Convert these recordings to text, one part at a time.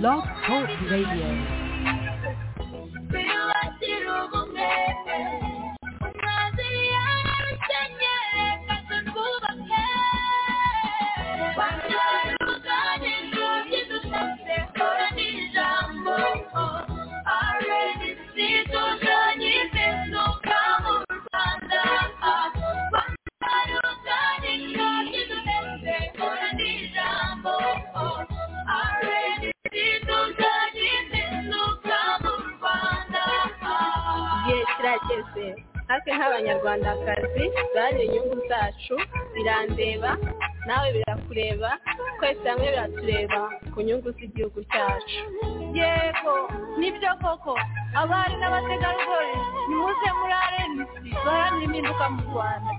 Blog Talk Radio. Nk'abanyarwandakazi duharanire inyungu zacu birandeba nawe birakureba twese hamwe biratureba ku nyungu z'igihugu cyacu. Yego ni byo koko abari n'abategarugori nimuze muri arenisi duharanire impinduka mu rwanda.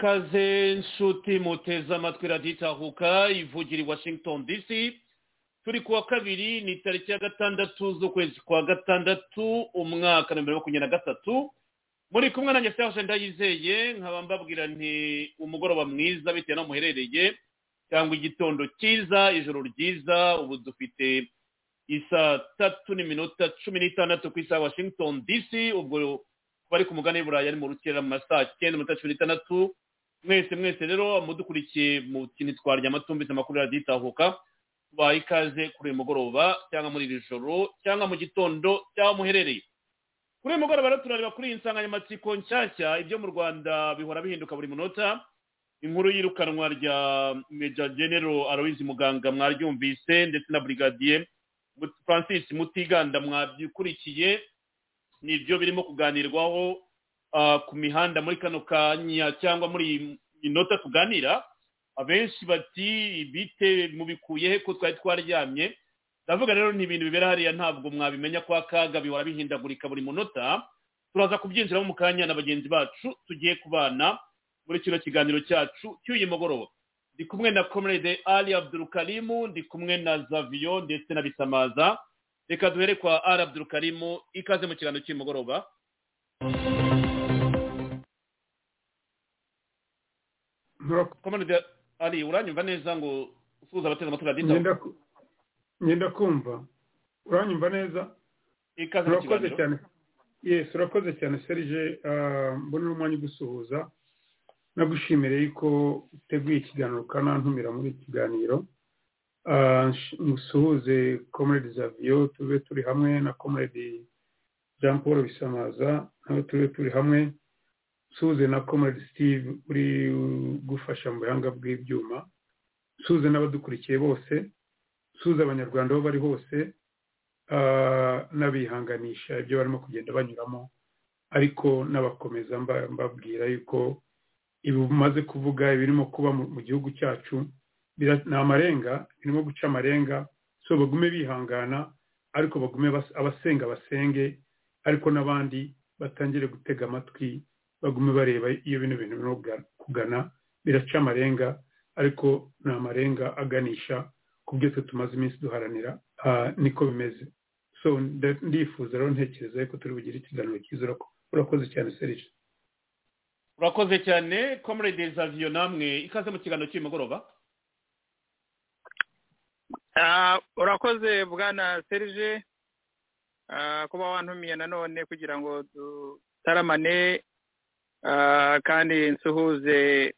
Ikaze nshuti muteze amatwi radiyo itahuka ivugira i washington dc turi kuwa kabiri ni tariki ya gatandatu z'ukwezi kwa gatandatu umwaka na mirongo makumyabiri na gatatu. Muri kumwe na nyasitaje ndayizeye nkaba mbabwira nti umugoroba mwiza bitewe n'aho muherereye cyangwa igitondo cyiza ijoro ryiza ubu dufite isa tatu n'iminota cumi n'itandatu ku isaha washington dc ubwo bari ku mugani w'iburayi ari mu rukera mu masaha cyenda iminota cumi n'itandatu. Mwese mwese rero mudukurikiye mu kintu twarya amatumbitse amakuru radiyo itahuka tubaye ikaze kuri uyu mugoroba cyangwa muri iri joro cyangwa mu gitondo cyangwa muherereye. Kuri uyu mugoroba rero turareba kuri iyi nsanganyamatsiko nshyashya ibyo mu rwanda bihora bihinduka buri munota inkuru y'irukanwa rya meja genero aloyizi muganga mwaryumvise ndetse na brigadier francis mutiganda mwabyukurikiye ni byo birimo kuganirwaho ku mihanda muri kano kanya cyangwa muri iyi minota tuganira abenshi bati bite mubikuye he ko twari twaryamye. Ndavuga rero ni ibintu bibera hariya ntabwo mwabimenya kwa kaga bihora bihindagurika buri munota turaza kubyinjiramo mu kanya na bagenzi bacu tugiye kubana muri kino kiganiro cyacu cy'uyu mugoroba. Ndi kumwe na comrade ali abdurukarimu ndi kumwe na zaviyo ndetse na bisamaza reka duhere kwa ali abdurukarimu ikaze mu kiganiro cy'uyu mugoroba. Comrade ali uranyumva neza ngo usuhuza abateze amatwi radita ngenda kumva. Uranyumva neza? Ikaze mu kiganiro cyane. Yes urakoze cyane serije mbona umwanya ugusuhuza. Nagushimire yuko uteguye ikiganiro ukanantumira muri iki kiganiro. Ah, musuhuze comrade zaviyo tube turi hamwe na comrade jean paul bisamaza nawe tube turi hamwe. Suhuze na comrade steve uri gufasha mu buhanga bw'ibyuma. Suhuze n'abadukurikiye bose. Suhuze abanyarwanda aho bari hose ah, n'abihanganisha ibyo barimo kugenda banyuramo ariko n'abakomeza mba- mbabwira yuko ibi umaze kuvuga ibirimo kuba mu gihugu cyacu ni amarenga birimo guca amarenga. So bagume bihangana ariko bagume bas- abasenga basenge ariko n'abandi batangire gutega amatwi bagume bareba iyo bino bintu birimo kuga- kugana biraca amarenga ariko ni amarenga aganisha ku byo twe tumaze iminsi duharanira ah, niko bimeze. So ndifuza rero ntekereza yuko turi bugire ikiganiro cyiza urako- urakoze cyane serije urakoze cyane comrade zaviyo namwe ikaze mu kiganiro cy'uyu mugoroba? Ah, urakoze bwana serge. Ah, kuba wantumiye nanone kugira ngo dutaramane kandi nsuhuze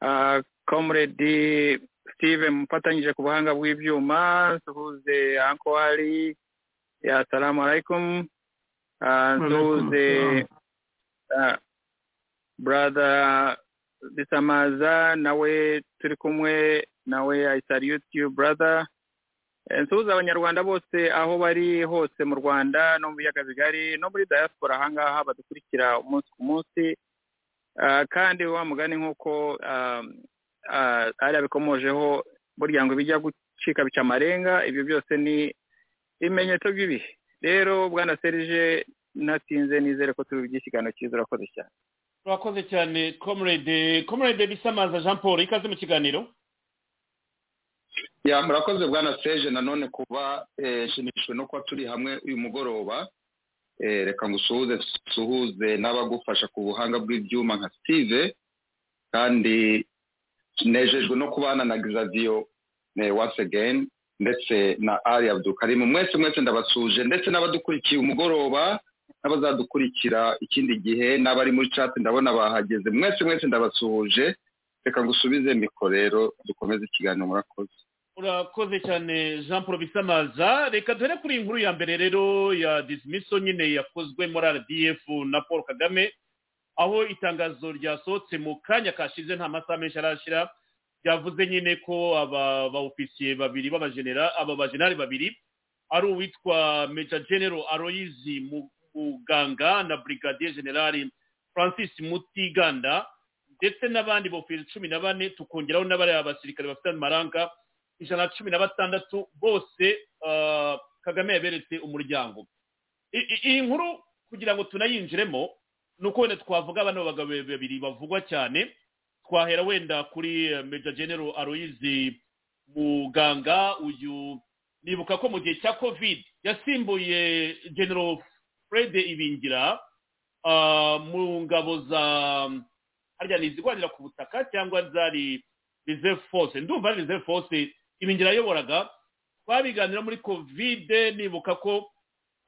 ah, comrade steve mufatanyije ku buhanga bw'ibyuma nsuhuze anko ali ya salamu alaikum. Ah, nsuhuze ah, brother bisamaza nawe turi kumwe nawe i salute you brother. Nsuhuza abanyarwanda bose aho bari hose mu rwanda no mu biyaga bigari no muri diaspora ahangaha badukurikira umunsi ku munsi. Ah, kandi wa mugani nk'uko ah, ah, ari abikomojeho burya ngo bijya gucika bica amarenga ibyo byose ni ibimenyetso by'ibihe. Rero bwana serije natinze nizere ko turi ikiganiro cyiza urakoze cyane. Urakoze cyane comrade comrade bisamaza jean paul ikaze mu kiganiro. Ya murakoze bwana seje nanone kuba eh, nshimishijwe no kuba turi hamwe uyu mugoroba. Eh, reka ngusuhuze suhuze n'abagufasha ku buhanga bw'ibyuma nka steve kandi nejejwe no kubana na Xavier eh, once again ndetse na ali abdukarimu mwese mwese ndabasuje ndetse n'abadukurikiye umugoroba n'abazadukurikira ikindi gihe n'abari muri chat ndabona bahageze. Mwese mwese ndabasuhuje. Reka ngusubize mikoro rero dukomeze ikiganiro murakoze. Urakoze cyane jean paul bisamaza reka duhere kuri iyi nkuru ya mbere rero ya disimiso nyine yakozwe muri rdf na paul kagame aho itangazo ryasohotse mu kanya kashize nta masaha menshi arashira. Ryavuze nyine ko aba baofisiye babiri b'abagenera aba bajenali babiri ari uwitwa meja genero aloyizi muganga na brigadier generali francis mutiganda ndetse n'abandi bofisiye cumi na bane tukongeraho n'abariya basirikare bafite amaranga ijana na cumi na batandatu bose ah, kagame yaberetse umuryango. Iyi nkuru kugira ngo tunayinjiremo ni uko wenda twavuga bano bagabo babiri bavugwa cyane. Twahera wenda kuri eh, Major General Aloyizi muganga. Uyu nibuka ko mu gihe cya covid yasimbuye General Fred Ibingira ah, mu ngabo za harya ni izirwanira ku butaka cyangwa zari reserve force. Ndumva ari reserve force Ibingira yayoboraga twabiganira muri covid nibuka ko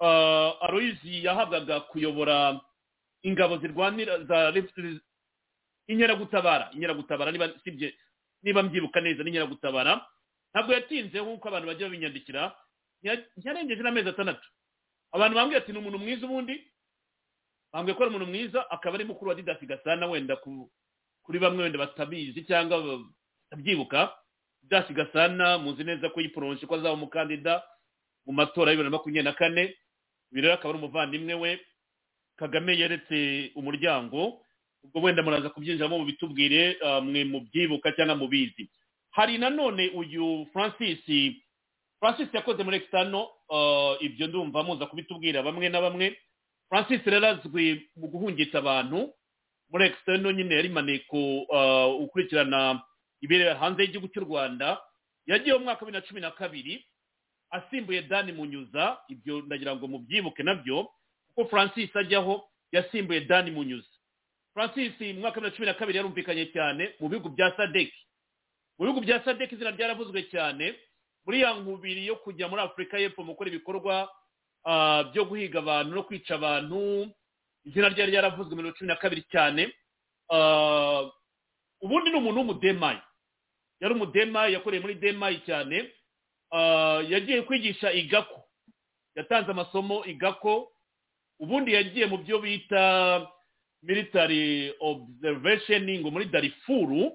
ah, Aloyizi yahabwaga kuyobora ingabo zirwanira za inkeragutabara. Inkeragutabara niba mbyibuka neza ni inkeragutabara ntabwo yatinze nk'uko abantu bajya babinyandikira. Ntiya- ntiyarengeje n'amezi atandatu. Abantu bambwiye ati ni umuntu mwiza ubundi? Bambwiye ko ari umuntu mwiza akaba ari mukuru wa didasi gasana wenda ku- kuri bamwe wenda batabizi cyangwa ba- batabyibuka. Didasi gasana muzi neza ko yiporonshe ko azaba umukandida mu matora bibiri na makumyabiri na kane. Uyu rero akaba ari umuvandimwe we kagame yeretse umuryango. Ubwo wenda muraza kubyinjiramo mubitubwire ah, mwe mubyibuka cyangwa mubizi. Hari nanone uyu francis francis yakoze muri extano ah, ibyo ndumva muza kubitubwira bamwe na bamwe. Francis rero azwi mu guhungitsa abantu. Muri extano nyine yari maneko ah, ukurikirana ibireba hanze y'igihugu cy'u rwanda yagiye mu mwaka wa bibiri na cumi na kabiri asimbuye dani munyuza. Ibyo ndagira ngo mubyibuke na byo kuko francis ajyaho yasimbuye dani munyuza. Francis mu mwaka wa bibiri na cumi na kabiri yarumvikanye cyane mu bihugu bya sadek. Mu bihugu bya sadek izina ryaravuzwe cyane muri ya nkubiri yo kujya muri afurika y'epfo mu gukora ibikorwa ah, byo guhiga abantu no kwica abantu izina ryari ryaravuzwe na cumi na kabiri cyane. Ah, ubundi ni umuntu w'umudemayi yari umudemayi yakoreye muri demayi cyane Ah, yagiye kwigisha igako. Yatanze amasomo igako ubundi yagiye mu byo bita military observation ngo muri darifuru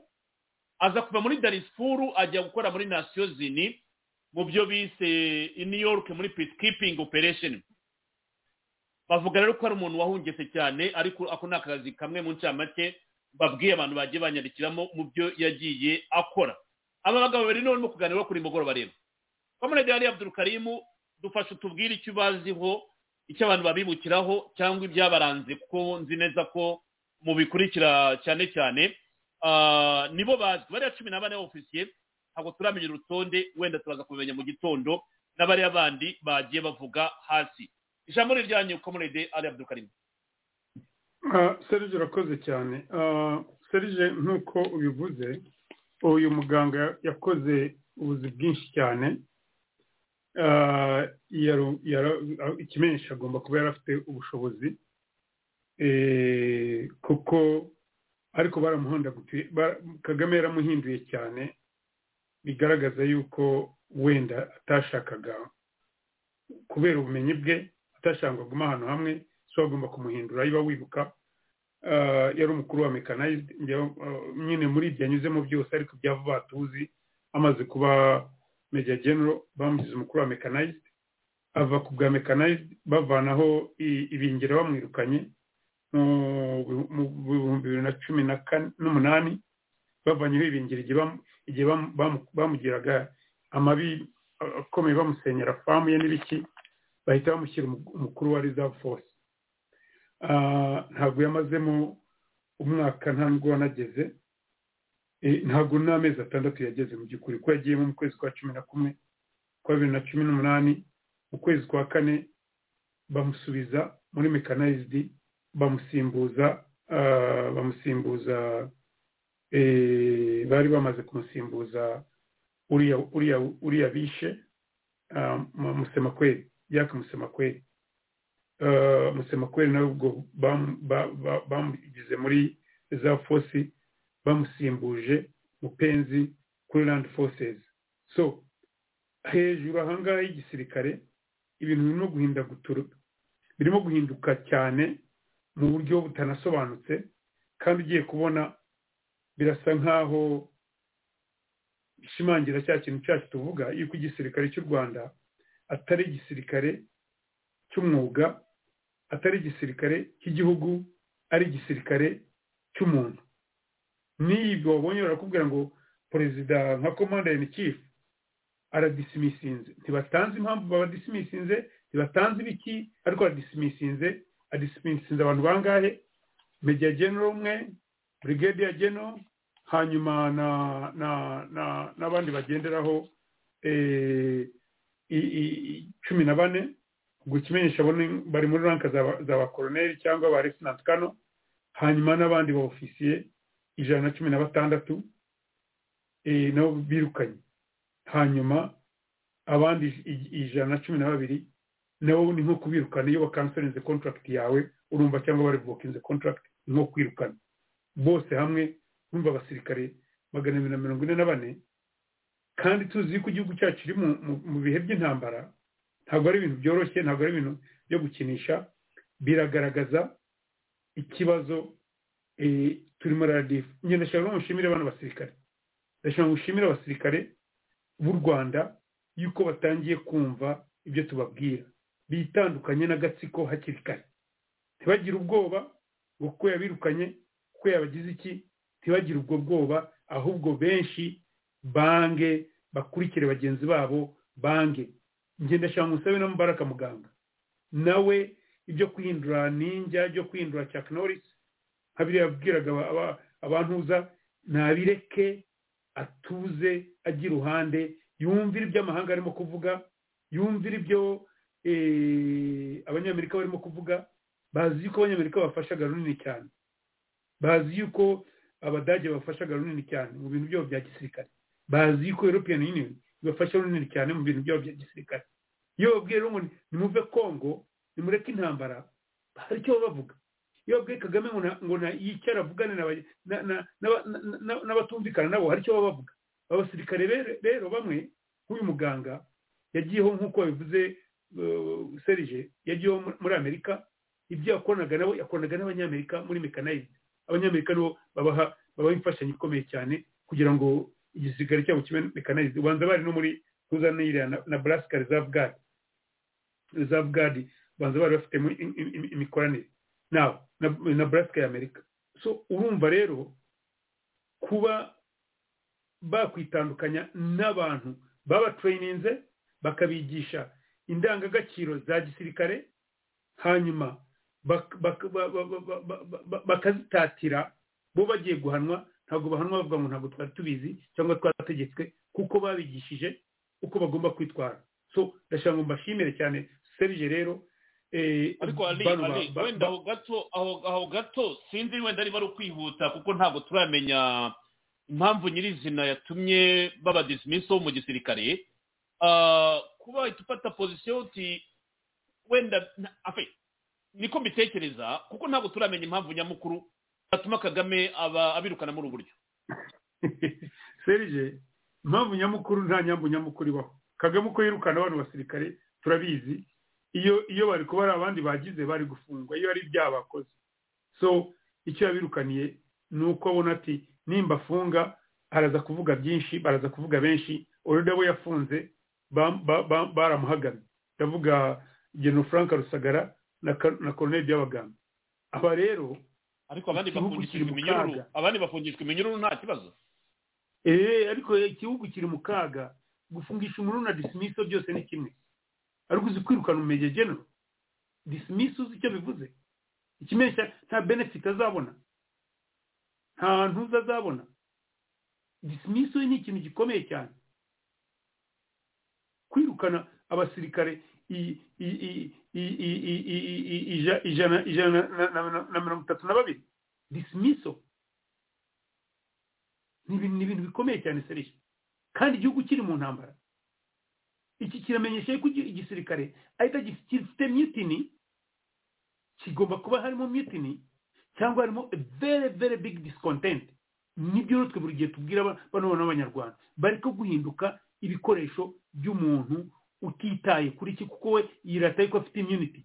aza kuva muri darifuru ajya gukora muri nasiyo zini mu byo bise i new york muri peacekeeping operation. Bavuga rero ko ari umuntu wahungetse cyane ariko ako ni akazi kamwe mu ncamake babwiye abantu bagiye banyandikiramo mu byo yagiye akora. Aba bagabo babiri nibo barimo kuganira kuri mugoroba rero. Kamunede yari abdurukarimu dufashe utubwire icyo ubaziho icyo abantu babibukiraho cyangwa ibyabaranze kuko nzi neza ko mubikurikira cyane cyane. Ah, nibo bazwi bariya cumi na bane ofisiye ntabwo turamenya urutonde wenda turaza kubimenya mu gitondo n'abariya bandi bagiye bavuga hasi. Ijambo ni ryanyu kamunede ari abdurukarimu Serge urakoze cyane. Ah, serge nk'uko ubivuze uyu muganga yakoze ubuzi bwinshi cyane. Ah, ikimenyesha agomba kuba yari afite ubushobozi. Eh, kuko ariko baramuhondaguye ba- kagame yaramuhinduye cyane bigaragaza yuko wenda atashakaga kubera ubumenyi bwe atashaka agume ahantu hamwe so agomba kumuhindura. Niba wibuka ah, yari umukuru wa mekanayizidi nyine muri ibyo anyuzemo byose ariko ibya vuba tuzi amaze kuba meja genero bamugize umukuru wa mekanayizidi ava ku bwa mekanayizidi bavanaho ibingira bamwirukanye mu bi- mu bihumbi bibiri na cumi na kane n'umunani bavanyeho ibingira igihe bam- igihe bam- bamu- bamugiraga amabi akomeye bamusenyera famu ye n'ibiki bahita bamushyira umu- umukuru wa reserve force. Ntabwo yamazemo umwaka nta nubwo wanageze ntabwo n'amezi atandatu yageze. Mu by'ukuri ko yagiyemo mu kwezi kwa cumi na kumwe kwa bibiri na cumi n'umunani mu kwezi kwa kane bamusubiza muri mekanayizidi bamusimbuza ah, bamusimbuza eh, bari bamaze kumusimbuza uriya uriya uriya bishe ah, mu- musemakweri yaka musemakweri Ah, musemakweri nawe ubwo bam- ba- ba- bamugize muri za fosi bamusimbuje mupenzi kuri land forces. So hejuru ahangaha y'igisirikare ibintu birimo guhindagutura birimo guhinduka cyane mu buryo butanasobanutse kandi ugiye kubona birasa nk'aho bishimangira cya kintu cyacu tuvuga yuko igisirikare cy'u rwanda atari igisirikare cy'umwuga atari igisirikare cy'igihugu ari igisirikare cy'umuntu. N'ibyo wabonye barakubwira ngo perezida nka commander in chief aradisimisinze. Ntibatanze impamvu babadisimisinze ntibatanze ibiki ariko aradisimisinze adisimisinze abantu bangahe? Meja genero umwe brigadier general hanyuma na na na n'abandi bagenderaho eh, cumi na bane. Ikimenyesha bone- bari muri ranka za- za bakoroneri cyangwa ba lieutenant kano hanyuma n'abandi ba ofisiye ijana na cumi na batandatu eh, nabo birukanye. Hanyuma abandi ij- ijana na cumi na babiri nabo ni nko kubirukana. Iyo bakansorinze contract yawe urumva cyangwa barevokinze contract ni nko kwirukana. Bose hamwe urumva abasirikare magana abiri na mirongo ine na bane kandi tuzi yuko igihugu cyacu kiri mu bihe by'intambara ntabwo ari ibintu byoroshye ntabwo ari ibintu byo gukinisha. Biragaragaza ikibazo eh, turimo radifu njye ndashaka ngo mushimire bano basirikare. Ndashaka ngo mushimire abasirikare b'u rwanda yuko batangiye kumva ibyo tubabwira. Bitandukanye n'agatsiko hakiri kare. Ntibagire ubwoba ngo kuko yabirukanye kuko yabagize iki. Ntibagire ubwo bwoba ahubwo benshi bange bakurikire bagenzi babo bange. Ngo musabe na mubaraka muganga. Nawe ibyo kwihindura ninjya byo kwihindura Chuck Norris. Nka biriya yabwiraga aba- aba- abantuza nabireke atuze ajya iruhande yumvire ibyo amahanga arimo kuvuga yumvire ibyo eh, abanyamerika barimo kuvuga bazi yuko abanyamerika bafashaga runini cyane. Bazi yuko abadage bafashaga runini cyane mu bintu byabo bya gisirikare. Bazi yuko european union ibafasha runini cyane mu bintu byabo bya gisirikare. Iyo babwiye ngo ni- nimuve kongo nimureke intambara hari icyo bavuga. Iyo babwiye kagame ngo yicara avugane n'aba- na- na- n'aba- na- na- n'abatumvikana nabo hari icyo bavuga. Abasirikare rero- bamwe nk'uyu muganga yagiyeho nk'uko babivuze uh, serije yagiyeho mu- muri amerika ibyo yakoranaga nabo yakoranaga n'abanyamerika muri mekanayizi abanyamerika nibo babaha babaha imfashanyo ikomeye cyane kugira ngo igisigari cyabo kimwe kimenekaneze ubanza bari no muri ntuzanira na burasika rizavugadi rizavugadi banza bari bafitemo imikoranire nawe na burasika y'amerika so urumva rero kuba bakwitandukanya n'abantu babatereyininze bakabigisha indangagaciro za gisirikare hanyuma bakazitatira bo bagiye guhanwa ntabwo bahanwa bavuga ngo ntabwo twari tubizi cyangwa twategetswe kuko babigishije uko bagomba kwitwara. So ndashaka ngo mbashimire cyane serije rero eh, ariko ba- wenda aho gato aho gato sinzi wenda niba ari ukwihuta kuko ntabwo turamenya impamvu nyirizina yatumye baba disimiso mu gisirikare. Ah, kuba wahita ufata pozisiyo uti wenda afe niko mbitekereza kuko ntabwo turamenya impamvu nyamukuru yatuma kagame aba abirukana muri ubu buryo. Serije impamvu nyamukuru nta nyamvu nyamukuru ibaho. Kagame uko yirukana abantu basirikare turabizi. Iyo iyo bari kuba ari abandi bagize bari gufungwa. Iyo ari ibyaha bakoze. So icyo yabirukaniye ni uko abona ati nimba afunga araza kuvuga byinshi baraza kuvuga benshi. Urede abo yafunze ba- ba- ba- baramuhagamye ndavuga geno frank rusagara na colonel byabagamba aba rero ariko abandi bafungishijwe iminyururu abandi bafungishwa iminyururu nta kibazo. Eee ariko igihugu kiri mu kaga gufungisha umuntu na disimiso byose ni kimwe. Ariko uzi kwirukana umege genero disimiso uzi icyo bivuze? Ikimenyesha nta benefit azabona? Nta ntuza azabona? Disimiso ni ikintu gikomeye cyane. Kwirukana abasirikare ijana na mirongo itatu na babiri disimiso ni ibintu bikomeye cyane serije kandi igihugu kiri mu ntambara iki kiramenyesha ko igisirikare ahita gifite mutini kigomba kuba harimo mutini cyangwa harimo very very big discontent ni byo natwe buri gihe tubwira bano bana b'abanyarwanda bari ko guhinduka ibikoresho by'umuntu utitaye kuri iki kuko we yirata yuko afite immunity.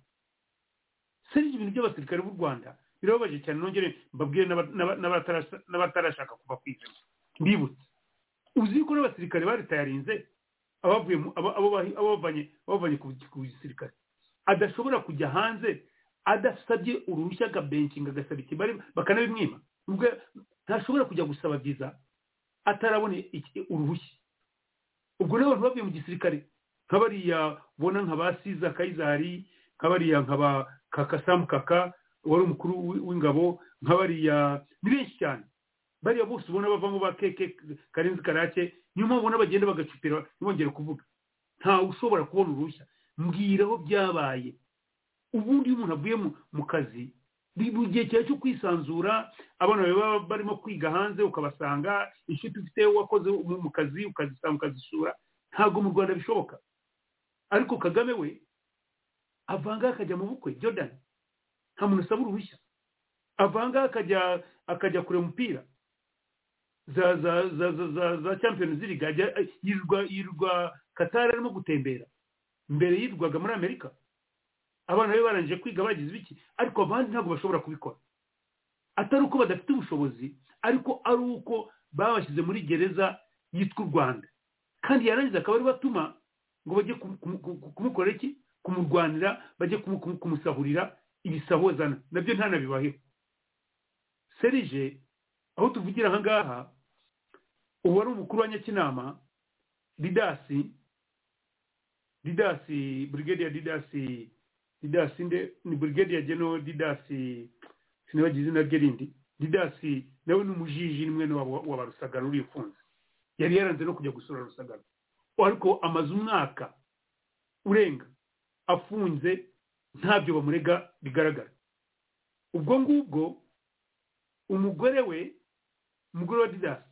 Serije ibintu by'abasirikare b'u rwanda birababaje cyane nongere mbabwire n'abatarashaka kuva ku ijana. Mbibutse. Uzi yuko n'abasirikare baritayarinze abavuye mu- abo- abo bahi- abo bavanye bavanye ku gisirikare. Adashobora kujya hanze adasabye uruhushya agabenkinga agasaba ikibari bakanabimwima. Ubwo ntashobora kujya gusaba viza atarabona uruhushya. Ubwo rero abantu bavuye mu gisirikare nk'abariya ubona nka ba siza kayizari nk'abariya nka ba kaka samu kaka wari umukuru w'i- w'ingabo nka bariya ni benshi cyane. Bariya bose ubona bavamo ba keke karenzi karake niyo mpamvu ubona bagenda bagacupira ntibongere kuvuga. Ntawe ushobora kubona uruhushya. Mbwira aho byabaye. Ubundi iyo umuntu avuye mu- mu kazi buri gihe cyawe cyo kwisanzura abana baba barimo kwiga hanze ukabasanga inshuti ufite wakoze mu mu kazi ukazisanga ukazisura ntabwo mu rwanda bishoboka. Ariko kagame we avanga akajya mu bukwe jordan nta muntu usaba uruhushya. Avanga akajya akajya kureba umupira za za za za za, za champions league yirwa yirwa katari arimo gutembera. Mbere yirwaga muri amerika. Abana be barangije kwiga bagize ibiki ariko abandi ntabwo bashobora kubikora. Atari uko badafite ubushobozi ariko ari uko babashyize muri gereza yitwa u rwanda. Kandi yarangiza akaba ari batuma ngo bajye kumu- kumu- kumu- kumukorera iki? Kumurwanira bajye kumu- kumu- kumusahurira ibisabo zana na byo ntanabibaheho serije aho tuvugira aha ngaha ubu ari umukuru wa nyakinama didasi didasi brigadier didasi didasi nde? Ni brigadier general didasi sinabagize izina rye rindi. Didasi nawe ni umujiji ni mwene wa barusagara uri ufunze yari yaranze no kujya gusura rusagara ariko amaze umwaka urenga afunze ntabyo bamurega bigaragara. Ubwo ngubwo umugore we umugore wa didasi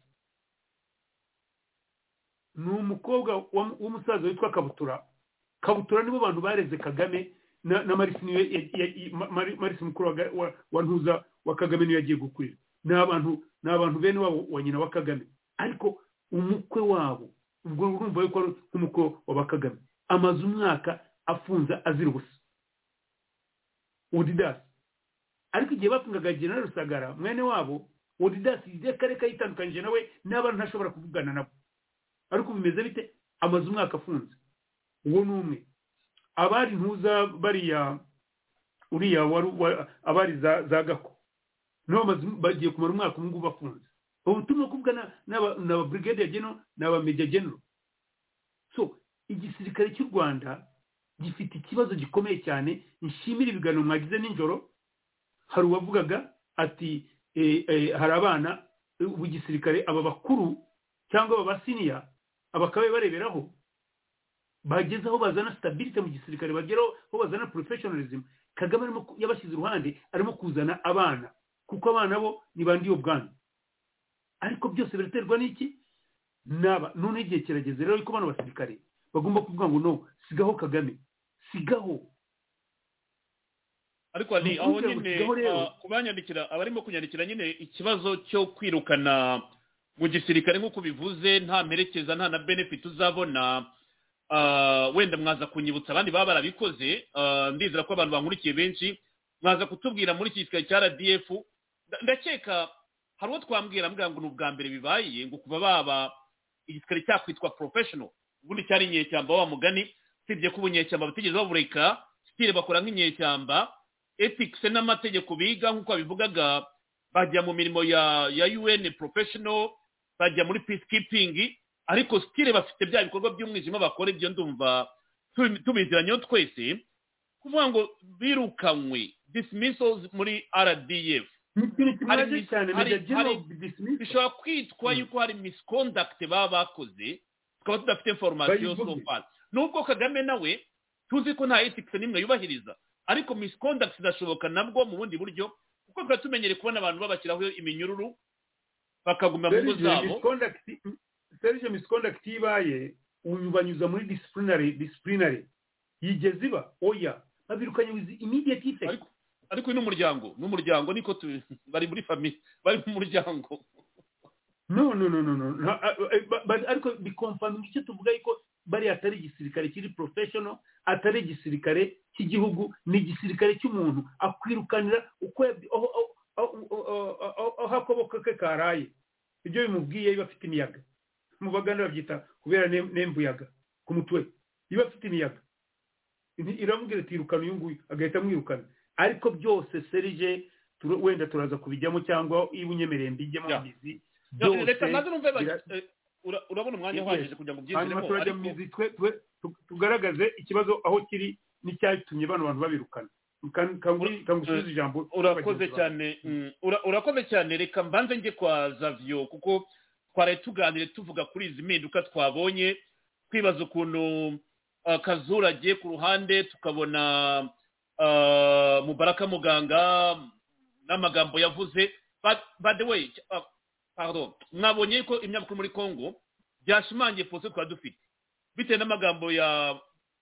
ni umukobwa wa- w'umusaza witwa kabutura. Kabutura nibo bantu bareze kagame na, marisi Mari- marisi mukuru wa, ntuza wa kagame ni we yagiye gukurira ni abantu bene wabo wa nyina wa kagame. Ariko umukwe wabo ubwo urumva yuko ari nk'umukwe wa ba kagame amaze umwaka afunze azira ubusa. Udidasi ariko igihe bafungaga general rusagara mwene wabo udidasi igihe kare kayitandukanyije nawe n'abana ntashobora kuvugana nabo. Ariko bimeze bite? Amaze umwaka afunze. Uwo ni umwe. Abari ntuza bariya uriya wari wa- abari za gako nabo bagiye kumara umwaka ngubu bafunze ubutumwa kuvuga na- n'aba n'aba brigadier general n'aba major general. So igisirikare cy'u rwanda gifite ikibazo gikomeye cyane nshimira ibiganiro mwagize nijoro hari uwavugaga ati eh, eh, hari abana ubu gisirikare aba bakuru cyangwa aba basiniya abakabaye bareberaho bageze aho bazana stability mu gisirikare bageraho aho bazana professionalism. Kagame yabashyize iruhande arimo kuzana abana. Kuko abana bo ni ba ndiyo bwana ariko byose biraterwa n'iki? Naba none igihe kirageze rero yuko bano basirikare bagomba kuvuga ngo no sigaho kagame sigaho. Ariko ni aho nyine ah, kubanyandikira abarimo kunyandikira nyine ikibazo cyo kwirukana mu gisirikare nk'uko bivuze nta mperekeza nta na benefit uzabona ah, wenda mwaza kunyibutsa. Abandi baba barabikoze ah, ndizera ko abantu bankurikiye benshi mwaza kutubwira muri iki gisirikare cya rdf nda- ndakeka hari uwo twambwira mbwira ngo ni ubwa mbere bibaye ngo kuva baba igisirikare cyakwitwa professional ubundi cyari inyeshyamba wa mugani usibye ko ubunyeshyamba batigeze babureka sitire bakora nk'inyeshyamba ethics n'amategeko biga nk'uko babivugaga bajya mu mirimo ya ya UN professional bajya muri peacekeeping ariko stile bafite bya bikorwa by'umwijima bakora ibyo ndumva tubi- tubiziranyeho twese kuvuga ngo birukanywe dismissals muri RDF bishobora kwitwa yuko hari misconduct baba bakoze tukaba tudafite information so Bayivuge. far. Nubwo kagame nawe tuzi ko nta ethics n'imwe yubahiriza ariko misconduct zirashoboka nabwo mu bundi buryo kuko tuba tumenyereye kubona abantu babashyiraho iminyururu bakaguma mu ngo zabo. serge misconduct ibaye uyu banyuza muri disciplinary disciplinary. Yigeze iba oya. Babirukanye with immediate effect. Ariko uyu ni umuryango. Ni umuryango niko bari muri famille bari mu muryango. No no no no no. Ba- ariko bikomfaminga icyo tuvuga yuko bariya atari igisirikare kiri professional atari igisirikare cy'igihugu ni igisirikare cy'umuntu akwirukanira uko aho- akaboko ke karaye. Ibyo bimubwiye biba afite imiyaga. Mu baganda babyita kubera nem- nembuyaga ku mutwe iba afite imiyaga. Iramubwira ati irukana uyu nguyu agahita amwirukana. Ariko byose serije wenda turaza kubijyamo cyangwa iyo unyemereye mbijyemo mizi bira- eh, ura- urabona umwanya uhagije kugira ngo hanyuma ubyiziremo turajya mu mizi tugaragaze ikibazo aho kiri n'icyatumye bano bantu babirukana. Kan- kangu- kangusubize ijambo urakoze bagenzi bawe. cyane mm, ura- urakoze cyane. Reka mbanze njye kwa zavio kuko twaraye tuganire tuvuga kuri izi mpinduka twabonye. Twibaza ukuntu ah, kazura agiye ku ruhande tukabona mubaraka muganga n'amagambo yavuze. By the way pardon. Mwabonye ko imyaka muri congo byashimangiye pose twari dufite. Bitewe n'amagambo ya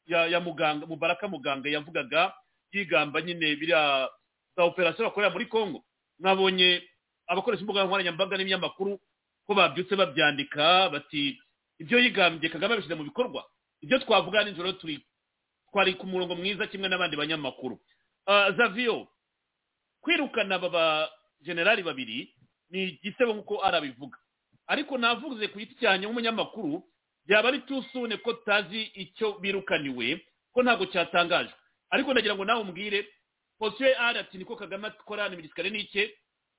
ya ya muganga mubaraka muganga yavugaga yigamba nyine biriya za operasiyo bakorera muri congo. Mwabonye abakoresha imbuga nkoranyambaga n'ibinyamakuru ko babyutse babyandika bati ibyo yigambye kagame abishyize mu bikorwa. Ibyo twavuga nijoro turi twari ku murongo mwiza kimwe n'abandi banyamakuru. Ah, zavio kwirukana aba bajenerali babiri ni igisebo nk'uko arabivuga. Ariko navuze ku giti cyanjye nk'umunyamakuru byaba ari tusune ko tutazi icyo birukaniwe ko ntabwo cyatangajwe. Ariko ndagira ngo nawe umbwire posiyo ari ati niko kagame akora ni migisikare n'ike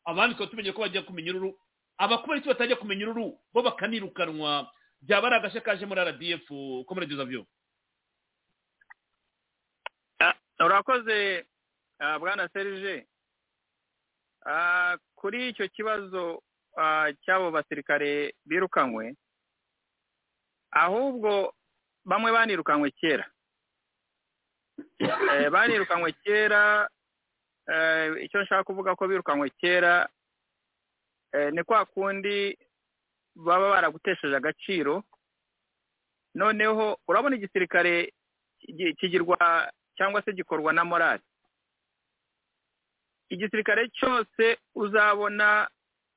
abandi tukaba tumenye ko bajya kumenya ururu. Abakubera icyo batajya kumenya ururu bo bakanirukanwa. Byaba ari agashya kaje muri rdf komerede zavyo urakoze ah, bwana serije Ah, kuri icyo kibazo ah, cy'abo basirikare birukanywe ahubwo bamwe banirukanywe kera. Eh, banirukanywe kera eh, icyo nshaka kuvuga ko birukanywe kera eh, ni kwa kundi baba baragutesheje agaciro. Noneho urabona igisirikare ki- kigirwa cyangwa se gikorwa na morali igisirikare cyose uzabona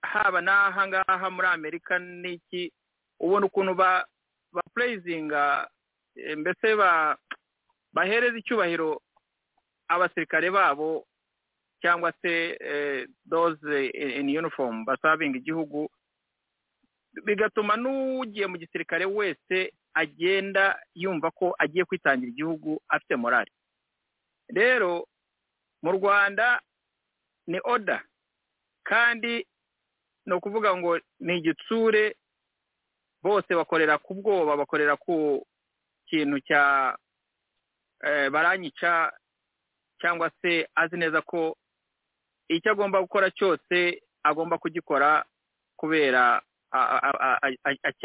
haba n'aha ngaha muri amerika n'iki? Ubona ukuntu ba ba pureyizinga eh, mbese ba bahereza icyubahiro abasirikare babo cyangwa se eh, those in uniform basabinga igihugu bigatuma n'ugiye mu gisirikare wese agenda yumva ko agiye kwitangira igihugu afite morali rero mu rwanda ni oda kandi ni ukuvuga ngo ni igitsure bose bakorera ku bwoba bakorera ku kintu cya eh, baranyica cyangwa se azi neza ko icyo agomba gukora cyose agomba kugikora kubera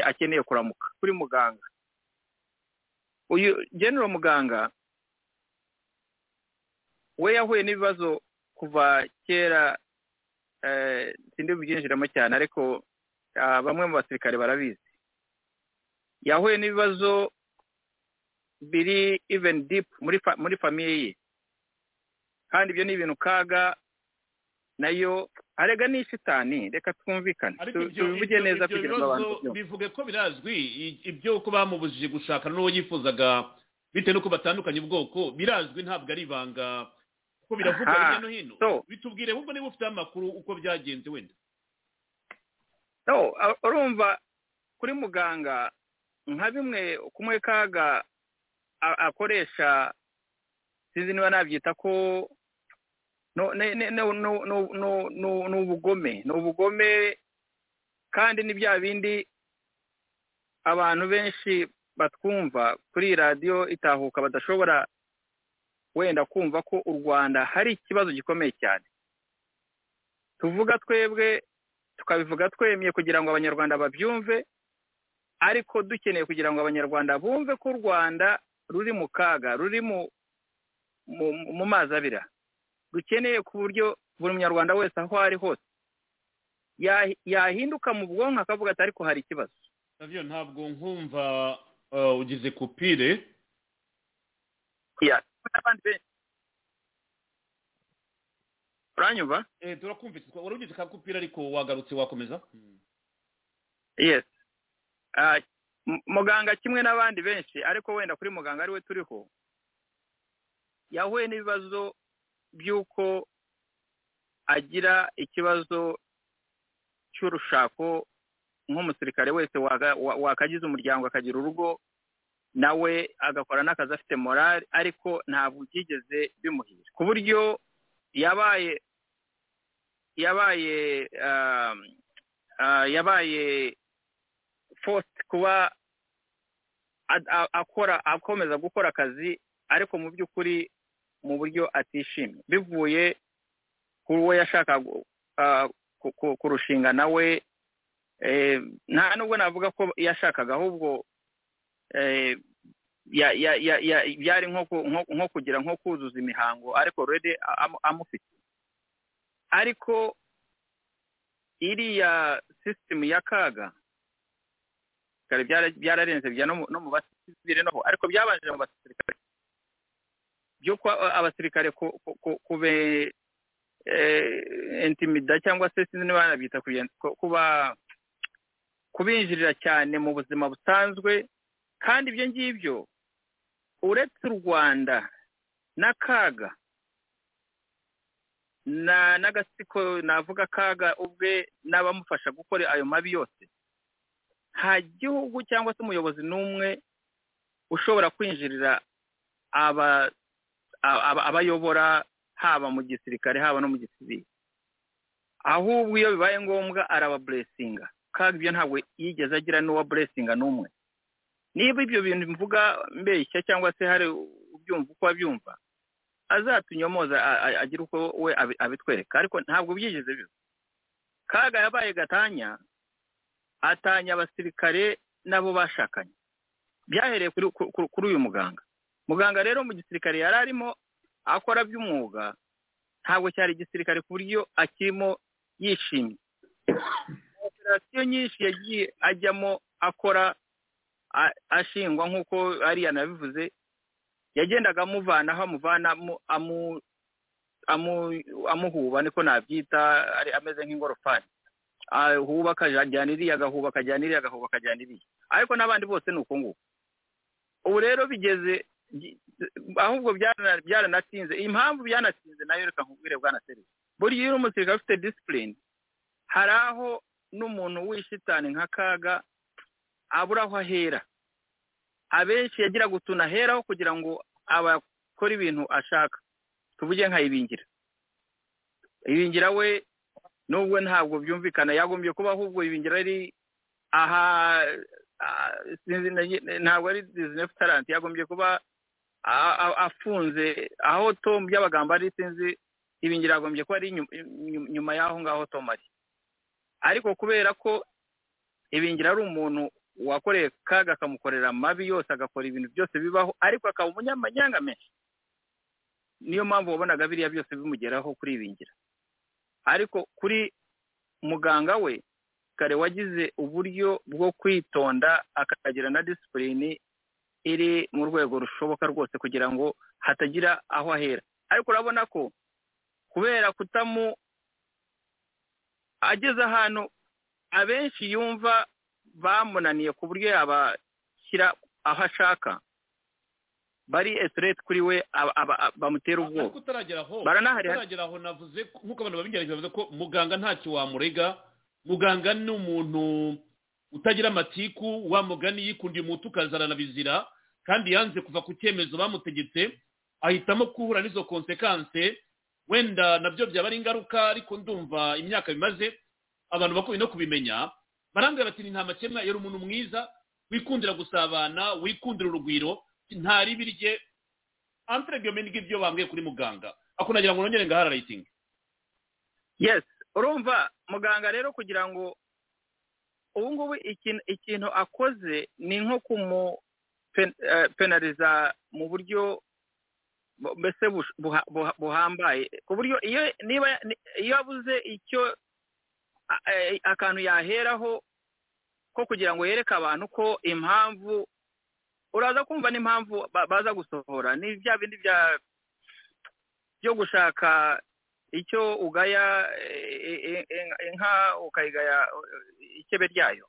akeneye kuramuka. Kuri muganga. Uyu general muganga we yahuye n'ibibazo kuva kera eh, sindi bubyinjiramo cyane ariko ah, bamwe mu basirikare barabizi. Yahuye n'ibibazo biri even deep muri fa- muri famiye ye. Kandi ibyo ni ibintu kaga na yo arega ni shitani reka twumvikane. Tubivuge neza kugira ngo abantu bivuge ko birazwi ibyo ko bamubujije gushakana n'uwo yifuzaga bitewe n'uko batandukanye ubwoko birazwi ntabwo ari ibanga kuko biravugwa hirya no hino bitubwire ahubwo niba ufite amakuru uko byagenze wenda. no a- urumva kuri muganga nka bimwe kumwe kaga akoresha sinzi niba nabyita ko ni ubugome ni ubugome kandi ni bya bindi abantu benshi batwumva kuri radiyo itahuka badashobora wenda kumva ko u rwanda hari ikibazo gikomeye cyane. Tuvuga twebwe tukabivuga twemye kugira ngo abanyarwanda babyumve ariko dukeneye kugira ngo abanyarwanda bumve ko u rwanda ruri mu kaga ruri mu mazi abira. Rukeneye ku buryo buri munyarwanda wese aho ari hose ya- yahinduka mu bwonko akavuga ati ariko hari ikibazo. Ntabwo nkumva uh, ugize kupire. N'abandi benshi uranyumva? Eh, turakumvise. Wari ugize ka kupire ariko wagarutse wakomeza? Hmm. yes. Ah, muganga kimwe n'abandi benshi ariko wenda kuri muganga ari we turiho yahuye n'ibibazo by'uko agira ikibazo cy'urushako nk'umusirikare wese wakagize umuryango akagira urugo nawe agakora n'akazi afite morali ariko ntabwo byigeze bimuhira. Ku buryo yabaye yabaye ah, ah, yabaye forced kuba akora akomeza gukora akazi ariko mu by'ukuri mu buryo atishimye. Bivuye kuri uwo yashakaga ah, ku- ku- kurushinga nawe eh, nta nubwo navuga ko yashakaga ahubwo eh, ya- ya- ya- ya- byari ku- nko- kugira nko kuzuza imihango ariko rede amufite. Ariko iriya sisitemu ya kaga kare byara- byararenze bijya no mu- basivire noho ariko byabanje mu basirikare. Byo kwa abasirikare ku- ku- ku- kube eh, intimida cyangwa se sinzi niba banabyita kuba kubinjirira cyane mu buzima busanzwe kandi ibyo ngibyo uretse u rwanda n'akaga na n'agatsiko navuga kaga ubwe n'abamufasha gukora ayo mabi yose nta gihugu cyangwa se umuyobozi n'umwe ushobora kwinjirira aba aba- abayobora haba mu gisirikare haba no mu gisivili. Ahubwo iyo bibaye ngombwa arababuresinga kaga ibyo ntabwo yigeze agira n'uwa buresinga n'umwe. Niba ibyo bintu mvuga mbeshya cyangwa se hari ubyumva uko abyumva azatunyomoza a- a- agire uko we abi- abitwereka. Ariko ntabwo byigeze biba. Kaga yabaye gatanya atanya abasirikare nabo bashakanye. Byahereye kuri ku- ku- kuri uyu muganga. Muganga rero mu gisirikare yari arimo akora by'umwuga ntabwo cyari igisirikare ku buryo akirimo yishimye. Operasiyo nyinshi yagiye ajyamo akora ashingwa nk'uko ariya nabivuze yagendaga amuvanaho amuvana amu- amu- amu- amuhuba niko nabyita ameze nk'ingorofani. Ahuba akajyana iriya agahuba akajyana iriya agahuba akajyana iriya. Ariko n'abandi bose ni uko nguko. Ubu rero bigeze ahubwo byarana- byaranatinze impamvu byanatinze na yo reka nkubwire bwana serivisi buriya iyo umusirikare ufite disipurine hari aho n'umuntu w'ishitani nka kaga abura aho ahera. Abenshi yagira gutuna aheraho kugira ngo abakore ibintu ashaka. Tuvuge nka ibingira. Ibingira we nubwo ntabwo byumvikana yagombye kuba ahubwo ibingira ari aha ah, ntabwo ari dizinefu taranti yagombye kuba afunze aho tom by'abagambo ari sinzi ibingira yagombye kuba ari nyuma y'aho ngaho tom ari. Ariko kubera ko ibingira ari umuntu wakoreye kaga akamukorera amabi yose agakora ibintu byose bibaho ariko akaba umunyamanyanga menshi. Niyo mpamvu wabonaga biriya byose bimugeraho kuri ibingira ariko kuri muganga we kare wagize uburyo bwo kwitonda akagira na disipurine iri mu rwego rushoboka rwose kugira ngo hatagira aho ahera. Ariko urabona ko kubera kutamu ageze ahantu abenshi yumva bamunaniye ku buryo yabashyira aho ashaka. Bari esereti kuri we bamutera ubwoba. utaragera aho Baranahari- utaragera aho navuze ko- nk'uko abantu babingerageza bavuze ko muganga ntacyo wamurega. Muganga ni umuntu utagira amatiku wa mugani yikundiye umuti ukazarana bizira kandi yanze kuva ku cyemezo bamutegetse ahitamo guhura n'izo konsekanse. Wenda na byo byaba ari ingaruka ariko ndumva imyaka bimaze abantu bakwiye no kubimenya. Barambwira bati ni nta makemwa yari umuntu mwiza wikundira gusabana wikundira urugwiro. Nta ribi rye antiregiyome n'ibyo bambwiye kuri muganga. Ako nagira ngo nongere ngaharayitinge yes urumva muganga rero kugira ngo ubu ngubu ikintu akoze ni nko kumupenariza mu buryo bu- mbese buhambaye. Ku buryo iyo niba ni- iyo abuze icyo eh, akantu yaheraho ko kugira ngo yereke abantu ko impamvu uraza kumva n'impamvu ba- baza gusohora ni bya bindi bya byo gushaka icyo ugaya eh, eh, eh, inka ukayigaya ikebe ryayo.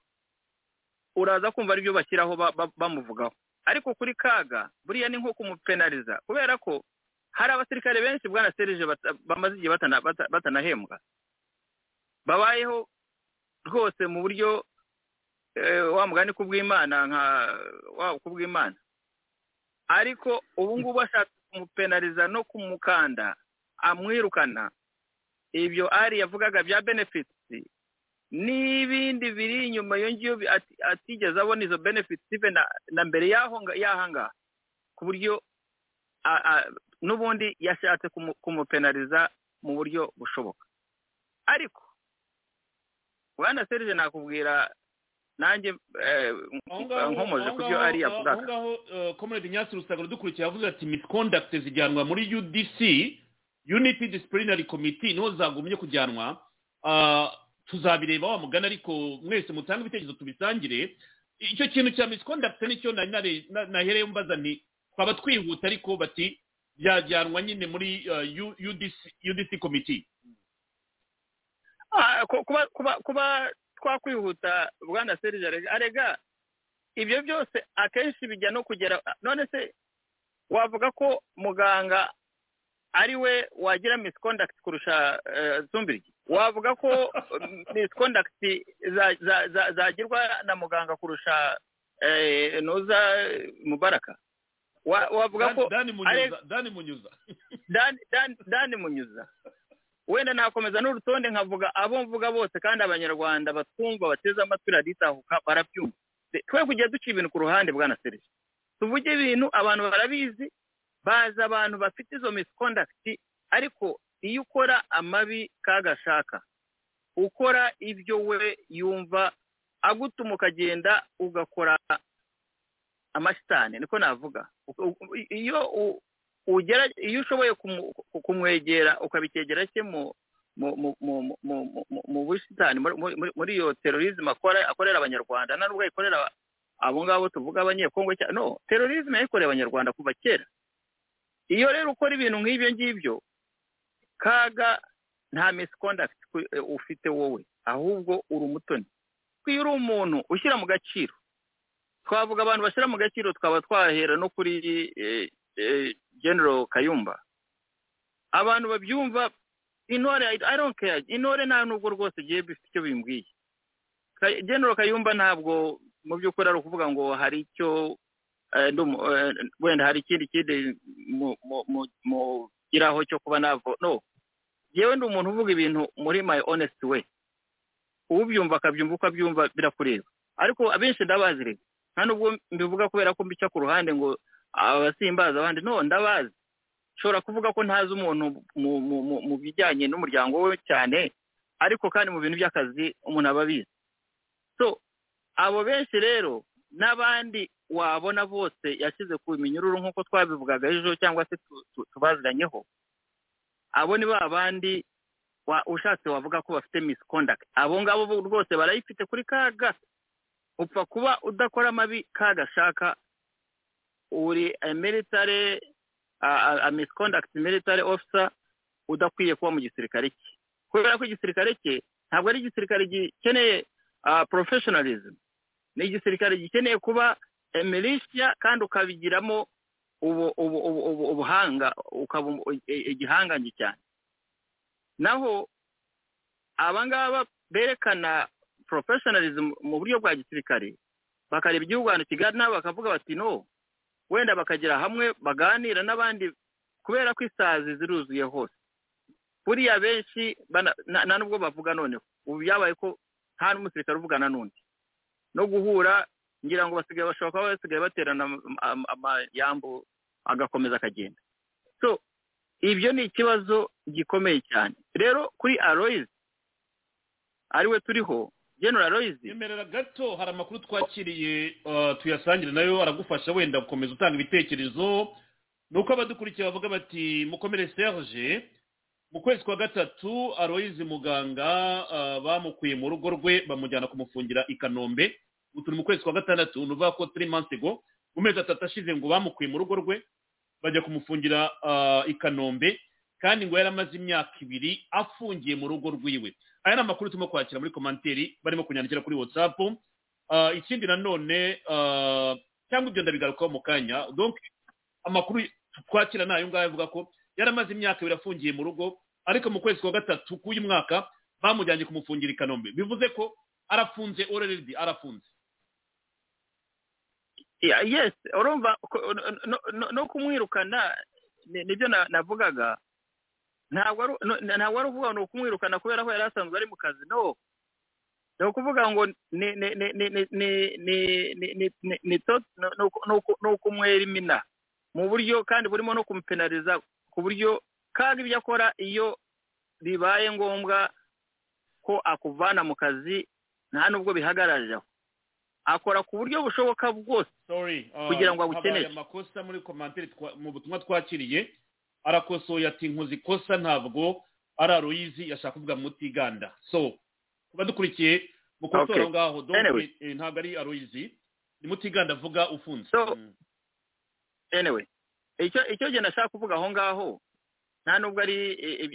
Uraza kumva ari byo bashyiraho ba- ba- bamuvugaho. Ariko kuri kaga buriya ni nko kumupenariza kubera ko hari abasirikare benshi bwana serije bamaze igihe batana- bata- batanahembwa. Babayeho rwose mu buryo eh, wa mugani kubw'imana nka wa kubw'imana. Ariko ubu ngubu ashatse kumupenariza no kumukanda amwirukana. Ibyo ari yavugaga bya benefits n'ibindi biri inyuma iyo ngiyo atigeze abona izo benefits even na, mbere y'aho ngaha. Ku buryo n'ubundi yashatse kumu- kumupenariza mu buryo bushoboka. Ariko bwana serije nakubwira nanjye eh, aho ngaho nkomoje aho ku byo ari aho yavugaga ngaho eh, comrade nyasi rusagara dukurikiye yavuze ati misconduct zijyanwa muri udc unity disciplinary committee ni ho zagumye kujyanwa. Ah, tuzabireba wa mugani ariko mwese mutange ibitekerezo tubisangire. Icyo kintu cya misconduct ni cyo nahereye mbaza nti twaba twihuta ariko bati byajyanwa nyine muri eh, UDC committee. Ah, kuba kuba kuba twakwihuta bwana serije arega arega ibyo byose akenshi bijya no kugera none se wavuga ko muganga ari we wagira misconduct kurusha eh, zumbirigi? Wavuga ko misconduct za- za- za- zagirwa na muganga kurusha eh, nuza mubaraka? Wa- wavuga ko dani munyuza. Wenda nakomeza n'urutonde nkavuga abo mvuga bose kandi abanyarwanda batwumva bateze amatwi raditahuka barabyumva. Twe kujya duca ibintu ku ruhande bwana serivisi tuvuge ibintu abantu barabizi bazi abantu bafite izo misconduct ariko iyo ukora amabi kagashaka ukora ibyo we yumva agutuma ukagenda ugakora amashitani niko navuga. Iyo iyo ushoboye kumwegera ukabikegera cye mu mu busitani? Muri- iyo terorisme akora akorera abanyarwanda nta nubwo ayikorera abo ngabo tuvuga abanyekongo cyane no terorisme yayikoreye abanyarwanda kuva kera. Iyo rero ukora ibintu nk'ibyo ngibyo kaga nta misconduct eh, ufite wowe ahubwo uri umutoni. Iyo uri umuntu ushyira mu gaciro twavuga abantu bashyira mu gaciro twaba twahera no kuri eh, general kayumba. Abantu babyumva intore I- don't care. Intore nta nubwo rwose igihe bifite icyo bimbwiye. General kayumba ntabwo mu by'ukuri ari ukuvuga ngo hari icyo eh, eh, wenda hari ikindi kindi mu- mu- mu- mugiraho cyo kuba navo no. Yewe ndi umuntu uvuga ibintu muri my honest way. Ubyumva akabyumva uko abyumva birakureba. Ariko abenshi ndabazi rero. Nta nubwo mbivuga kubera ko mbica ku ruhande ngo abasimbaza abandi. No ndabazi nshobora kuvuga ko ntazi umuntu mu- bijyanye n'umuryango we cyane ariko kandi mu bintu by'akazi umuntu aba abizi. So abo benshi rero n'abandi wabona bose yashyize ku minyururu nk'uko twabivugaga ejo cyangwa se tu- tu- tubaziranyeho abo ni ba bandi ushatse wavuga ko bafite misconduct. Abo ngabo bo rwose barayifite kuri kaga upfa kuba udakora amabi kagashaka uri military misconduct military officer udakwiye kuba mu gisirikare cye. Kubera ko igisirikare cye ntabwo ari igisirikare gikeneye professionalism. Ni igisirikare gikeneye kuba militia kandi ukabigiramo ubu, ubu, ubu, ubu, ubuhanga ukaba igihangange cyane. Naho abangaba berekana professionalism mu buryo bwa gisirikare bakareba igihugu ahantu kigana bakavuga bati no wenda bakagera hamwe baganira n'abandi kubera ko isazi ziruzuye hose. Buriya benshi nta nubwo bavuga noneho ubu byabaye ko nta n'umusirikare uvugana n'undi. No guhura ngira ngo basigaye bashobora kuba basigaye baterana am- am- amayambu agakomeza akagenda. So ibyo ni ikibazo gikomeye cyane. Rero kuri aloyizi ari we turiho general aloyizi yemerera gato hari amakuru twakiriye uh, tuyasangire na yo aragufasha wenda gukomeza utanga ibitekerezo. Ni uko abadukurikiye bavuga bati mukomere serge. Mu kwezi kwa gatatu aroyizi muganga uh, bamukuye mu rugo rwe bamujyana kumufungira i kanombe. Turi mu kwezi kwa gatandatu ni ukuvuga ko turi mansi go mu mezi atatu ashize ngo bamukuye mu rugo rwe bajya kumufungira uh, i kanombe. Kandi ngo yari amaze imyaka ibiri afungiye mu rugo rwiwe. Aya ni amakuru turimo kwakira muri komanteri barimo kunyandikira kuri whatsapp. Uh, ikindi nanone uh, cyangwa ibyo ndabigarukaho mu kanya. Amakuru twakira ni ayo ngayo avuga ko yari amaze imyaka ibiri afungiye mu rugo ariko mu kwezi kwa gatatu k'uyu mwaka bamujyanye kumufungira i kanombe. Bivuze ko arafunze already arafunze. Yes urumva no- kumwirukana ni- ni byo na- navugaga. ntabwo ari ukuvuga ngo ni ukumwirukana kubera ko yari asanzwe ari mu kazi no ni ukuvuga ngo ni ukumwera imina mu buryo kandi burimo no kumupenariza ku buryo kandi ibyo akora iyo bibaye ngombwa ko akuvana mu kazi nta n'ubwo bihagarariyeho akora ku buryo bushoboka bwose kugira ngo agukeneye amakosa muri komantire mu butumwa twakiriye arakosoye ati nkoze ikosa ntabwo ari aroyizi yashaka kuvuga mutiganda. So kuba dukurikiye mukosora aho ngaho ntabwo ari aroyizi ni mutiganda avuga ufunze. So- Mm. anyway icyo icyo gihe nashaka kuvuga aho ngaho nta nubwo ari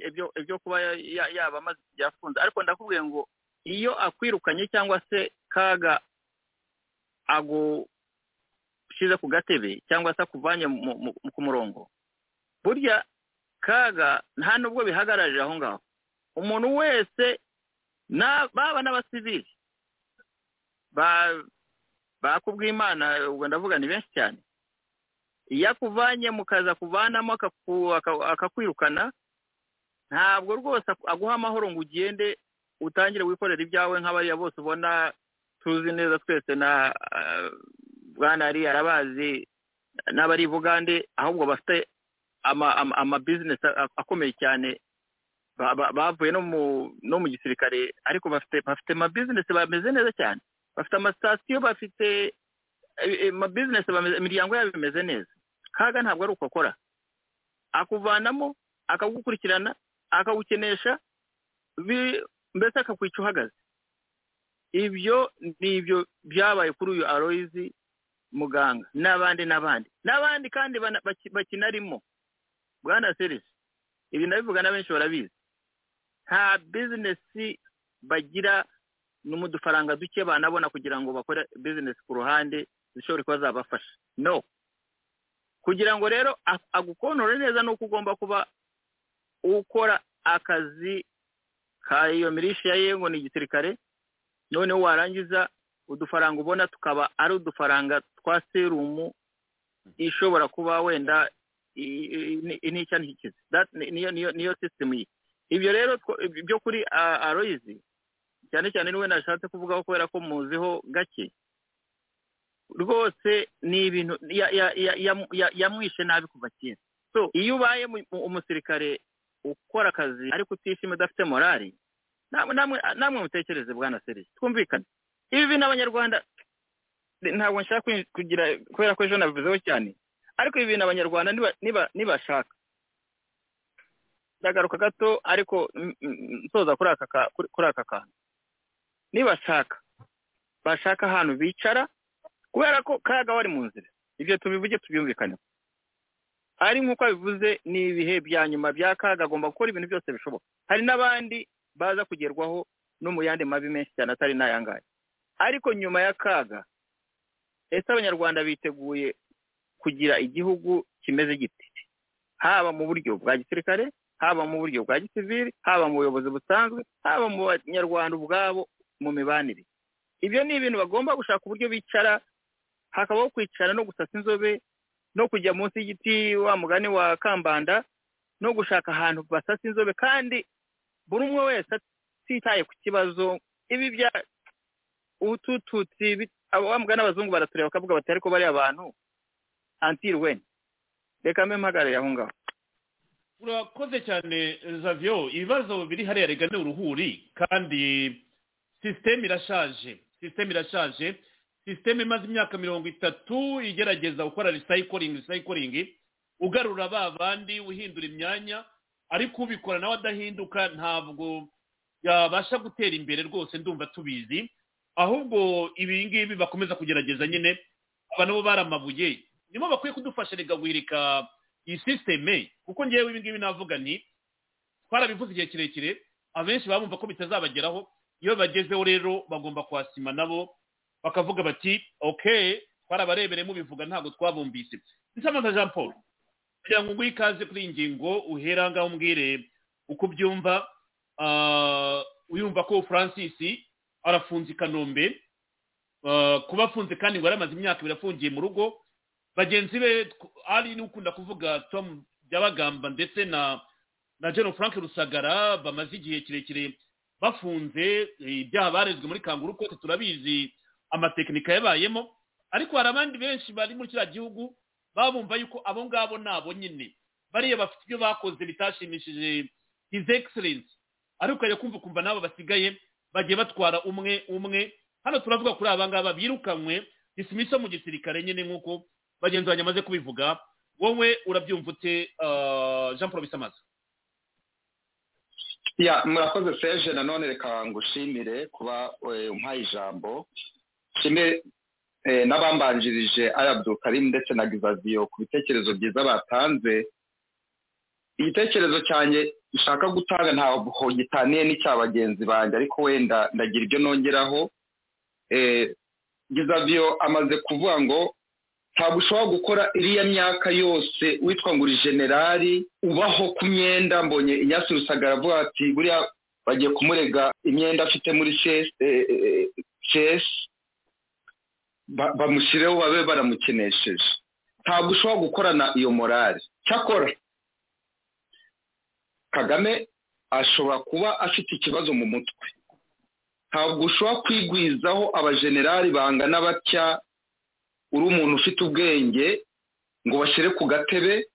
ibyo ibyo kuba ya- ya- yaba amaze igihe afunze. Ariko ndakubwiye ngo iyo akwirukanye cyangwa se kaga agushyize ku gatebe cyangwa se akuvanye ku murongo burya kaga nta nubwo bihagararira aho ngaho. Umuntu wese baba n'abasivili ba- bakubwimana ubwo ndavuga ni benshi cyane. Iyo akuvanye mu kazi akuvanamo akakwirukana ntabwo rwose aguha amahoro ngo ugende utangire wikorera ibyawe nk'abariya bose ubona tuzi neza twese na ah, bwana ari arabazi n'abari bugande ahubwo bafite amabizinesi akomeye cyane. Ba- ba- bavuye no mu gisirikare ariko bafite amabizinesi bameze neza cyane. Bafite amasitasiyo bafite amabizinesi bameze- imiryango yabo imeze neza. Kaga ntabwo ari uko akora. Akuvanamo akagukurikirana akagukenesha mbese akakwica uhagaze. Ibyo ni ibyo byabaye kuri uyu aroyizi muganga. N'abandi n'abandi. N'abandi kandi bakinarimo. Bwana serisi ibi ndabivuga na benshi barabizi. Nta bizinesi bagira ni mu dufaranga duke banabona kugira ngo bakore bizinesi ku ruhande zishobora kuba zabafasha. No. Kugira ngo rero a- agukontorore neza ni uko ugomba kuba ukora akazi ka iyo mirisha ye ngo ni igisirikare noneho warangiza udufaranga ubona tukaba ari udufaranga twa serumu ishobora kuba wenda n'icya ntikize niyo sisitemu ye ibyo rero byo kuri aroyizi cyane cyane ni we nashatse kuvugaho kubera ko muziho gake rwose ni ibintu ya- ya- ya- ya- ya- yamwishe nabi kuva kera. Iyo ubaye mu- mu- umusirikare ukora akazi ariko utishima udafite morali namwe mutekereze bwana serisi twumvikane. Ibi bintu abanyarwanda ntabwo nshaka kugira kubera ko ejo nabivuzeho cyane ariko ibi bintu abanyarwanda niba- niba- nibashaka. Ndagaruka gato ariko nsoza kuri aka kantu. Nibashaka. Bashaka ahantu bicara kubera ko kaga wari mu nzira. Ibyo tubivuge tubyumvikane. Ari nk'uko abivuze ni ibihe bya nyuma bya kaga agomba gukora ibintu byose bishoboka. Hari n'abandi baza kugerwaho no mu yandi mabi menshi cyane atari n'ayangaya ariko nyuma ya kaga ese abanyarwanda biteguye kugira igihugu kimeze giti haba mu buryo bwa gisirikare haba mu buryo bwa gisivili haba mu buyobozi busanzwe haba mu banyarwanda ubwabo mu mibanire. Ibyo ni ibintu bagomba gushaka uburyo bicara hakabaho kwicara no gusasa inzobe no kujya munsi y'igiti wa mugani wa kambanda no gushaka ahantu basasa inzobe kandi buri umwe wese atitaye ku kibazo. Ibi bya abo wa mugani abazungu baratureba bakavuga bati ariko bariya bantu antiri weni reka mbe mpagarare aho ngaho urakoze cyane zavio ibibazo biri hariya rega ni uruhuri kandi sisiteme irashaje sisiteme irashaje. Sisiteme imaze imyaka mirongo itatu igerageza gukora recycling recycling. Ugarura ba bandi uhindura imyanya. Ariko ubikora nawe adahinduka ntabwo yabasha gutera imbere rwose ndumva tubizi. Ahubwo ibi ngibi bakomeza kugerageza nyine. Aba nabo baramabuye. Nibo bakwiye kudufasha rega guhirika iyi sisiteme kuko ngewe ibi ngibi navuga ni twarabivuze igihe kirekire abenshi baba bumva ko bitazabageraho. Iyo bagezeho rero bagomba kwasima nabo bakavuga bati ok twarabarebereye mubivuga ntabwo twabumbise. Nsamaza jean paul kugira ngo nguhe ikaze kuri iyi ngingo uhera ngaho umbwire uko ubyumva. Ah, uyumva ko francis arafunze i kanombe. Ah, kuba afunze kandi ngo yari amaze imyaka ibiri afungiye mu rugo bagenzi be ari n'ukunda kuvuga tom byabagamba ndetse na na General Frank Rusagara bamaze igihe kirekire bafunze eh, ibyaha barezwe muri kanguru kote turabizi amatekinika yabayemo. Ariko hari abandi benshi bari muri kiriya gihugu baba bumva yuko abo ngabo nabo nyine. Bariya bafite ibyo bakoze bitashimishije his excellence ariko ukajya kumva ukumva n'abo basigaye bagiye batwara umwe umwe. Hano turavuga kuri aba ngaba birukanywe disimiso mu gisirikare nyine nk'uko bagenzi banjye bamaze kubivuga wowe urabyumva ute ah, jean paul bisamaza? Ya murakoze serge nanone reka ngushimire kuba eh, umpaye ijambo. Nshime eh, n'abambanjirije ayabdu karim ndetse na gizaviyo ku bitekerezo byiza batanze. Igitekerezo cyanjye nshaka gutanga ntabwo gitaniye n'icya bagenzi banjye ariko wenda ndagira ibyo nongeraho. Eh, gizaviyo amaze kuvuga ngo ntabwo ushobora gukora iriya myaka yose witwa ngo uri generali ubaho ku myenda mbonye inyasi rusagara avuga ati buriya bagiye kumurega imyenda afite muri chesi bamushyireho babe baramukenesheje. Ntabwo ushobora gukorana iyo morali cyakora kagame ashobora kuba afite ikibazo mu mutwe. Ntabwo ushobora kwigwizaho abajenerali bangana batya uri umuntu ufite ubwenge ngo bashyire ku gatebe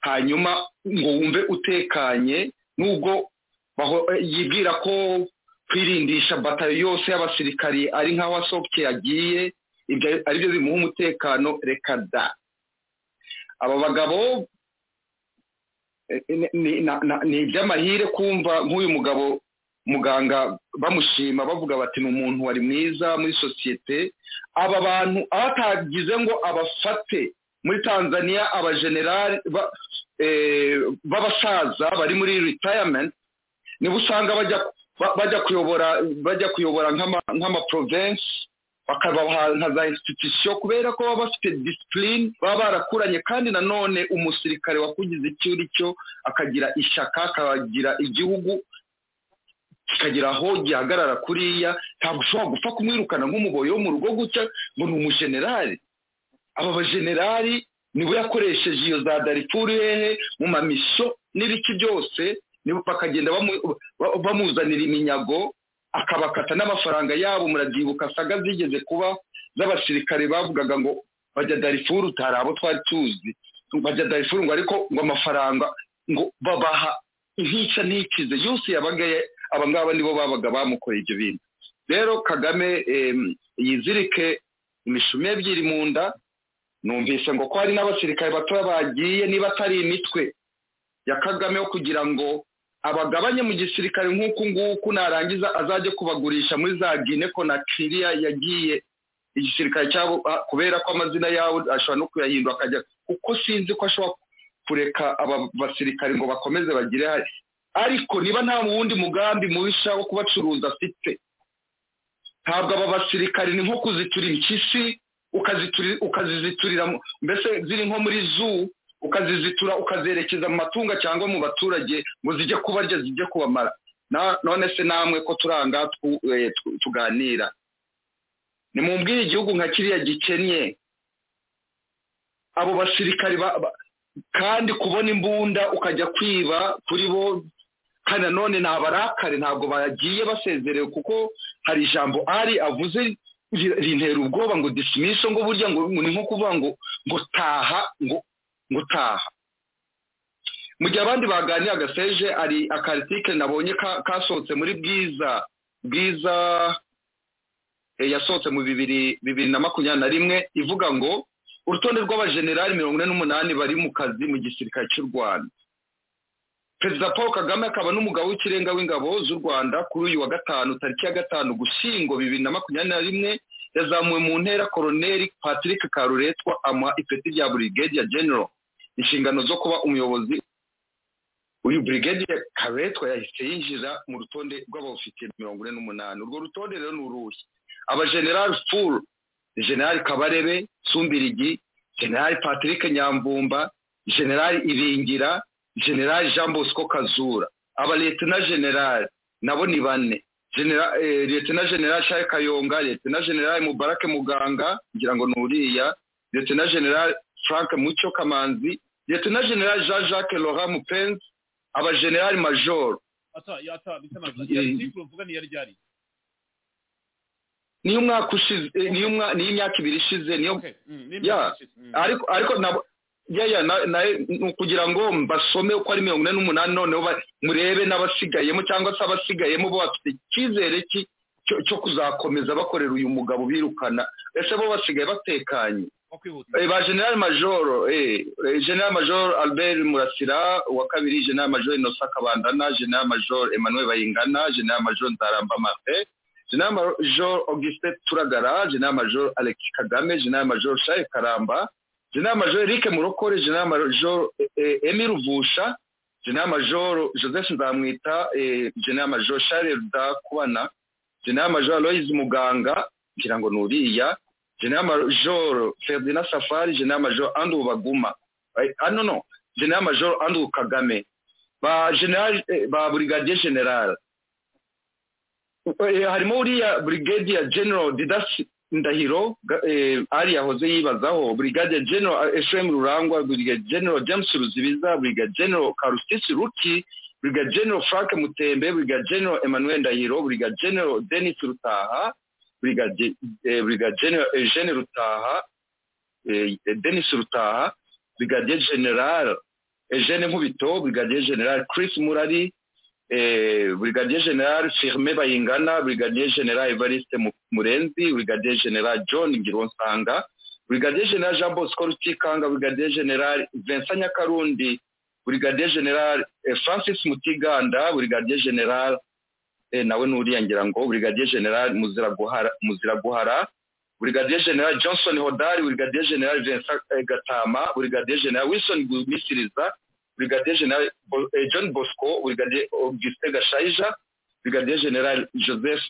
hanyuma ngo wumve utekanye nubwo yibwira ko kwirindisha batayo yose y'abasirikari ari nk'aho asohoke yagiye ibyo ari byo bimuha umutekano reka da. Aba bagabo eh, na- ni iby'amahire kumva nk'uyu mugabo muganga bamushima bavuga bati ni umuntu wari mwiza muri sosiyete aba bantu atagize ngo abafate muri tanzania abajenerali ba- eh, b'abasaza bari muri retirement niba usanga bajya ba- bajya kuyobora bajya kuyobora nk'ama- nk'amaprovensi bakabaha nka za institution kubera ko baba bafite discipline baba barakuranye kandi nanone umusirikare wakugize icyo uri cyo akagira ishyaka akagira igihugu kikagira aho gihagarara kuriya ntabwo ushobora gupfa kumwirukana nk'umuboyi wo mu rugo gutya ngo ni umujenerali. Aba bajenerali nibo yakoresheje iyo za darifuru hehe mu mamisho n'ibiki byose nibo bakagenda bamu- ba- bamuzanira iminyago akabakata n'amafaranga yabo. Murabyibuka saga zigeze kuba z'abasirikare bavugaga ngo bajya darifuru utari abo twari tuzi. Bajya darifuru ngo ariko ngo amafaranga ngo babaha intica ntikize yose yabaga aba ngaba nibo babaga bamukoreye ibyo bintu. Rero kagame yizirike imishumi ebyiri mu nda numvise ngo ko hari n'abasirikare batoya bagiye niba atari imitwe ya kagame yo kugira ngo abagabanye mu gisirikare nk'uku nguku narangiza azajye kubagurisha muri za gine konakiriya yagiye igisirikare cyabo ah, kubera ko amazina yawe ashobora no kuyahindura akajya kuko sinzi ko ashobora kureka aba basirikare ngo bakomeze bagire ariko niba nta wundi mugambi mubisha wo kubacuruza afite. Ntabwo aba basirikare ni nko kuzitura impyisi ukaziziturira mu- mbese ziri nko muri zoo ukazizitura ukazerekeza mu matungo cyangwa mu baturage ngo zijye kubarya zijye kubamara. None se namwe ko turanga tu- eh, tu- tuganira. Nimumbwire igihugu nka kiriya gikennye abo basirikari ba- ba- kandi kubona imbunda ukajya kwiba kuri bo kandi nanone ni abarakare ntabwo bagiye basezerewe kuko hari ijambo ari avuze ri- rintera ubwoba ngo disimiso ngo burya ngo ni nko kuvuga ngo ngo taha ngo ngo taha. Mu gihe abandi baganira agaseje ari akaritike nabonye ka- kasohotse muri bwiza bwiza eh, yasohotse mu bibiri bibiri na makumyabiri na rimwe ivuga ngo urutonde rw'abajenerali mirongo ine n'umunani bari mu kazi mu gisirikare cy'u rwanda. Perezida paul kagame akaba n'umugabo w'ikirenga w'ingabo z'u rwanda kuri uyu wa gatanu tariki ya gatanu gushyingo bibiri na makumyabiri na rimwe yazamuwe mu ntera koroneri patrick karuretwa amuha ipeti rya brigadier general. Inshingano zo kuba umuyobozi uyu brigadier karuretwa yahise yinjira mu rutonde rw'abawufitiye mirongo ine n'umunani. Urwo rutonde rero ni uruhe abajenerali full generali kabarebe sumbirigi generali patrick nyamvumba generali ibingira generali jean bosco kazura. Aba leta generali nabo ni bane. Eh, leta generali shari kayonga leta generali mubarake muganga ngira ngo ni uriya. Leta generali frank mucyo kamanzi leta generali jean jacques laurent mupenzi abajenerali major. Ata yata bisamaza iyo article uvuga ni yari ryari? Niyo umwaka ushize eh, niyo imyaka ibiri ishize niyo mm. Mm. ariko yaya ukugira ngo mbasome uko ari mirongo ine n'umunani noneho murebe n'abasigayemo cyangwa se abasigayemo bo bafite icyizere cyo kuzakomeza bakorera uyu mugabo birukana. Ese bo basigaye batekanye? Eh, ba general major eh, general major albert murasira uwa kabiri general major innocent kabandana general major emmanuel bayingana general major nzaramba martin general major augustin turagara general major alex kagame general major charles karamba general major eric murokore general major eh, eh, emi ruvusha general major joseph nzamwita eh, general major charles rudakubana general major aloise muganga ngira ngo ni uriya general major ferdinand safari general major andrew baguma Eh, ah no general major andrew kagame ba general ba brigadier general. Harimo uriya brigadier general didas ndahiro eh, ari yahoze yibazaho brigadier general efrem rurangwa brigadier general james ruzibiza brigadier general karusisi ruki brigadier general frank mutembe brigadier general emmanuel ndahiro brigadier general denis rutaha brigadier eh, brigadier general eugene rutaha denis rutaha brigadier general eugene nkubito brigadier general chris murari brigadier general firme bayingana brigadier general evariste Mu- murenzi brigadier general john ngironsanga brigadier general jean bosco rutikanga brigadier general vincent nyakarundi brigadier general eh, francis mutiganda brigadier general eh, nawe nuriya ngira ngo brigadier general muziraguhara muziraguhara brigadier general johnson hodari brigadier general vincent eh, gatama brigadier general wilson gumisiriza brigadier general eh, john bosco brigadier augustin gashayija brigadier general joseph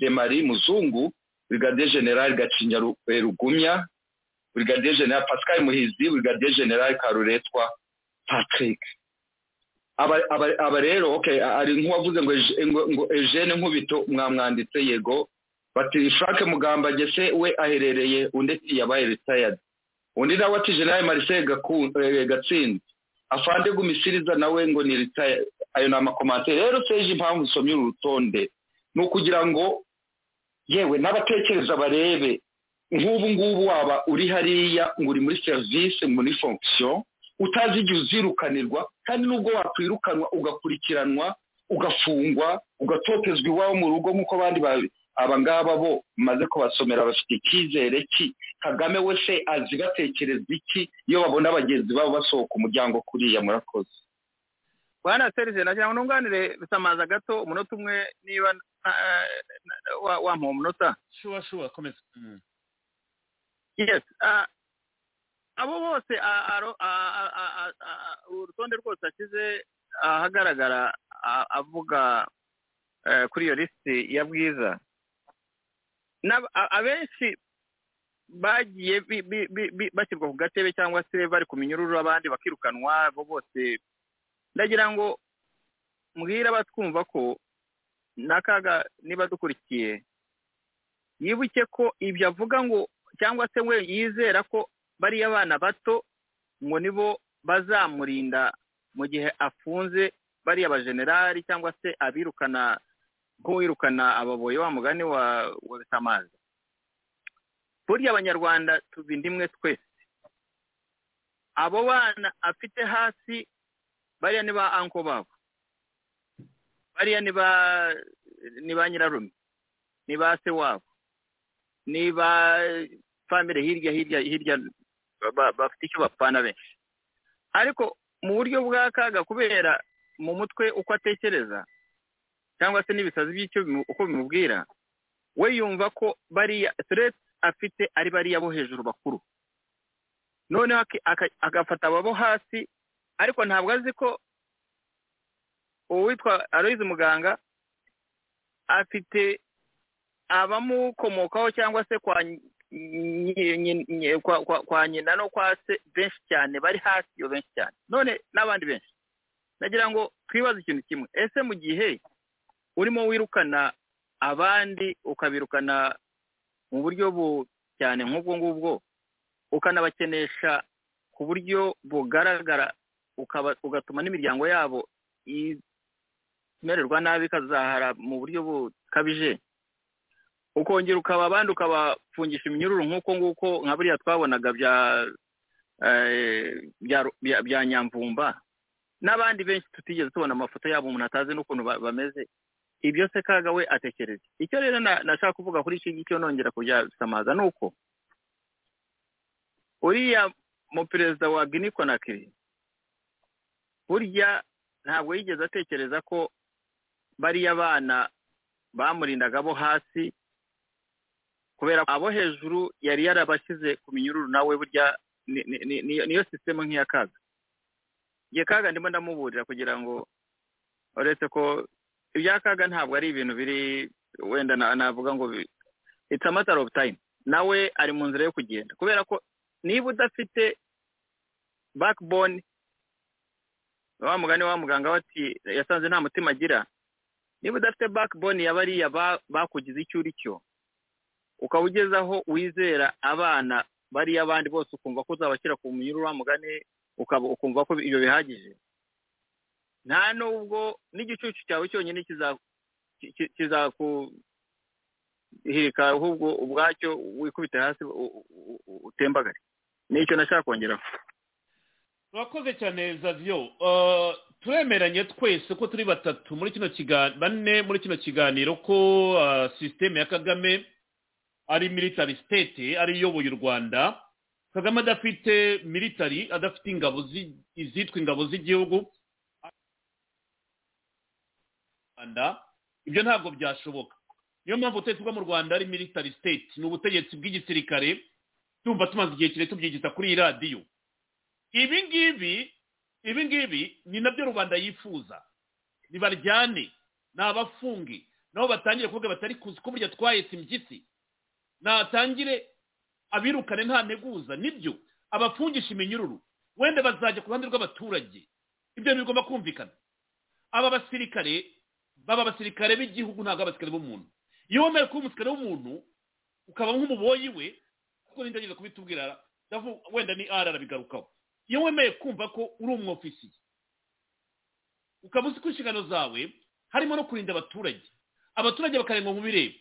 demari muzungu brigadier general gacinya eh, rugumya brigadier general pascal muhizi brigadier general karuretwa patrick. Aba rero okay ari nk'uwavuze ngo Eugene- Eugene nkubito mwamwanditse yego. Bati Frank Mugambage se we aherereye undi yabaye retired? Undi nawe ati General Marcel eh, Gatsinzi. Afande gumisiriza nawe ngo ni retired ayo ni amakomantere rero seje impamvu usomye uru rutonde ni ukugira ngo yewe n'abatekereza barebe nk'ubu ngubu waba uri hariya ngo uri muri serivisi muri fonction utazi igihe uzirukanirwa kandi nubwo wakwirukanwa ugakurikiranwa ugafungwa ugatotezwa iwawe mu rugo nk'uko abandi ba- aba ngaba bo maze kubasomera bafite icyizere ki? Kagame we se azi batekereza iki iyo babona bagenzi babo basohoka umuryango kuriya murakoze. Bwana serije nagira ngo nunganire rusamaza gato umunota umwe niba eh, wa- wampa umunota. Shuwa shuwa komeza Mm. yes ah, abo bose aro- urutonde rwose ashyize ahagaragara ah, avuga eh, kuri iyo lisiti ya bwiza. Abenshi bagiye bashyirwa ku gatebe cyangwa se bari ku minyururu abandi bakirukanwa abo bose ndagira ngo mbwire abatwumva ko n'akaga niba dukurikiye. Yibuke ko ibyo avuga ngo cyangwa se we yizera ko bariya abana bato ngo nibo bazamurinda mu gihe afunze bariya abajenerali cyangwa se abirukana nk'uwirukana ababoye wa mugani wa wa bitamazi burya abanyarwanda tuzi indimwe twese. Abo bana afite hasi bariya ni ba anko babo. Bariya ni ba ni ba nyirarume. Ni ba se wabo. Ni ba famire hirya hirya hirya ba- ba- bafite icyo bapfana benshi. Ariko mu buryo bw'akaga kubera mu mutwe uko atekereza cyangwa se n'ibisazi by'icyo uko bimubwira we yumva ko bariya stress afite ari bariya bo hejuru bakuru. Noneho agafata abo bo hasi ariko ntabwo azi ko uwitwa aloyizi muganga afite abamukomokaho cyangwa se kwa- kwa nyina no kwa se benshi cyane bari hasi yo benshi cyane. None n'abandi benshi. Nagira ngo twibaze ikintu kimwe. Ese mu gihe urimo wirukana abandi ukabirukana mu buryo bu cyane nk'ubwo ngubwo ukanabakenesha ku buryo bugaragara ukaba ugatuma n'imiryango yabo imererwa nabi ikazahara mu buryo bukabije. Ukongera ukaba abandi ukabafungisha iminyururu nk'uko nguko nka buriya twabonaga bya eh, bya nyamvumba. N'abandi benshi tutigeze tubona amafoto yabo umuntu atazi n'ukuntu ba- bameze. Ibyo se kaga we atekereza icyo rero na- nashaka kuvuga kuri iki ngiki nongera kubyasamaza ni uko uriya mu perezida wa Guinea Conakry burya ntabwo yigeze atekereza ko bariya bana bamurindaga bo hasi kubera abo hejuru yari yarabashyize ku minyururu nawe burya ni- ni- ni- ni- niyo sisitemu nk'iya kaga igihe kaga ndimo ndamuburira kugira ngo uretse ko ibya kaga ntabwo ari ibintu biri wenda na- navuga ngo it's a matter of time. Nawe ari mu nzira yo kugenda. Kubera ko niba udafite backbone wa mugani wa muganga we ati yasanze nta mutima agira niba udafite backbone ya bariya ba- bakugize icyo uri cyo ukaba ugeze aho wizera abana bariya abandi bose ukumva ko uzabashyira ku munyururu wa mugani ukumva ko ibyo bihagije. Nta nubwo n'igicucu cyawe cyonyine kiza- ki- ki- kizakuhirika ahubwo ubwacyo wikubite hasi utembagare. Nicyo nashaka kongeraho. Urakoze cyane zavyo Uh, turemeranye twese ko turi batatu muri kino kiganiro bane muri kino kiganiro ko uh, sisiteme ya kagame ari military state ari iyoboye u rwanda. Kagame adafite military adafite ingabo zi- izitwa ingabo z'igihugu. Rwanda ibyo ntabwo byashoboka. Niyo mpamvu ubutegetsi bwo mu rwanda ari military state ni ubutegetsi bw'igisirikare tumva tumaze igihe kirekire tubyigita kuri iyi radiyo ibi ngibi ibi ngibi ni na byo rubanda yifuza. Nibaryane ni abafungi nabo batangire kuvuga batari kuzi ko burya twahetse impyisi natangire abirukane nta nteguza ni byo abafungisha iminyururu wenda bazajya ku ruhande rw'abaturage. Ibyo bigomba kumvikana. Aba basirikare baba abasirikare b'igihugu ntabwo abasirikare b'umuntu. Iyo wemeye kuba umusirikare w'umuntu ukaba nk'umuboyi we kuko nindageza kubitubwira ndavu- wenda ni ara arabigarukaho iyo wemeye kumva ko uri umwofisiye ukaba uzi ko inshingano zawe harimo no kurinda abaturage. Abaturage bakarengwa mu bireba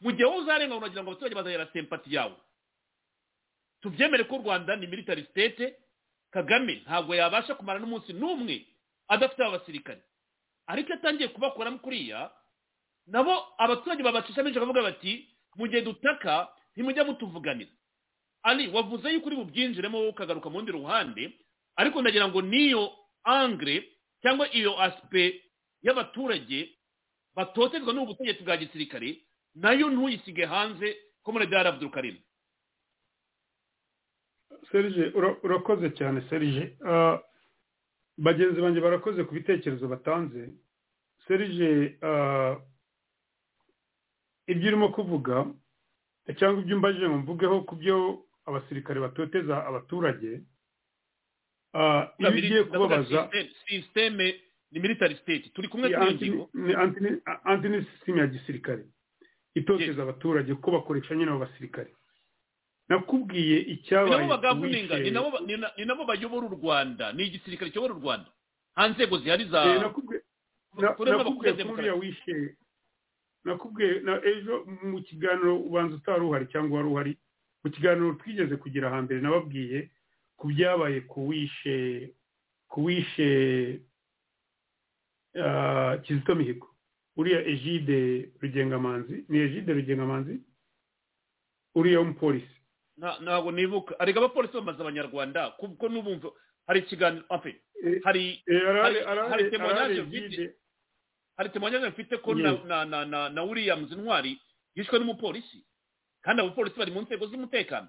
mu gihe wowe uzarenga unagira ngo abaturage bazahera sempati yawe. Tubyemere ko u rwanda ni military state kagame ntabwo yabasha kumara n'umunsi n'umwe adafite aba basirikare. Ariko iyo atangiye kubakoramo kuriya nabo abaturage babacisha menshi bakavuga bati mu gihe dutaka ntimujya mutuvuganira. Ari wavuze yuko uri bubyinjiremo wowe ukagaruka mu rundi ruhande ariko ndagira ngo niyo angre cyangwa iyo asipe y'abaturage batotezwa n'ubu butegetsi bwa gisirikare na yo ntuyisige hanze ko muri dara abdulkarim serije ura- urakoze cyane serije Ah, bagenzi banjye barakoze ku bitekerezo batanze. Serije ah, ibyo urimo kuvuga cyangwa ibyo umbajije ngo mvugeho ku byo abasirikare batoteza abaturage ah, iyo ugiye kubabaza sisiteme ni military state. Turi kumwe Ni kuri iyo anti- ngingo. ni anti- anti ni sisiteme ya gisirikare. Itoteza abaturage ko bakoresha nyine abo basirikare. Nakubwiye icyabaye bagavuninga ni nabo ba- ni na- ni nabo bayobora u rwanda. Ni igisirikare kiyobora u rwanda. Nta nzego zihari za Eh, nakubwiye na- ejo mu kiganiro ubanza utari uhari cyangwa wari uhari mu kiganiro twigeze kugira hambere nababwiye ku byabaye ku wishe ku wishe ah, kizito mihigo. Uriya egide rugengamanzi. Ni egide rugengamanzi? Uriya w'umupolisi. Ntabwo nibuka. Arega abapolisi bamaze abanyarwanda kuko n'ubumva hari ikiganiro Eh, hari eh, arare mfite. Hari temonyage mfite ko na na na na na williams ntwari yishwe n'umupolisi. Kandi abapolisi bari mu nzego z'umutekano.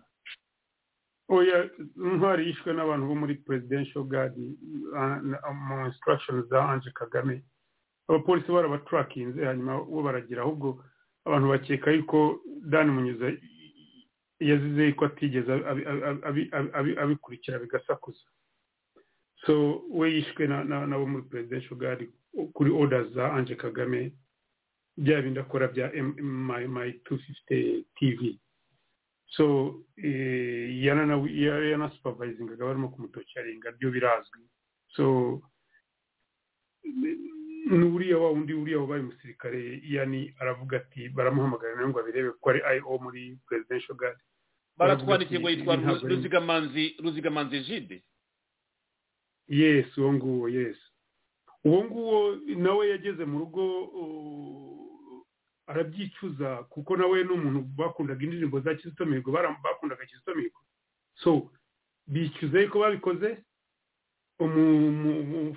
Oya ntwari yishwe n'abantu bo muri presidential guard uh, mu instructions za anje kagame. Abapolisi barabaturakinze hanyuma bo baragira ahubwo abantu bakeka yuko dan munyuza yazize ko atigeze abi- abi- abi- abi- abi- abikurikira bigasakuza. So we yishwe na- na- nabo muri presidential guard kuri orders za anje kagame bya bindi akora bya my my 250 tv so eh, yana yana supervisingaga barimo kumutocaringa byo birazwi. So n'uriya wa undi uriya wabaye umusirikare yani aravuga ati baramuhamagara nawe ngo abirebe ko ari io muri presidential guard baratwandikiye ngo yitwa ruzigamanzi ruzigamanzi jide yes uwo nguwo yes. Uwo nguwo nawe yageze mu rugo arabyicuza kuko nawe ni umuntu bakundaga indirimbo za kizito mihigo bakundaga kizito mihigo. So bicuza yuko babikoze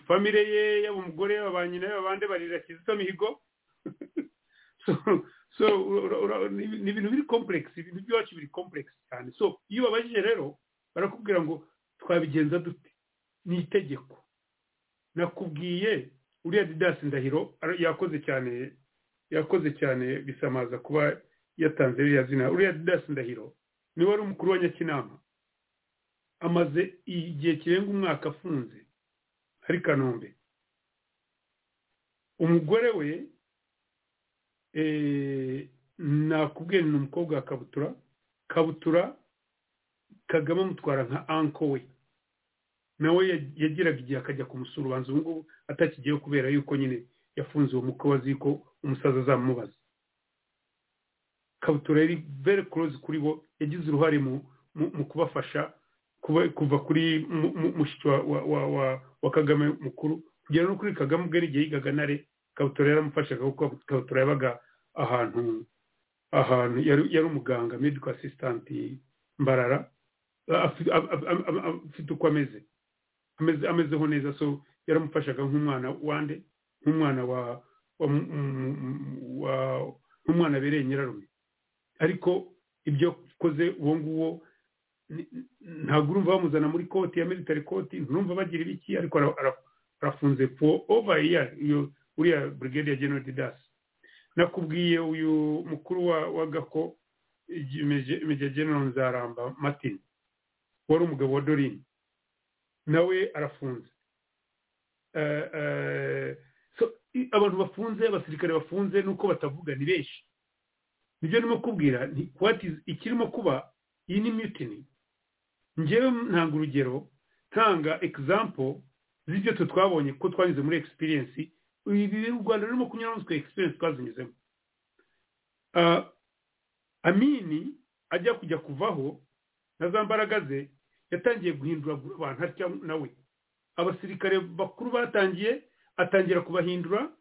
famire ye yaba umugore yaba ba nyina yaba abandi barira kizito mihigo. so ni ibintu biri complex ibintu by'iwacu biri complex cyane so iyo ubabajije rero barakubwira ngo twabigenza dute ni itegeko nakubwiye uriya didasi ndahiro yakoze cyane yakoze cyane bisamaza kuba yatanze ririya zina uriya didasi ndahiro ni we wari umukuru wa nyakinama amaze igihe kirenga umwaka afunze ari kanombe umugore we nakubwiye ni umukobwa wa kabutura. Kabutura kagame amutwara nka anko we. Nawe ya- yagiraga igihe akajya kumusura ubanza. Ubu ngubu atakigiyeho kubera yuko nyine yafunze uwo azi ko umusaza azamubaza. Kabutura yari very close kuri bo yagize uruhare mu kubafasha kuba- kuva kuri mu- mu- mushiki wa- wa- wa- wa- wa kagame mukuru. Kugera no kuri kagame ubwo igihe yigaga nare kabutura yaramufashaga kuko kabutura yabaga ahantu ahantu yari umuganga medical assistant mbarara afite uko ameze. Ameze amezeho neza so yaramufashaga nk'umwana wande nk'umwana wa wa nk'umwana abereye nyirarume ariko ibyo akoze uwo nguwo ntabwo urumva bamuzana muri koti ya military koti nturumva bagira ibiki ariko ara- ara- arafunze for over a year iyo uriya brigade ya general didas. Nakubwiye uyu mukuru wa gako general nzaramba martin wari umugabo wa dorin nawe arafunze. Eh, eh, abantu bafunze abasirikare bafunze nuko batavuga ni benshi. Nibyo ndimo kubwira ikirimo kuba iyi ni mutiny. Njyewe ntanga urugero ntanga example z'ibyo twabonye ko twanyuze muri ibi u rwanda rurimo kunyura twe experience twazinyuzemo. Ah, amini ajya kujya kuvaho na za mbaraga ze yatangiye guhinduragura abantu atya nawe. Abasirikare bakuru batangiye atangira kubahindura.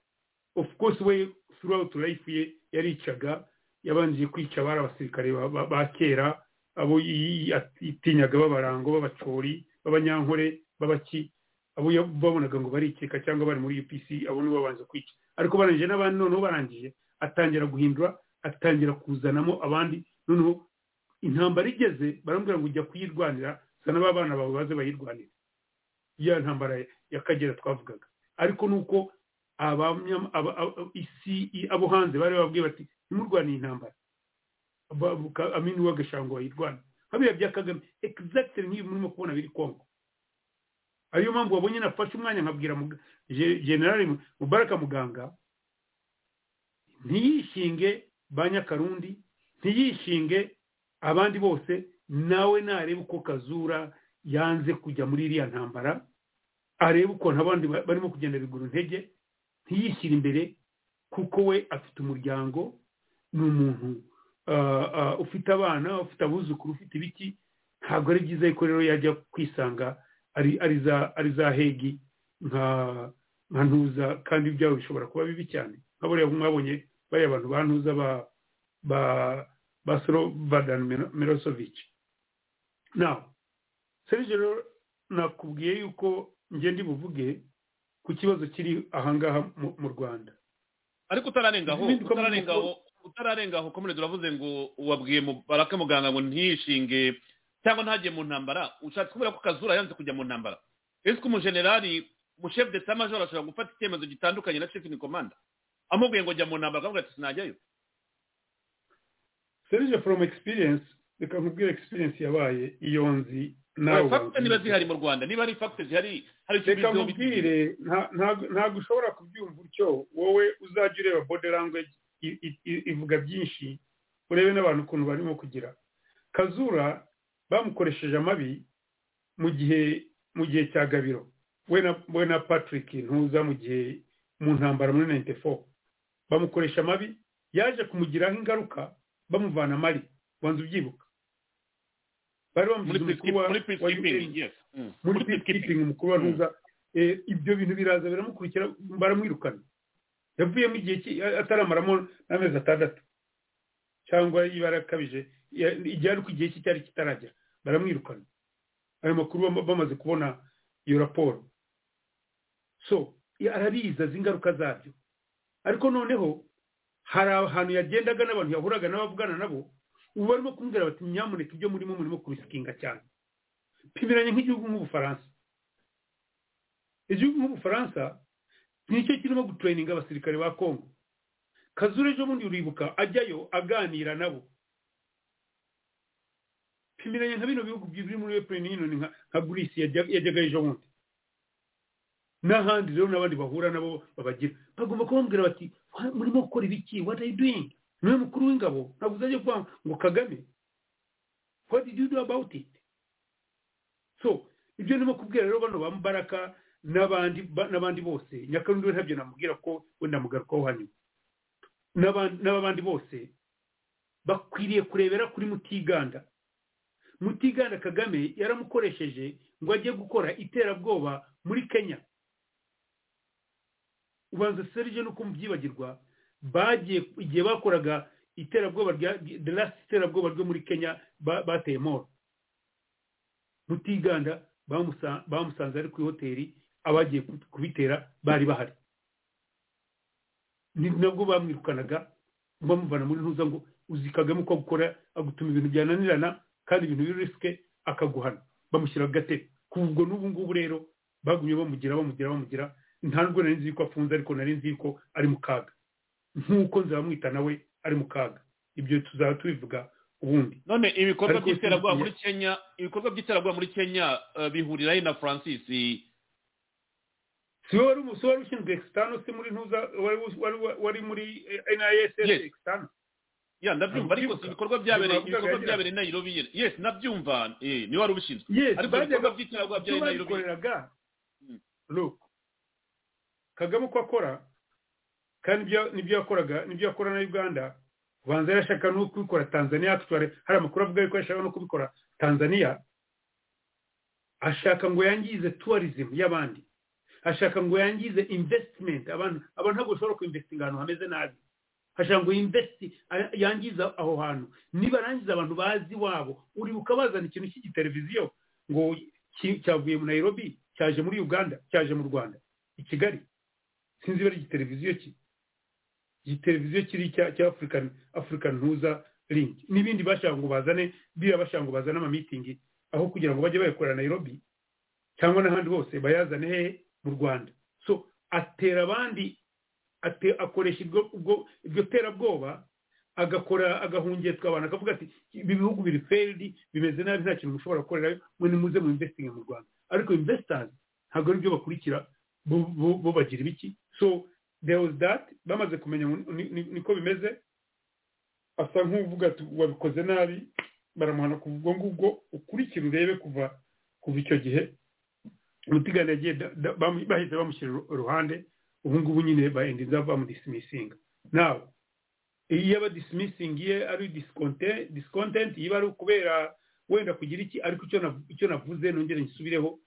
Of course we throughout life ye yaricaga yabanjiye kwica abari abasirikare ba- kera abo yi- yi- yitinyaga b'abarango b'abacori b'abanyankore b'abaki. Abo babonaga ngo barikeka cyangwa bari muri upc abo nibo babanza kwica. Ariko barangije n'abandi noneho barangije atangira guhindura atangira kuzanamo abandi. Noneho intambara igeze baramubwira ngo ujya kuyirwanira zana ba bana bawe baze bayirwanire. Ya ntambara ya kagera twavugaga. Ariko nuko isi abo hanze bari babwiye bati ntimurwaniye intambara. Amini w'agashango bayirwana habiriya bya kagame. Exactly nk'ibi murimo kubona biri kongo. Ariyo mpamvu wabonye nafashe umwanya nkabwira generali mubaraka muganga ntiyishinge ba nyakarundi ntiyishinge abandi bose nawe narebe uko kazura yanze kujya muri iriya ntambara arebe ukuntu abandi ba- barimo kugenda bigura intege ntiyishyire imbere kuko we afite umuryango ni umuntu ufite abana ufite abuzukuru ufite ibiki ntabwo ari byiza yuko rero yajya kwisanga ari ari za ari za hegi nka nka ntuza kandi ibyabo bishobora kuba bibi cyane. Nka buriya mwabonye bariya bantu ba ntuza ba ba ba Slobodan Milo- Milosevic now Serge rero nakubwiye yuko njye ndi buvuge ku kibazo kiri ahangaha mu- Rwanda. Ariko utararengaho utararengaho utararengaho komerede uravuze ngo wabwiye baraka muganga ngo ntiyishinge cyangwa ntajye mu ntambara ushatse kubera ko kazura yanze kujya mu ntambara. Ese ko umujenerali umushefu de majoro ashobora gufata icyemezo gitandukanye na in command? Amubwiye ngo jya mu ntambara akavuga ati sinajyayo. Serge from experience reka nkubwire experience yabaye iyo nzi nawe fagite niba zihari mu rwanda niba hari fagite zihari hari icyo reka nkubwire ntabwo ushobora kubyumva utyo. Wowe uzajya ureba body language ivuga byinshi urebe n'abantu ukuntu barimo kugira. Kazura bamukoresheje amabi mu gihe mu gihe cya gabiro. We na patrick ntuza mu gihe mu ntambara muri 94 bamukoresha amabi yaje kumugiraho ingaruka bamuvana mari wanza ubyibuka? Bari muri bamugize umukuru wa muri peacekeeping Mm. peacekeeping. umukuru wa Mm. ntuza eh, ibyo bintu biraza biramukurikira baramwirukana. Yavuyemo igihe ataramaramo n'amezi atandatu. Cyangwa ibara akabije igihe ariko igihe cye cyari kitaragera. Baramwirukana. Ayo makuru bama- bamaze kubona iyo raporo. So arabizi azi ingaruka zabyo. Ariko noneho hari ahantu yagendaga n'abantu yahuraga n'abavugana nabo ubu barimo kumubwira bati nyamuneka ibyo murimo murimo kubisikinga cyane. Pimiranye nk'igihugu nk'ubufaransa. Igihugu nk'ubufaransa ni cyo kirimo gutureyininga abasirikare ba kongo kazure ejo bundi uribuka ajyayo aganira nabo. Pimiranye nka bino bihugu biri muri epureni yino nka yajya- yajyaga ejo bundi. N'ahandi rero n'abandi bahura nabo babagira. Bagomba kubabwira bati "Wa- murimo gukora ibiki? What are you doing? Niwe mukuru w'ingabo ntabwo uzajya kuvuga ngo kagame. What did you do about so ibyo ndimo kubwira rero bano ba Mubaraka n'abandi ba- n'abandi bose nyakarundi we ntabyo namubwira ko we ndamugarukaho hanyuma. N'abandi bose bakwiriye kurebera kuri mutiganda. Mutiganda kagame yaramukoresheje ngo ajye gukora iterabwoba muri kenya. Ubanza serije nuko mubyibagirwa bagiye igihe bakoraga iterabwoba rya last iterabwoba ryo muri kenya ba- bateye moro mutiganda bamusa- bamusanze ari ku ihoteli abagiye ku- kubitera bari bahari. Ni nabwo bamwirukanaga bamuvana muri ntuza ngo uzi kagame uko gukora agutuma ibintu byananirana kandi ibintu biri risike akaguhana. Bamushyira ku gatebe kubwo n'ubu ngubu rero bagumye bamugira bamugira bamugira. Nta nubwo nari nzi ko afunze ariko nari nzi ko ari mu kaga. Nk'uko nzabamwita nawe ari mu kaga. Ibyo tuzaba tubivuga ubundi. None ibikorwa by'iterabwoba muri kenya ibikorwa by'iterabwoba muri kenya eh, bihurira he na francis. Si wowe wari ushinzwe extano se muri ntuza wari muri. NISS extano ya ndabyumva ariko si ibikorwa byabereye ibikorwa byabereye i nairobi yes nabyumva eh, ni we wari ubishinzwe. Ariko ibikorwa by'iterabwoba byabereye i nairobi babikoreraga Mm. look kagame uko akora kandi ibyo- ni byo yakoraga ni byo yakora na uganda ubanza yarashaka no kubikora tanzania actually hari amakuru avuga yuko yashaka no kubikora tanzania ashaka ngo yangize tourism y'abandi. Ashaka ngo yangize investment. Abantu abantu ntabwo bashobora kuinvestinga ahantu hameze nabi. Ashaka ngo investi a- yangiza aho hantu. Nibarangiza abantu bazi iwabo uribuka bazana ikintu cy'igiteleviziyo ngo cyavuye mu nairobi cyaje muri uganda cyaje mu rwanda. I kigali. Sinzi ibara igiteleviziyo ki. Igiteleviziyo kiri cya african african ntuza link n'ibindi bashaka ngo bazane biriya bashaka ngo bazane amamitingi aho kugira ngo bajye bayakorera nairobi cyangwa n'ahandi hose bayazane hehe mu rwanda. So atera abandi akoresha ibyo ubwo ibyo terabwoba agakora agahungetwa abantu akavuga ati ibi bihugu biri failed bimeze nabi nta kintu mushobora gukorerayo mwe nimuze mu investing mu rwanda. Ariko investors ntabwo ari byo bakurikira bo bagira ibiki. So there was that bamaze kumenya niko bimeze asa nk'uvuga ati wabikoze nabi baramuhana kuva ubwo ngubwo ukurikira urebe kuva kuva icyo gihe. Umutigani yagiye bahise bamushyira iru- iruhande ubu ngubu nyine baendinza bamudisimisinga nawe iyo aba disimisingi ye ari discontent iba ari ukubera wenda kugira iki ariko icyo nav- icyo navuze nongere ngisubireho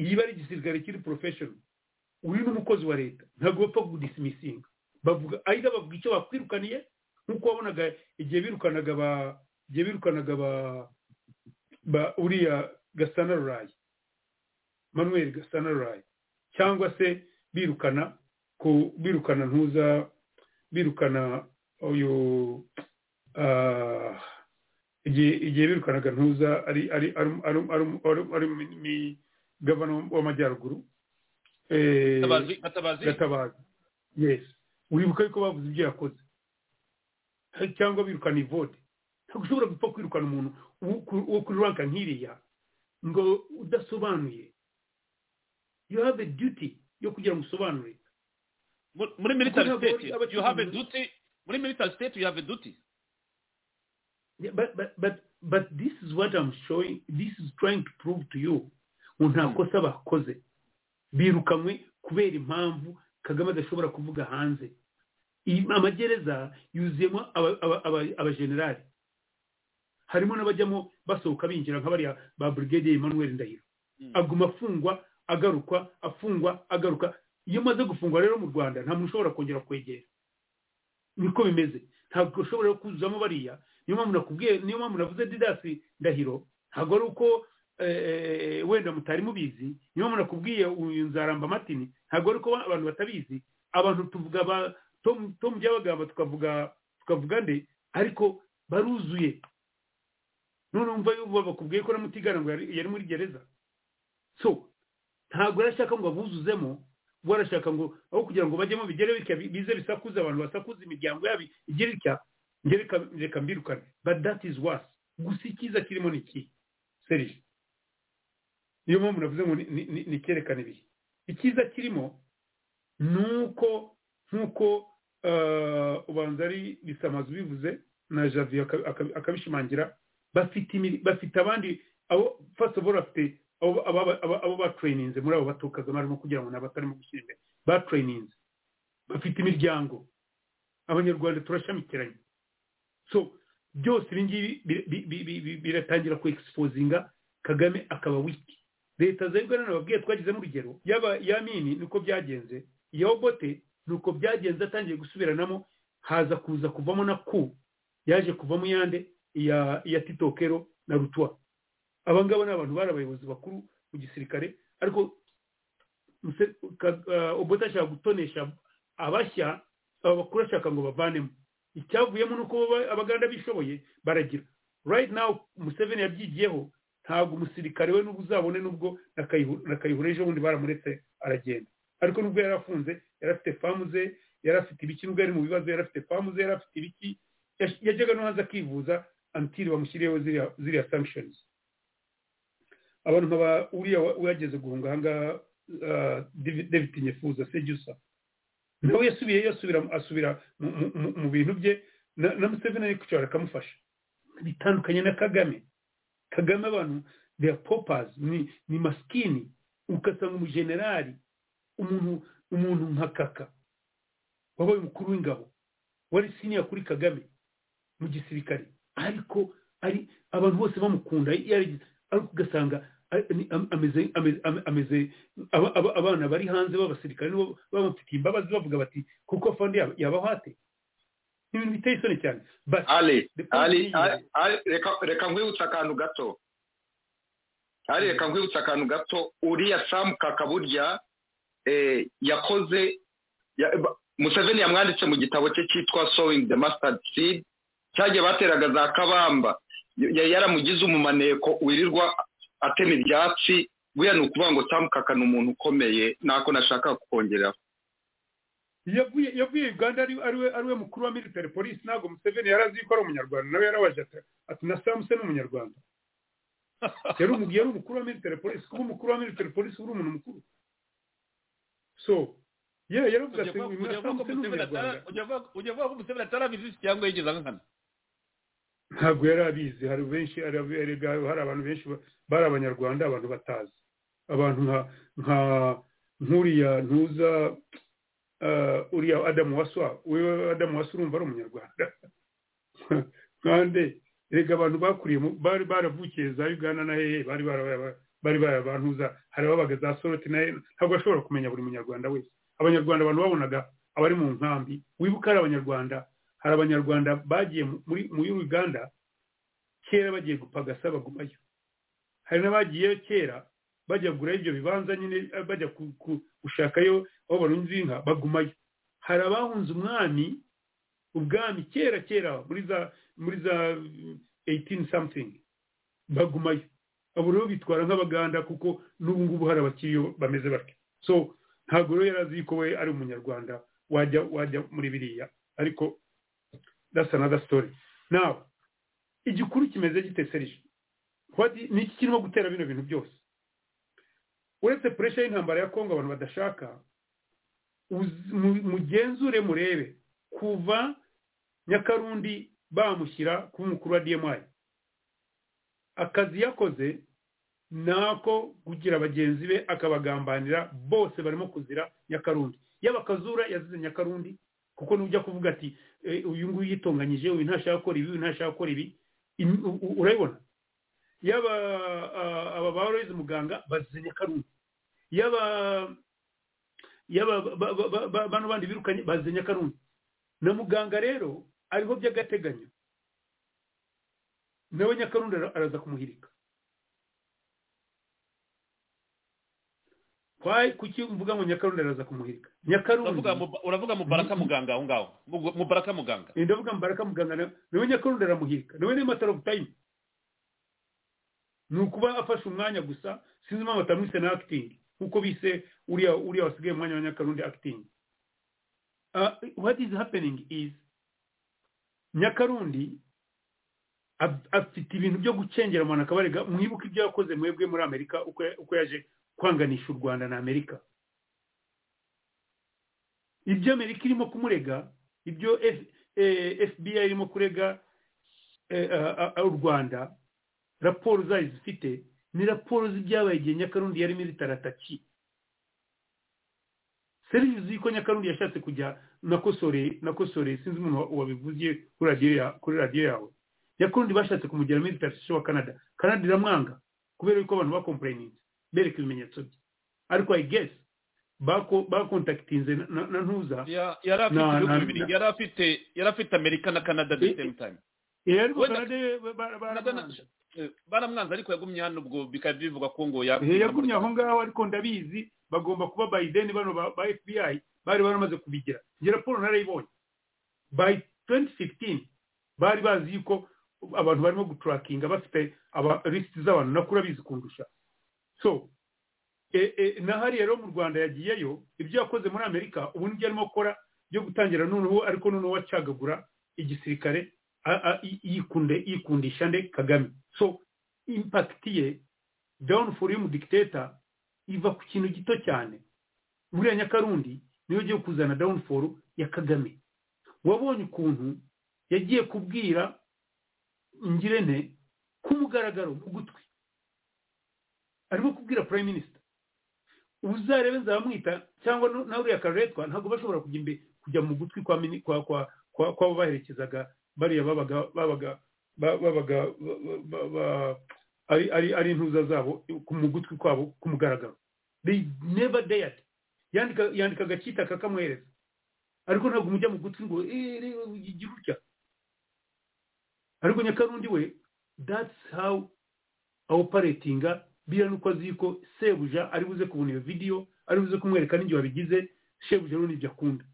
iyo ari igisirikare kiri professional uri n'umukozi wa leta ntabwo bapfa kudisimisinga bavuga ahita bavuga icyo bakwirukaniye nk'uko wabonaga igihe birukanaga ba igihe birukanaga ba ba uriya gasana rurayi manuel gasana rurayi cyangwa se birukana ku birukana ntuza birukana uyu ah, igihe birukanaga ntuza ari ari ari ari ari ari ari mi gavana w'amajyaruguru eh, gatabazi gatabazi? Gatabazi. Yes. Uribuka yuko bavuze ibyo yakoze. Cyangwa birukana ivode ntabwo ushobora gupfa kwirukana umuntu wo kuri ranka nk'iriya ngo udasobanuye. You have a duty yo kugira ngo usobanure Mu- muri military state you have a duty muri military state you have a duty. Yeah, but, but, but, but this is what I'm showing, this is trying to prove to you ngo nta kosa bakoze. Birukanywe kubera impamvu kagame adashobora kuvuga hanze. Amagereza yuzuyemo aba- aba- aba- abajenerali harimo n'abajyamo basohoka binjira nka bariya ba brigade emmanuel ndahiro. Aguma afungwa agarukwa afungwa agaruka. Iyo umaze gufungwa rero mu rwanda nta muntu ushobora kongera kwegera. Niko bimeze. Ntabwo ushobora kuzuzamo bariya. Niyo mpamvu nakubwiye niyo mpamvu navuze didasi ndahiro. Ntabwo ari uko eh, wenda mutari mubizi. Niyo mpamvu nakubwiye uyu nzaramba matini ntabwo ari uko abantu batabizi. Abantu tuvuga ba tom tom byabagamba tukavuga tukavuga nde? Ariko baruzuye. None umva bakubwiye ko na mutigana ngo yari muri gereza. So ntabwo arashaka ngo abuzuzemo we arashaka ngo aho kugira ngo bajyemo bigere bitya bize bisakuze abantu basakuza imiryango yabo igire itya njye reka- mbirukane. But that is worse. Gusa icyiza kirimo ni iki? Serije niyo mpamvu navuze ngo ni- icyerekana ibihe. Icyiza kirimo ni uko nk'uko eh, ubanza ari bisamazu bivuze na javi aka- aka- akabishimangira bafite abandi abo all bafite abo batrayininze muri abo batukaga barimo kugira ngo nabo batarimo gushyira imbere batrayininze bafite imiryango. Abanyarwanda turashamikiranye so byose ibi ngibi bi- bi- bi- bi- bi- biratangira ku exposinga kagame akaba wiki leta za uganda nababwiye twagizemo urugero yaba yamini niko byagenze iya obote nuko byagenze atangiye gusubiranamo haza kuza kuvamo na ku yaje kuvamo yande iya titokero na rutwa aba ngaba ni abantu bari abayobozi bakuru mu gisirikare ariko obote ashaka gutonesha abashya aba bakuru ashaka ngo bavanemo. Icyavuyemo ni uko abaganda bishoboye baragira. Right now museveni yabyigiyeho ntabwo umusirikare we n'ubwo uzabone n'ubwo na Kayihu- na kayihura ejo bundi baramuretse aragenda. Ariko nubwo yari afunze yari afite famu ze yari afite ibiki nubwo yari mu bibazo yari afite famu ze yari afite ibiki yajyaga no hanze akivuza antiri bamushyiriyeho ziriya sanctions. Abantu nkaba uriya wa- wageze guhunga ahangaha uh, David nyefuza sejusa. Nawe yasubiyeyo asubira mu- bintu bye na museveni ari kwicara akamufasha. Bitandukanye na kagame. Kagame abantu are paupers. Ni ni maskini. Ugasanga umujenerali umuntu umuntu nka kaka wabaye umukuru w'ingabo. Wari senior kuri kagame mu gisirikare. Ariko ari abantu bose bamukunda. Ariko ugasanga ameze ameze ameze aba- aba- abana bari hanze b'abasirikare nibo bamufitiye imbabazi bavuga bati kuko fandi yaba- yabaho ate? Ni ibintu biteye isoni cyane. Reka nkwibutse akantu gato. Ali reka nkwibutse akantu gato. Uriya samu kaka burya eh, yakoze museveni yamwanditse mu gitabo cye cyitwa sowing the mustard seed cyagiye bateraga za kabamba. Ya- yaramugize umumaneko wirirwa atema ibyatsi buriya ni ukuvuga ngo samu kaka ni umuntu ukomeye ntako nashaka kukongeraho yavuye yavuye uganda ari we ari we mukuru wa military police ntabwo museveni yari azi ko ari umunyarwanda nawe yarabaje ati ati na samuse ni umunyarwanda. Yari umu- yari umukuru wa military police kuba umukuru wa military police uri umuntu mukuru. So yaravuze ati uyu na samuse ni umunyarwanda. ujya uvuga ko museveni atarabizi cyangwa yigeze nkana ntabwo yari abizi. Hari benshi hari abantu benshi ba- bari abanyarwanda abantu batazi. Abantu nka nka nk'uriya ntuza uh, uriya adamu waswa wewe adamu waswa urumva ari umunyarwanda. Nkande erega abantu bakuriye bari baravukiye za uganda na hehe bari bara- bari barabantuza hari ababaga za soroti na ntabwo bashobora kumenya buri munyarwanda wese. Abanyarwanda abantu babonaga abari mu nkambi wibuka ari abanyarwanda hari abanyarwanda bagiye mu- muri uganda kera bagiye gupagasa bagumayo hari n'abagiyeyo kera bajya kugura ibyo bibanza nyine bajya gushakayo aho barunze inka bagumayo. Hari abahunze umwami ubwami kera kera muri za muri za 18 something bagumayo. Abo rero bitwara nk'abaganda kuko n'ubu ngubu hari abakiriyo bameze batyo. So ntabwo rero yari azi ko we ari umunyarwanda wajya wajya muri biriya ariko that's another story. Now igikuru kimeze gite serije ni iki kirimo gutera bino bintu byose? Uretse puresha y'intambara ya kongo abantu badashaka mugenzure murebe. Kuva nyakarundi bamushyira kuba umukuru wa dmi akazi yakoze ni ako kugira bagenzi be akabagambanira bose barimo kuzira nyakarundi. Yaba akazura yazize nyakarundi kuko nujya kuvuga ati "Eh, uyu nguyu yitonganyije uyu ntashaka gukora ibi uyu ntashaka gukora ibi. Im- u- u- urayibona yaba aba ba Aloys muganga bazize nyakarundi yaba yaba ba- ba- ba- ba- bano bandi birukanye bazize nyakarundi na muganga rero ariho by'agateganyo. Nawe nyakarundi ara- araza kumuhirika. Kuki mvuga ngo nyakarundi araza kumuhirika nyakarundi. Uravuga mu- uravuga mubaraka muganga aho ngaho? Mu- mubaraka muganga. Ndavuga mbaraka muganga na- nawe nyakarundi aramuhirika nawe ni matter of time. Ni ukuba afashe umwanya gusa sinzi impamvu batamwise na acting. Nkuko bise uriya uriya wasigaye umwanya wa nyakarundi acting. Uh, what is happening is nyakarundi af- afite ibintu byo gucengera umuntu akabarega mwibuke ibyo yakoze mwebwe muri amerika uko yaje kwanganisha u rwanda na amerika. Ibyo amerika irimo kumurega ibyo F- eh, fbi irimo kurega eh, u rwanda raporo zayo zifite ni raporo z'ibyabaye igihe nyakarundi yari militari ataki serivisi yuko nyakarundi yashatse kujya nakosore nakosore sinzi umuntu wa- wabivugiye kuri radiyo yawe. Nyakarundi bashatse kumugera militari wa canada. Canada iramwanga kubera yuko abantu bakomplayininze bereka ibimenyetso bye. Ariko i guess bako- bakontakitinze na- ntuza. Ya- yari afite yari afite amerika na canada the Eh, same time. baramwanze. ariko yagumye hano ubwo bikaba bivugwa ko ngo Eh, yagumye aho ngaho ariko ndabizi bagomba kuba biden bano ba fbi bari baramaze kubigira. Njye raporo narayibonye by 2015 bari bazi yuko abantu barimo guturakinga bafite lisiti z'abantu. Nakura bizi kundusha. So e, e, na hariya rero mu rwanda yagiyeyo ibyo yakoze muri amerika ubu ni byo arimo gukora byo gutangira noneho ariko noneho acagagura igisirikare yikunde yikundisha nde? Kagame. So impact ye downfall y'umudikiteta iva ku kintu gito cyane. Buriya nyakarundi niyo ugiye kuzana downfall ya kagame. Wabonye ukuntu yagiye kubwira ngirente k'umugaragaro mu gutwi. Arimo kubwira prime minister. Uzarebe nzamwita cyangwa na uriya karetwa ntabwo bashobora kujya imbe kujya mu gutwi kwa kwa kwa kwa baherekezaga bariya babaga babaga ba- babaga ba- ba- ba- ba- ari ari ari intuza zabo mu gutwi kwabo ku mugaragaro. They never dared. Yandika yandika agakita kakamwereza. Ariko ntabwo mujya mu gutwi ngo eh rero ugira utya? Ariko nyakarundi we that's how awoperatinga biriya nuko azi ko sebuja ari buze kubona iyo video ari buze kumwereka n'igihe wabigize shebuja rero ni byo akunda.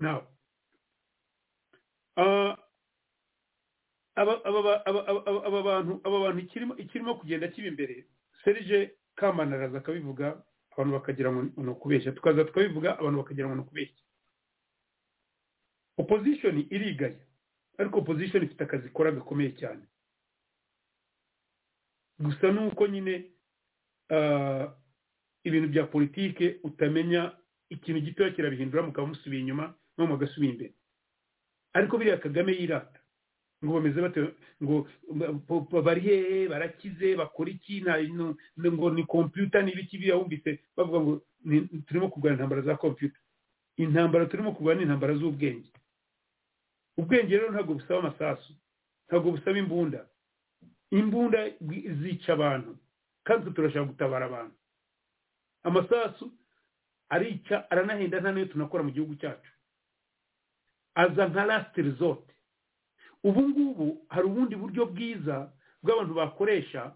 Now ah, aba bantu aba bantu ikirimo kugenda kiba imbere. Serije kamana araza akabivuga abantu bakagira ngo ni ukubeshya tukaza tukabivuga abantu bakagira ngo ni ukubeshya opposition irigaya ariko opposition ifite akazi ikora gakomeye cyane. Gusa nuko nyine ah, ibintu bya politike utamenya ikintu gitoya kirabihindura mukaba musubiye inyuma no mugasubira imbere. Ariko biriya kagame yirata ngo bameze bate ngo bari hehe barakize bakora iki? Ngo ni kompiyuta n'ibiki biriya wumvise? Bavuga ngo ni- turimo kurwana intambara za kompiyuta intambara turimo kurwana ni intambara z'ubwenge. Ubwenge rero ntabwo busaba amasasu ntabwo busaba imbunda. Imbunda zi- zica abantu. Kandi turashaka gutabara abantu. Amasasu arica aranahenda nta niyo tunakora mu gihugu cyacu. Aza nka last resort. Ubu ngubu hari ubundi buryo bwiza bw'abantu bakoresha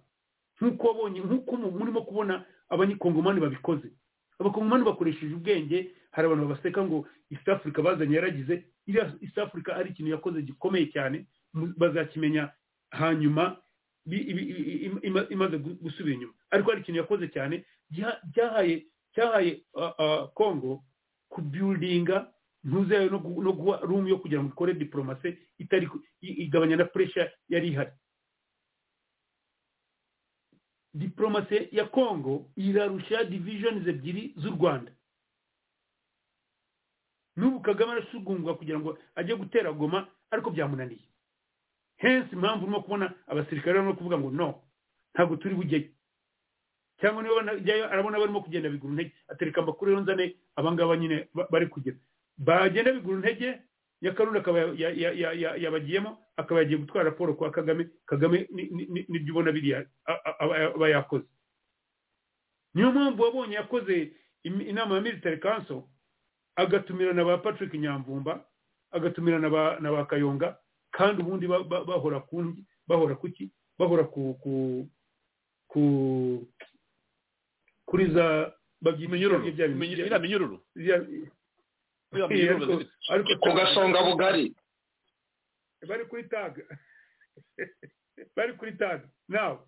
nk'uko wabonye nk'uko mu- murimo kubona abanyakongomani babikoze. Abakongomani bakoresheje ubwenge hari abantu babaseka ngo east africa bazanye yaragize iriya east africa ari ikintu yakoze gikomeye cyane bazakimenya hanyuma imaze gu- gusubira inyuma. Ariko hari ikintu yakoze cyane cyahaye cyahaye ah, ah, congo kubuildinga ntuzeyo no gu- no guha room yo kugira ngo ikore diplomasi itari igabanya na pressure yari ihari. Diplomasi ya congo irarusha divisions ebyiri z'u rwanda. N'ubu kagame arasugungwa kugira ngo ajye gutera goma ariko byamunaniye. Hensi impamvu urimo kubona abasirikare barimo kuvuga ngo no ntabwo turi bujyeyo cyangwa niba banajyayo arabona barimo kugenda bigura intege atereka amakuru rero nzane abangaba nyine ba- bari kugera. Bagenda bigura intege nyakarundi akaba ya- ya- ya- ya- yabagiyemo akaba yagiye gutwara raporo kwa kagame. Kagame ni- ni- ni- ni byo ubona biriya aba yakoze. Niyo mpamvu wabonye yakoze inama ya military council agatumira na ba patrick nyamvumba agatumira na ba kayonga kandi ubundi ba- ba- bahora ku bahora kuki? Bahora ku ku ku kuri za minyururu. ku gasonga bugari. Bari kuri tag. Bari kuri tag. Now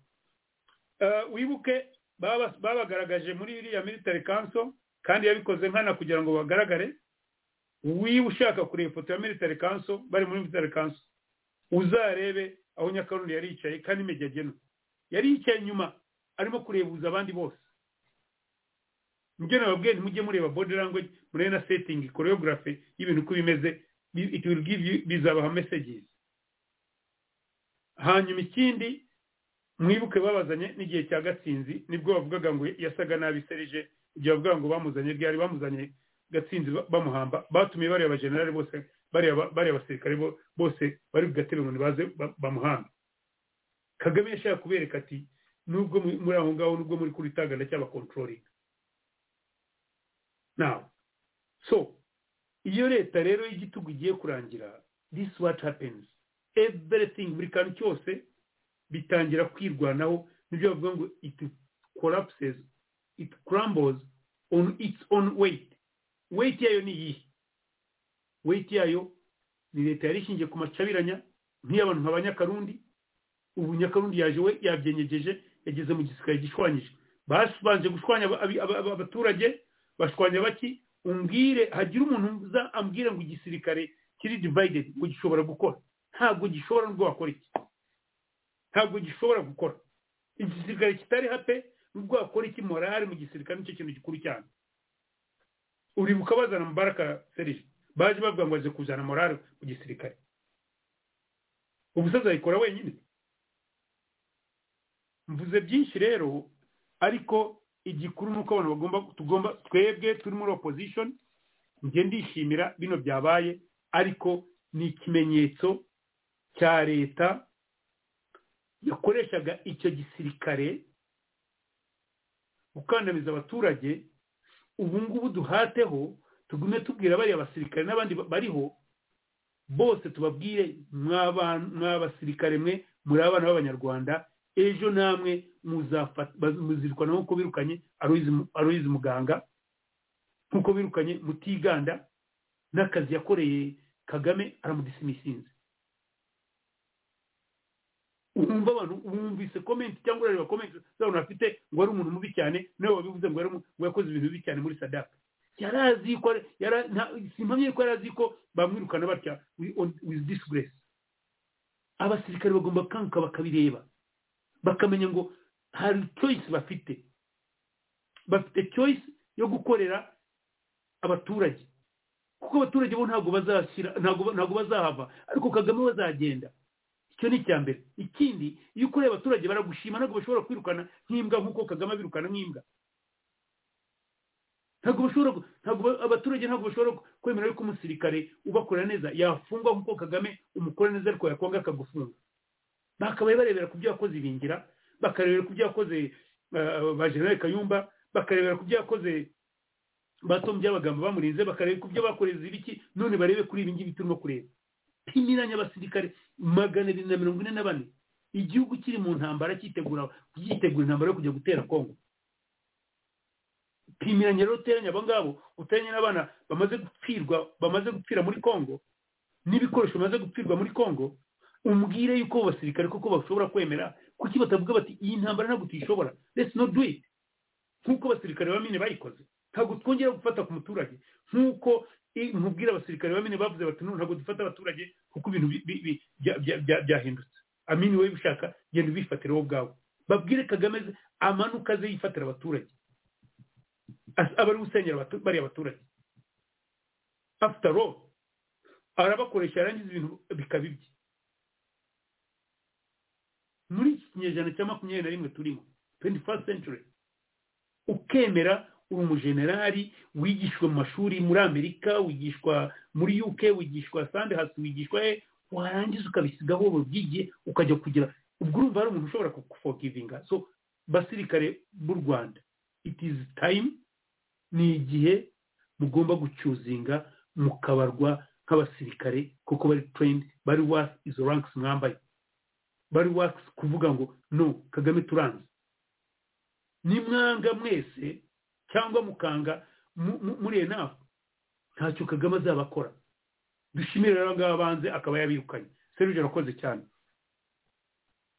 uh, wibuke baba- babagaragaje muri iriya military council kandi yabikoze nkana kugira ngo bagaragare wiba ushaka kureba ifoto ya military council bari muri military council. Uzarebe aho nyakarundi yari yicaye kandi imejya agena yari yicaye inyuma arimo kurebuza abandi bose. Nibyo nababwiye ntimujye mureba body language murebe na setting choreography y'ibintu uko bimeze bizabaha messages. Hanyuma ikindi mwibuke babazanye n'igihe cya gatsinzi ni bwo bavugaga ngo yasaga nabi serije igihe bavuga ngo bamuzanye ryari bamuzanye gatsinzi ba- bamuhamba batumiye bariya bajenerali bose bariya ba- bariya basirikare bo- bose bari ku gatebe ngo nibaze ba- bamuhamba kagame yashaka kubereka ati nubwo mu- muri aho ngaho nubwo muri kuri taga ndacyabakontrolinga now so iyo leta rero y'igitugu igiye kurangira this is what happens. Everything buri kantu cyose bitangira kwirwanaho ni byo bavuga ngo it collapses it crumbles on its own weight. Weight yayo ni iyihe? Weight yayo ni leta yari ishingiye ku macabiranya nk'iy'abantu nka banyakarundi ubu nyakarundi yaje we yabyenyegeje yageze mu gisirikare gishwanyije. Babanje gushwanya aba- aba- aba- abaturage bashwanya baki? Umbwire hagira umuntu uza ambwire ngo igisirikare kiri divided ngo gishobora gukora. Ntabwo gishobora nubwo wakora iki. Ntabwo gishobora gukora. Igisirikare kitari hape nubwo wakora iki morale mu gisirikare ni cyo kintu gikuru cyane. Uribuka bazana mubaraka serije baje bavuga ngo aje kuzana morale mu gisirikare. Ubusaza ayikora wenyine. Mvuze byinshi rero ariko igikuru ni uko abantu bagomba tugomba twebwe turi muri opposition njye ndishimira bino byabaye ariko ni ikimenyetso cya leta yakoreshaga icyo gisirikare gukandamiza abaturage ubu ngubu duhateho tugume tubwira bariya basirikare n'abandi ba- bariho bose tubabwire mwa basirikare mwe muri abana b'abanyarwanda ejo namwe muzirikana nk'uko birukanye aloyizi muganga nk'uko birukanye mutiganda n'akazi yakoreye kagame aramudisimisinze wumva abantu wumvise komenti cyangwa urareba komenti z'abantu bafite ngo ari umuntu mubi cyane nawe wabivuze ngo yakoze ibintu bibi cyane muri sadaka yari azi ko simpamye ko yari azi ko bamwirukana batya wi- on- with disgrace. Abasirikare bagomba kanguka bakabireba. Bakamenya ngo hari choice bafite. Bafite choice yo gukorera abaturage. Kuko abaturage bo ntabwo bazashyira ntabwo bazahava. Ariko kagame we azagenda icyo ni icya mbere. Ikindi iyo ukoreye abaturage baragushima ntabwo bashobora kwirukana nk'imbwa nk'uko kagame abirukana nk'imbwa. Ntabwo bashobora ntabwo ba- abaturage ntabwo bashobora kwemera yuko umusirikare ubakorera neza yafungwa nk'uko kagame umukora neza ariko yakwanga akagufunga bakabaye barebera ku byo yakoze ibingira bakarebera ku byo yakoze ba general kayumba bakarebera ku byo yakoze batom by'abagamba bamurinze bakareba ku byo bakoreza ibiki none barebe kuri ibi ngibi turimo kureba. Pimiranya abasirikare magana abiri na mirongo ine na bane igihugu kiri mu ntambara cyitegura intambara yo kujya gutera kongo. Pimiranya rero uteranya abo ngabo uteranya n'abana bamaze gupfirwa bamaze gupfira muri kongo n'ibikoresho bimaze gupfirwa muri kongo umbwire yuko abo basirikare koko bashobora kwemera kuki batavuga bati iyi ntambara ntabwo tuyishobora? Let's not do it. Nk'uko abasirikare ba mine bayikoze. Ntabwo twongera gufata ku muturage. Nk'uko nkubwira abasirikare ba mine bavuze bati "No, ntabwo dufata abaturage kuko ibintu bi- bi- bi- bya- bya- bya- byahindutse. Amini wowe ubishaka genda ubifatire wowe ubwawe. Babwire kagame amanuka aze yifatira abaturage. Aba ari gusenyera abatu- bariya baturage after all arabakoresha yarangiza ibintu bikaba ibye muri iki kinyejana cya makumyabiri na rimwe turimo 21st century ukemera uri umujenerali wigishwa mu mashuri muri amerika wigishwa muri uk wigishwa sande hasi wigishwa he warangiza ukabisigaho ubyigiye ukajya kugira ubwo urumva hari umuntu ushobora kufokivinga so basirikare b'u rwanda it is time ni igihe mugomba gucyuzinga mukabarwa nk'abasirikare kuko bari trained bari worth izo ranks mwambaye. Bari worth kuvuga ngo no kagame turanze nimwanga mwese cyangwa mukanga muri enafu ntacyo kagame azaba akora dushimire rero ngaba banze akaba yabirukanye. Seruje arakoze cyane.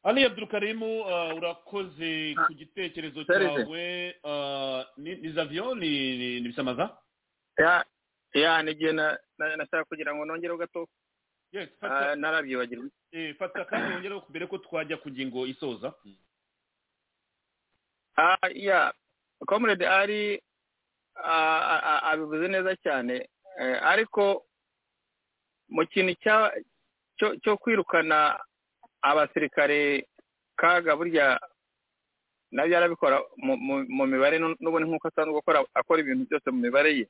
Ali abdurukarimu urakoze ku gitekerezo cyawe ni zaviyo ni bisamaza? Ya ni igihe nashaka kugira ngo nongereho gato. Narabyibagirwa fata. kandi wongereho mbere ko twajya ku ngingo isoza. Ya comrade ari abivuze neza cyane. Ariko mu kintu cyo kwirukana abasirikare kaga burya na byo arabikora mu mibare n'ubundi nk'uko asanzwe akora ibintu byose mu mibare ye.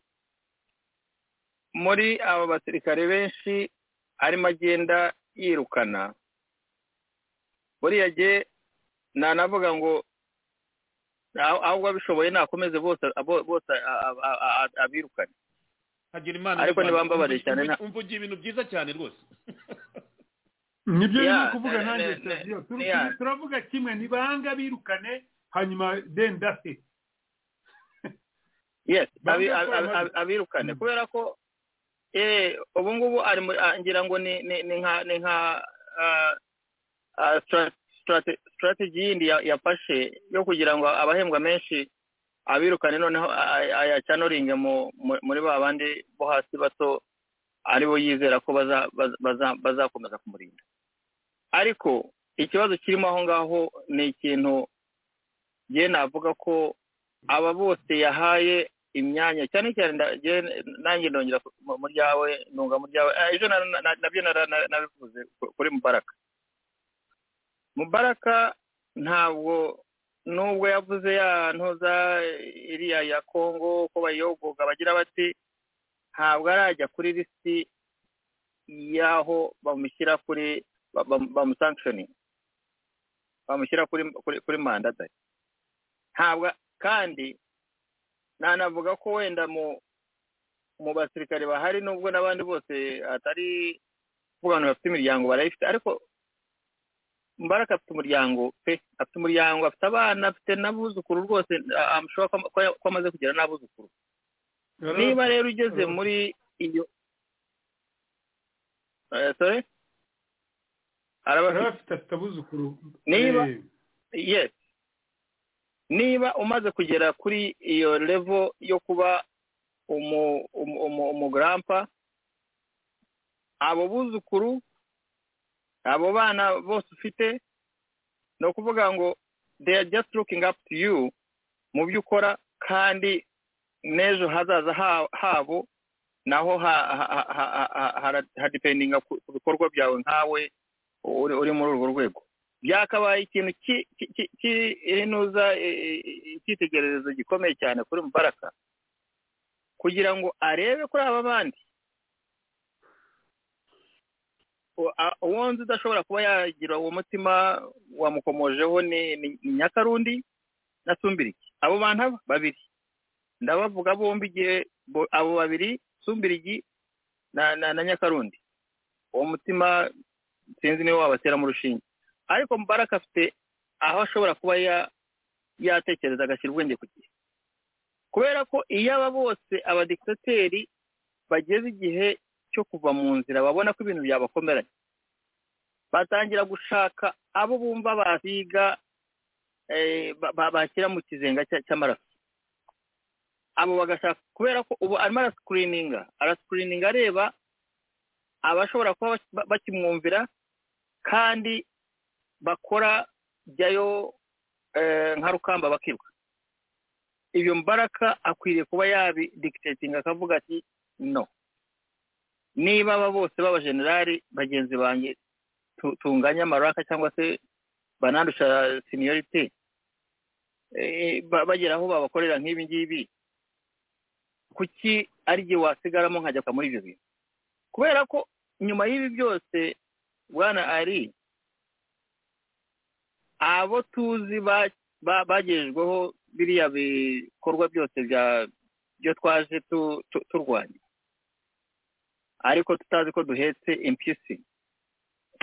Muri aba basirikare benshi arimo agenda yirukana. Buriya ge nanavuga ngo ahubwo abishoboye nakomeze bose bose abirukane. Ariko ntibambabare cyane umvugiye ibintu byiza cyane rwose. ni byo biri kuvuga nanjye serivyo turavuga kimwe nibanga birukane hanyuma dendase yes abirukane. Kubera ko ubu ngubu ngira ngo ni nka sitarateji yindi yafashe yo kugira ngo abahembwa menshi abirukane noneho ayacanoringe muri ba bandi bo hasi bato ari bo yizera ko bazakomeza kumurinda. Ariko ikibazo kirimo aho ngaho ni ikintu ngewe navuga ko aba bose yahaye imyanya cyane cyane nanjye ndongera mu ryawe ntunga mu ryawe ejo na byo nabivuze kuri mubaraka. Mubaraka ntabwo nubwo yavuze ya ntuza iriya ya kongo ko bayogoga bagira bati ntabwo arajya kuri lisiti y'aho bamushyira kuri bamusankishoni bamushyira kuri mandadari ntabwo kandi nanavuga ko wenda mu basirikare bahari nubwo n'abandi bose atari abantu bafite imiryango barayifite ariko mbaraka afite umuryango pe afite umuryango afite abana afite n'abuzukuru rwose amushoboka ko amaze kugira n'abuzukuru. Niba rero ugeze muri iyo sore arabafite afite abuzukuru niba yes niba umaze kugera kuri iyo levo yo kuba umugarampa abo buzukuru abo bana bose ufite ni ukuvuga ngo they are just looking up to you mu byo ukora kandi n'ejo hazaza habo naho hadipendinga ku bikorwa byawe nkawe uri muri urwo rwego. Byakabaye ikintu cy'inuza icyitegererezo gikomeye cyane kuri mubaraka? Kugira ngo arebe kuri aba bandi. Uwonzi udashobora kuba yagira uwo mutima wamukomojeho ni nyakarundi na sumbirigi. Abo bantu babiri. Ndabavuga bombi igihe abo babiri sumbirigi na nyakarundi. Uwo mutima sinzi ni we wabatera mu rushinge. Ariko mubaraka afite aho ashobora kuba yatekereza agashyira ubwenge ku gihe. Kubera ko iyo aba bose abadikitateri bageze igihe cyo kuva mu nzira babona ko ibintu byabakomeranye. Batangira gushaka abo bumva basiga bashyira mu kizenga cy'amaraso. Abo bagashaka kubera ko ubu arimo arasikirininga arasikirininga areba abashobora kuba bakimwumvira kandi bakora jyayo nka rukamba bakiruka ibyo mbaraga akwiriye kuba yabidikitetinga akavuga ati no. Niba aba bose b'abajenerali bagenzi banjye tunganya amaraka cyangwa se banandusha seniority bagera aho babakorera nk'ibi ngibi kuki ari igihe wasigaramo nkajya muri ibyo bintu? Kubera ko nyuma y'ibi byose bwana ari abo tuzi ba- ba- bagejejweho biriya bikorwa byose bya byo twaje tu- tu- turwanya. Ariko tutazi ko duhetse impyisi.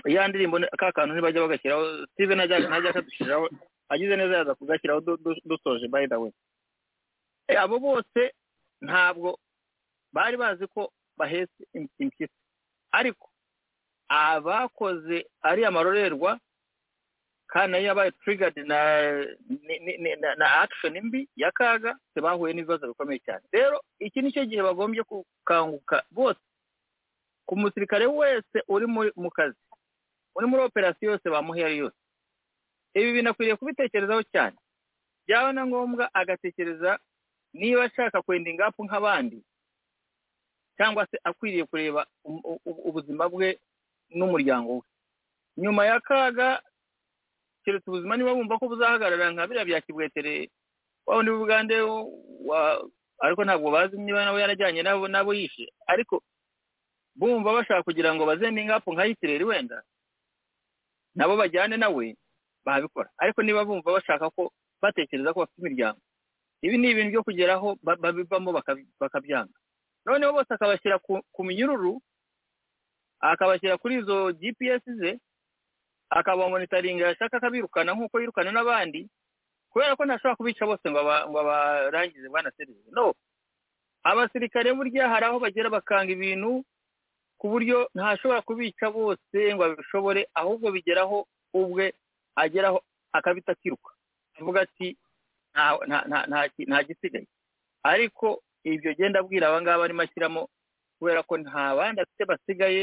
Ya ndirimbo ka kantu ntibajya bagashyiraho steve najya najya akadushyiraho agize neza yaza kugashyiraho du- du- dusoje by the Eh, abo bose ntabwo bari bazi ko bahetse im- impyisi. Ariko abakoze ariya marorerwa kandi na yo yabaye triggered na ni- ni- ni- na, action mbi ya kaga bahuye n'ibibazo bikomeye cyane. Rero iki ni cyo gihe bagombye gukanguka bose. Ku musirikare wese uri mu kazi uri muri operasiyo yose bamuha iyo yose. Ibi bintu akwiriye kubitekerezaho cyane. Byaba na ngombwa agatekereza niba ashaka kwenda ingapu nk'abandi cyangwa se akwiriye kureba um- ubuzima bwe n'umuryango we. Nyuma ya kaga keretse ubuzima niba bumva ko buzahagarara nka biriya bya kibwetere wa wundi w'ubugande wa- ariko ntabwo bazi niba nawe yarajyanye nabo nabo yishe. Ariko bumva bashaka kugira ngo bazende ingapu nka hitireri wenda nabo bajyane nawe babikora. Ariko niba bumva bashaka ko batekereza ko bafite imiryango. Ibi ni ibintu byo kugeraho ba- babivamo bakabyanga. Noneho bose akabashyira ku- minyururu akabashyira kuri izo gps ze akabamonitaringa yashaka akabirukana nk'uko yirukana n'abandi kubera ko ntashobora kubica bose ngo aba- ngo abarangize bwana serivisi. No abasirikare burya hari aho bagera bakanga ibintu ku buryo ntashobora kubica bose ngo abishobore ahubwo bigeraho ubwe ageraho akabita akiruka. Avuga ati nta gisigaye. Ariko ibyo genda abwira aba ngaba arimo ashyiramo kubera ko nta bandi afite basigaye.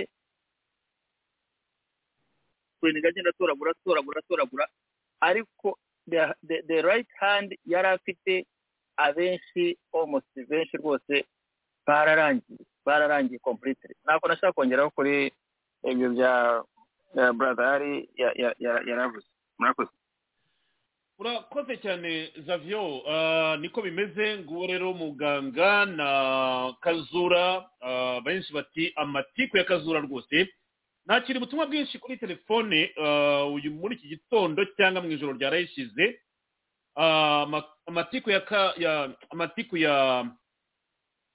Kwenega agenda atoragura atoragura atoragura. Ariko the, right hand yari afite abenshi almost benshi rwose bararangiye bararangiye completely. Ntabwo nashaka kongeraho kuri ibyo bya brother yaravuze. Murakoze. Urakoze cyane zavio Ah, niko bimeze nguwo rero muganga na kazura. Ah, benshi bati amatiku ya kazura rwose. Nakira ubutumwa bwinshi kuri telefone ah, uyu muri iki gitondo cyangwa mu ijoro ryarayishize ama- amatiku ya amatiku ya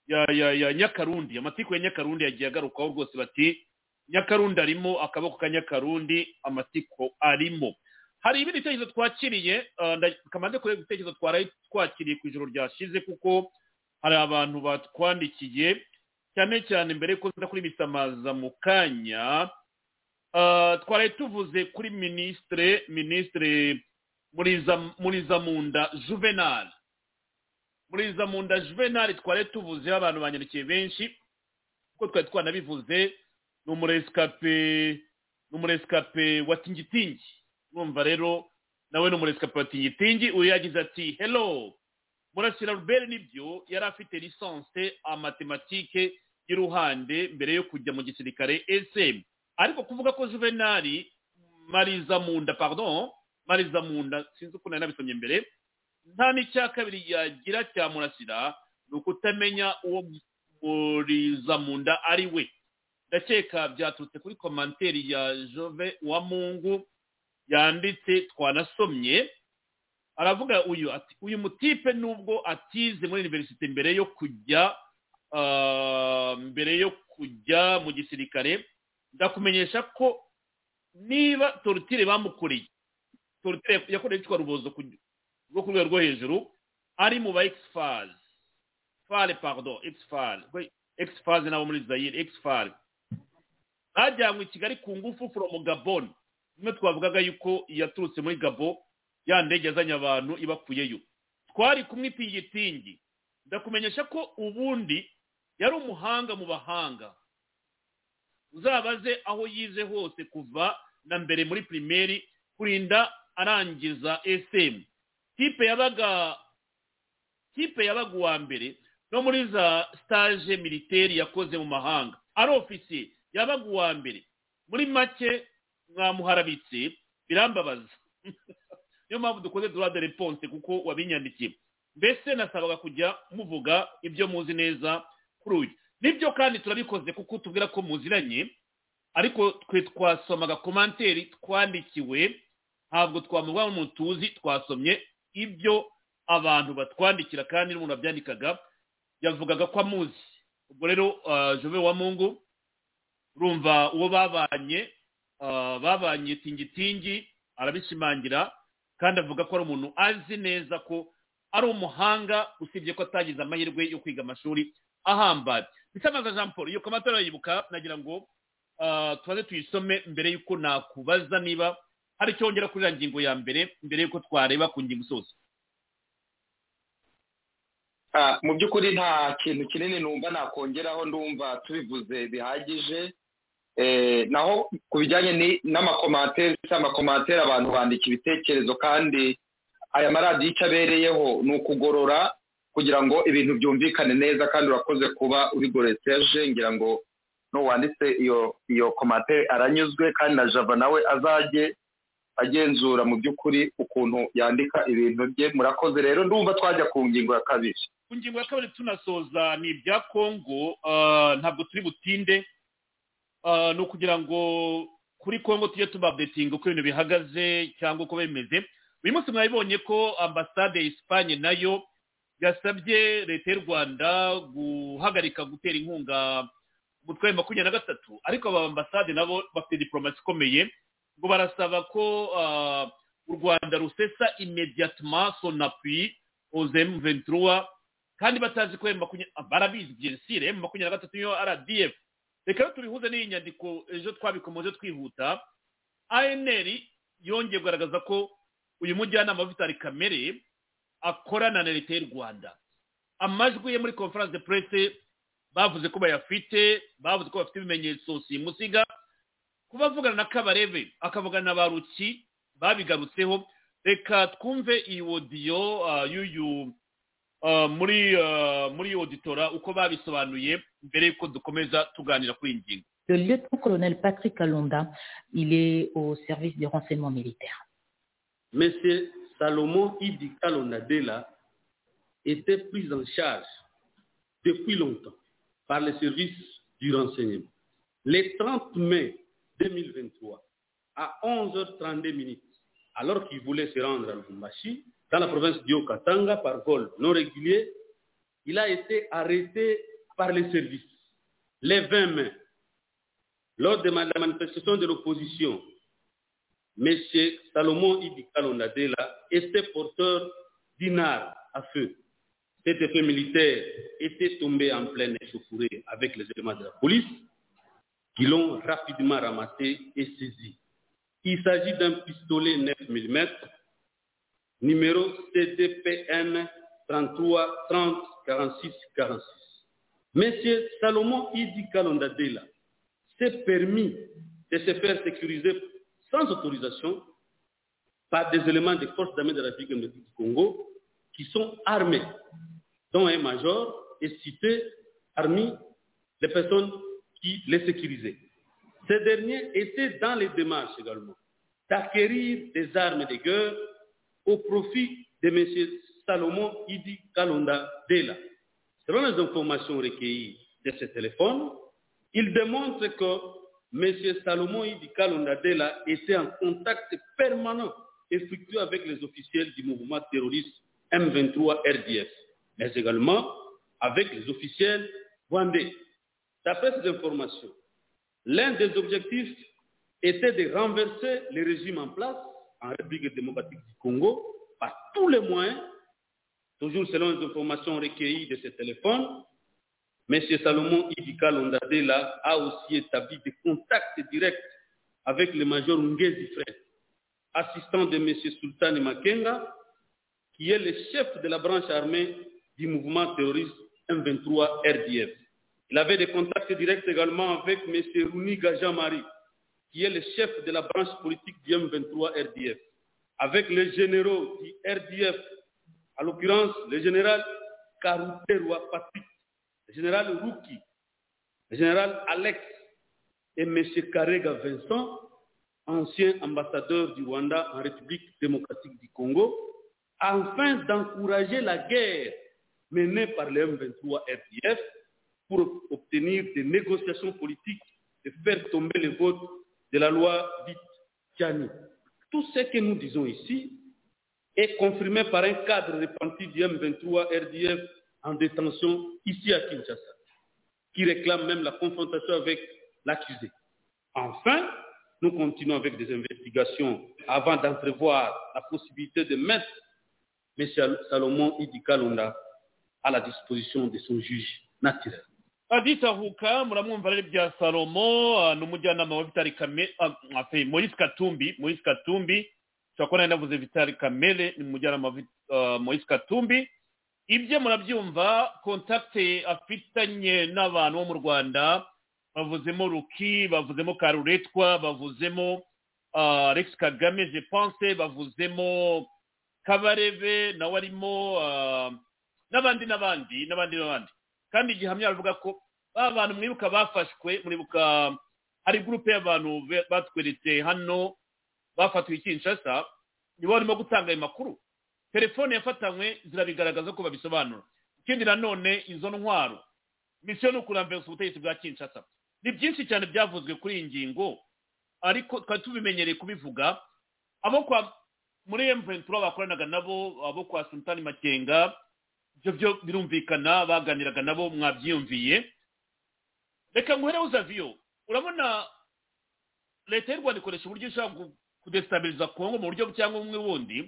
ya nyakarundi. Amatiku ya nyakarundi yagiye agarukaho rwose bati nyakarundi arimo akaboko ka nyakarundi amatiku arimo. Hari ibindi bitekerezo twakiriye nda- kamande kureba ibitekerezo twaraye twakiriye ku ijoro ryashize kuko hari abantu batwandikiye cyane cyane mbere yuko nza kuri bisamaza mu kanya ah, twaraye tuvuze kuri minisitire minisitire Muriza- murizamunda juvenal. Murizamunda juvenal twaraye tuvuzeho abantu banyandikiye benshi kuko twari twanabivuze ni umuresikape ni umuresikape wa tingitingi. Numva rero nawe ni umuresikape wa tingitingi uyu yagize ati hello. Murasira rubere ni byo yari afite lisanse amatematike y'iruhande mbere yo kujya mu gisirikare sm ariko kuvuga ko juvenali marizamunda pardon marizamunda sinzi uko nari nabisomye mbere nta n'icya kabiri yagira cya murasira ni ukutamenya uwo murizamunda ari we. Ndakeka byaturutse kuri komanteri ya jove wa mungu yanditse twanasomye aravuga uyu ati uyu mutipe nubwo atize muri universite mbere yo kujya ah, mbere yo kujya mu gisirikare ndakumenyesha ko niba torutire bamukoreye torutire yakoreye yitwa rubozo rwo ku rwego rwo hejuru ari mu ba exfaz fare pardon exfar exfaz nabo muri zayire exfar bajyanywe i kigali ku ngufu from gabon. Imwe twavugaga yuko yaturutse muri gabo ya ndege yazanye abantu ibakuyeyo twari kumwe itingitingi ndakumenyesha ko ubundi yari umuhanga mu bahanga. Uzabaze aho yize hose kuva na mbere muri pirimeri kurinda arangiza sm tipe yabaga tipe yabaga uwa mbere no muri za stage militeri yakoze mu mahanga. Ari ofisiye yabaga uwa mbere. Muri make mwamuharabitse birambabaza. Niyo mpamvu dukoze droit de réponse kuko wabinyandikiye mbese nasabaga kujya muvuga ibyo muzi neza kuri uyu. Nibyo kandi turabikoze kuko tubwira ko muziranye ariko twe twasomaga komanteri twandikiwe. Ntabwo twamuvuga nk'umuntu tuzi twasomye ibyo abantu batwandikira kandi n'umuntu wabyandikaga. Yavugaga ko amuzi. Ubwo rero jove wa mungu urumva uwo babanye babanye tingitingi arabishimangira kandi avuga ko ari umuntu azi neza ko ari umuhanga usibye ko atagize amahirwe yo kwiga amashuri ahambaye. Bisamaza jean paul iyo komantere arayibuka nagira ngo tubaze tuyisome mbere y'uko nakubaza niba hari icyo wongera kuri iriya ngingo ya mbere mbere y'uko twareba ku ngingo isoza mu by'ukuri nta kintu kinini numva nakongeraho ndumva tubivuze bihagije. Naho ku bijyanye n'amakomantere amakomantere abantu bandika ibitekerezo kandi aya maradiyo icyo abereyeho ni ukugorora kugira ngo ibintu byumvikane neza kandi urakoze kuba uri serge ngira ngo n'uwanditse iyo iyo komantere aranyuzwe kandi na java nawe azajye agenzura mu by'ukuri ukuntu yandika ibintu bye. Murakoze rero ndumva twajya ku ngingo ya kabiri. Ku ngingo ya kabiri tunasoza ni ibya kongo ntabwo turi butinde. Ni ukugira ngo kuri kongo tujye tubabetinga uko ibintu bihagaze cyangwa uko bimeze. Uyu munsi mwabibonye ko ambasade ya esipanye na yo yasabye leta y'u rwanda guhagarika gutera inkunga umutwe wa makumyabiri na gatatu. Ariko aba ambasade nabo bafite diporomasi ikomeye ngo barasaba ko u rwanda rusesa imediyatima sonapui ozemu ventura kandi batazi ko barabizi byensire makumyabiri na gatatu niyo rdf reka tubihuze n'iyi nyandiko ejo twabikomeje twihuta. Anr yongeye kugaragaza ko uyu mujyanama wa vitali kamere akorana na leta y'u rwanda. Amajwi ye muri conference de presse bavuze ko bayafite bavuze ko bafite ibimenyetso simusiga. Kuba avugana na kabarebe akavugana na ba ruki babigarutseho. Reka twumve iyi odiyo y'uyu muri muri auditora uko babisobanuye mbere y'uko dukomeza tuganira kuri iyi ngingo Le lieutenant-colonel Patrick Alonda, il est au service des renseignements militaires. Monsieur Salomon Idi Kalonadela était pris en charge depuis longtemps par les services du renseignement. Le 30 mai 2023, à 11h32 minutes, alors qu'il voulait se rendre à Lubumbashi, dans la province d'Yokatanga, par vol non régulier, il a été arrêté par les services. Le 20 mai, lors de la manifestation de l'opposition, M. Salomon Idi Kalonadela était porteur d'une arme à feu. Cet effet militaire était tombé en pleine échauffourée avec les éléments de la police qui l'ont rapidement ramassé et saisi. Il s'agit d'un pistolet 9 mm numéro CDPN 33 30 46 46. Monsieur Salomon Idi Kalondadela s'est permis de se faire sécuriser sans autorisation par des éléments des forces d'armée de la République du Congo qui sont armés, dont un major est cité parmi les personnes qui les sécurisaient. Ces derniers étaient dans les démarches également d'acquérir des armes de guerre au profit de M. Salomon Idi Kalonda Dela. Selon les informations recueillies de ce téléphone, il démontre que M. Salomon Idi Kalonda Dela était en contact permanent effectué avec les officiels du mouvement terroriste M23 RDF, mais également avec les officiels rwandais. D'après ces informations, l'un des objectifs était de renverser le régime en place en République démocratique du Congo par tous les moyens, toujours selon les informations recueillies de ce téléphone. M. Salomon Idika Londadela a aussi établi des contacts directs avec le major Ngezi Fred, assistant de M. Sultan Makenga, qui est le chef de la branche armée du mouvement terroriste M23 RDF. Il avait des contacts directs également avec M. Rouni Gajamari, qui est le chef de la branche politique du M23 RDF, avec les généraux du RDF, à l'occurrence le général Karouteroua Patrick, le général Rouki, le général Alex et M. Karega Vincent, ancien ambassadeur du Rwanda en République démocratique du Congo, afin d'encourager la guerre menée par le M23 RDF pour obtenir des négociations politiques et faire tomber le vote de la loi dite Tchani. Tout ce que nous disons ici est confirmé par un cadre repenti du M23 RDF en détention ici à Kinshasa, qui réclame même la confrontation avec l'accusé. Enfin, nous continuons avec des investigations avant d'entrevoir la possibilité de mettre M. Salomon Idi Kalonda à la disposition de son juge naturel. Aditahuka muramwumva rero bya salomo ah, ni umujyanama wa vitali kamere moyise katumbi moyise katumbi. Ushobora kubona yanavuze vitali kamere ni umujyanama wa ah, moyise katumbi. Ibyo murabyumva kontakite afitanye n'abantu bo mu rwanda bavuzemo ruki bavuzemo karuretwa bavuzemo ah, alex kagame je pense bavuzemo kabarebe nawe arimo ah, n'abandi n'abandi n'abandi n'abandi. Kandi igihamya bavuga ko ba bantu mwibuka bafashwe muribuka hari gurupe y'abantu batweretse hano bafatiwe i kinshasa nibo barimo gutanga ayo makuru. Telefone yafatanywe zirabigaragaza ko babisobanura. Ikindi nanone izo ntwaro misiyo ni ukurambirana ubutegetsi bwa kinshasa. Ni byinshi cyane byavuzwe kuri iyi ngingo ariko twari tubimenyereye kubivuga. Abo kwa muri emventura bakoranaga nabo abo kwa sultani makenga ibyo byo birumvikana baganiraga nabo mwabyiyumviye. Reka nguhereho uzaviyo urabona leta y'u rwanda ikoresha uburyo ishobora gu- kudestabiliza kongo mu buryo cyangwa bumwe bundi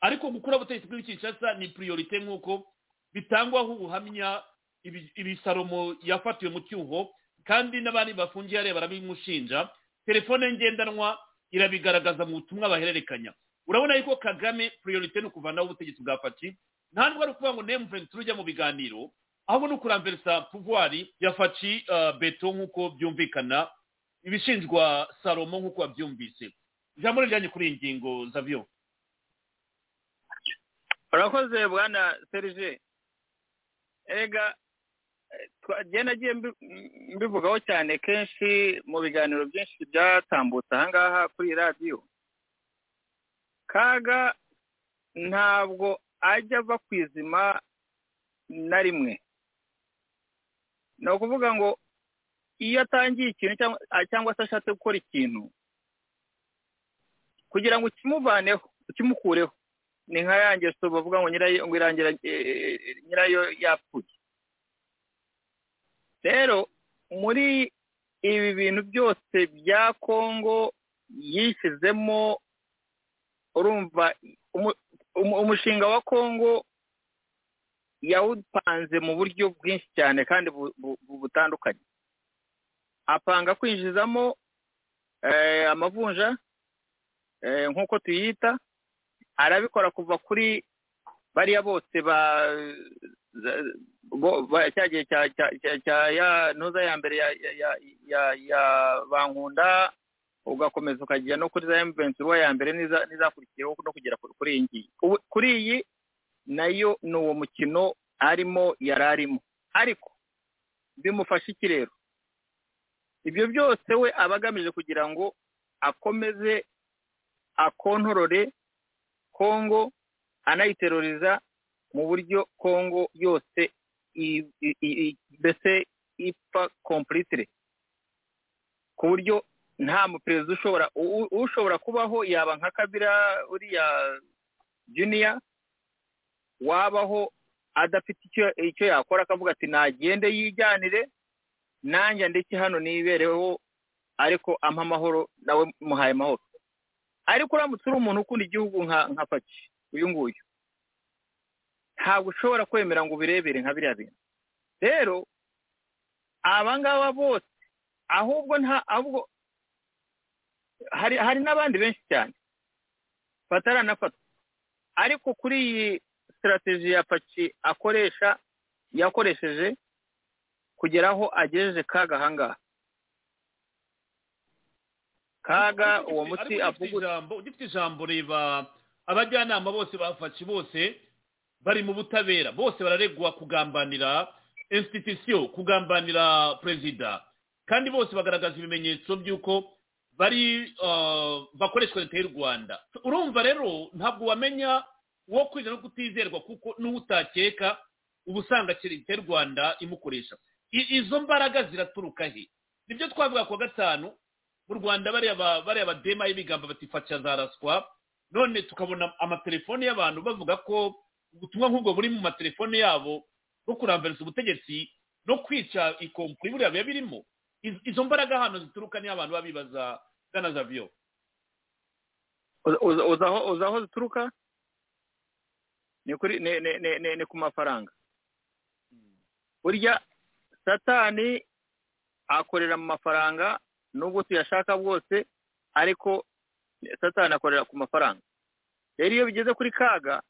ariko gukura ubutegetsi bw'i kinshasa ni priorite nk'uko bitangwaho ubuhamya ibi- ibisalomo yafatiwe mu cyuho kandi n'abandi bafungiye areba barabimushinja. Telefone ngendanwa irabigaragaza mu butumwa bahererekanya. Urabona yuko kagame priorite ni ukuvanaho ubutegetsi bwa faci nta nubwo ari ukuvuga ngo nemuventi ujya mu biganiro ahubwo ni ukuramverisa puvuwari ya faci uh, beto nk'uko byumvikana ibishinjwa salomo nk'uko wabyumvise. Ijambo rijyanye kuri iyi ngingo zavyo urakoze bwana serije ega genda agiye mbivugaho cyane kenshi mu biganiro byinshi byatambutse ahangaha kuri radiyo kaga ntabwo ajya ava ku izima na rimwe. Ni ukuvuga ngo iyo atangiye ikintu cyangwa- cyangwa se ashatse gukora ikintu kugira ngo ukimuvaneho ukimukureho ni nka ya ngeso bavuga ngo irangira eh, nyirayo yapfuye. Rero muri ibi bintu byose bya kongo yishyizemo urumva umu- umu- umushinga wa kongo yawupanze mu buryo bwinshi cyane kandi bu- bu- bu- butandukanye. Apanga kwinjizamo eh, amavunja eh, nk'uko tuyita arabikora kuva kuri bariya bose ba cya gihe cya ya ntuza ya mbere ya bankunda ugakomeza ukajya no kuri za emuventi ya mbere n'iza- n'izakurikiyeho no kugera kuri iyi ngiyi. Kuri iyi na yo ni uwo mukino arimo yari arimo. Ariko bimufasha iki rero? Ibyo byose we aba agamije kugira ngo akomeze akontorore kongo anayiteroriza mu buryo kongo yose mbese ipfa kompulitire ku buryo nta muperezida ushobora ushobora kubaho yaba nka kabira uriya juniya wabaho adafite icyo yakora akavuga ati nagende yijyanire nanjye ndetse hano nibereho ariko ampa amahoro nawe muhaye amahoro. Ariko uramutse uri umuntu ukunda igihugu nka paki uyu nguyu ntabwo ushobora kwemera ngo ubirebere nka biriya bintu. Rero aba ngaba bose ahubwo nta ahubwo hari n'abandi benshi cyane bataranafata ariko kuri iyi sitarateji ya paki akoresha yakoresheje kugera aho agejeje kaga ahangaha. Kaga uwo muti avuga ugifite ijambo reba abajyanama bose bafashe bose bari mu butabera bose bararegwa kugambanira institution kugambanira perezida kandi bose bagaragaza ibimenyetso by'uko bari uh, bakoreshwa leta y'u rwanda. Urumva rero ntabwo wamenya wo kwiga no kutizerwa kuko n'utakeka uba usanga rwanda imukoresha. Izo mbaraga ziraturuka he? Nibyo twavuga ku wa gatanu mu rwanda bariya badema y'ibigamba batifatira za raswa none tukabona amatelefone y'abantu bavuga ko ubutumwa nk'ubwo buri mu matelefone yabo bwo kurambiriza ubutegetsi no kwica ikompuri buriya biba birimo. Izo mbaraga hano zituruka niyo abantu baba bibaza gana zaviyo uzi aho zituruka? Ni ku mafaranga. Burya satani akorera mu mafaranga nubwo tuyashaka bwose ariko satani akorera ku mafaranga. Rero iyo bigeze kuri kaga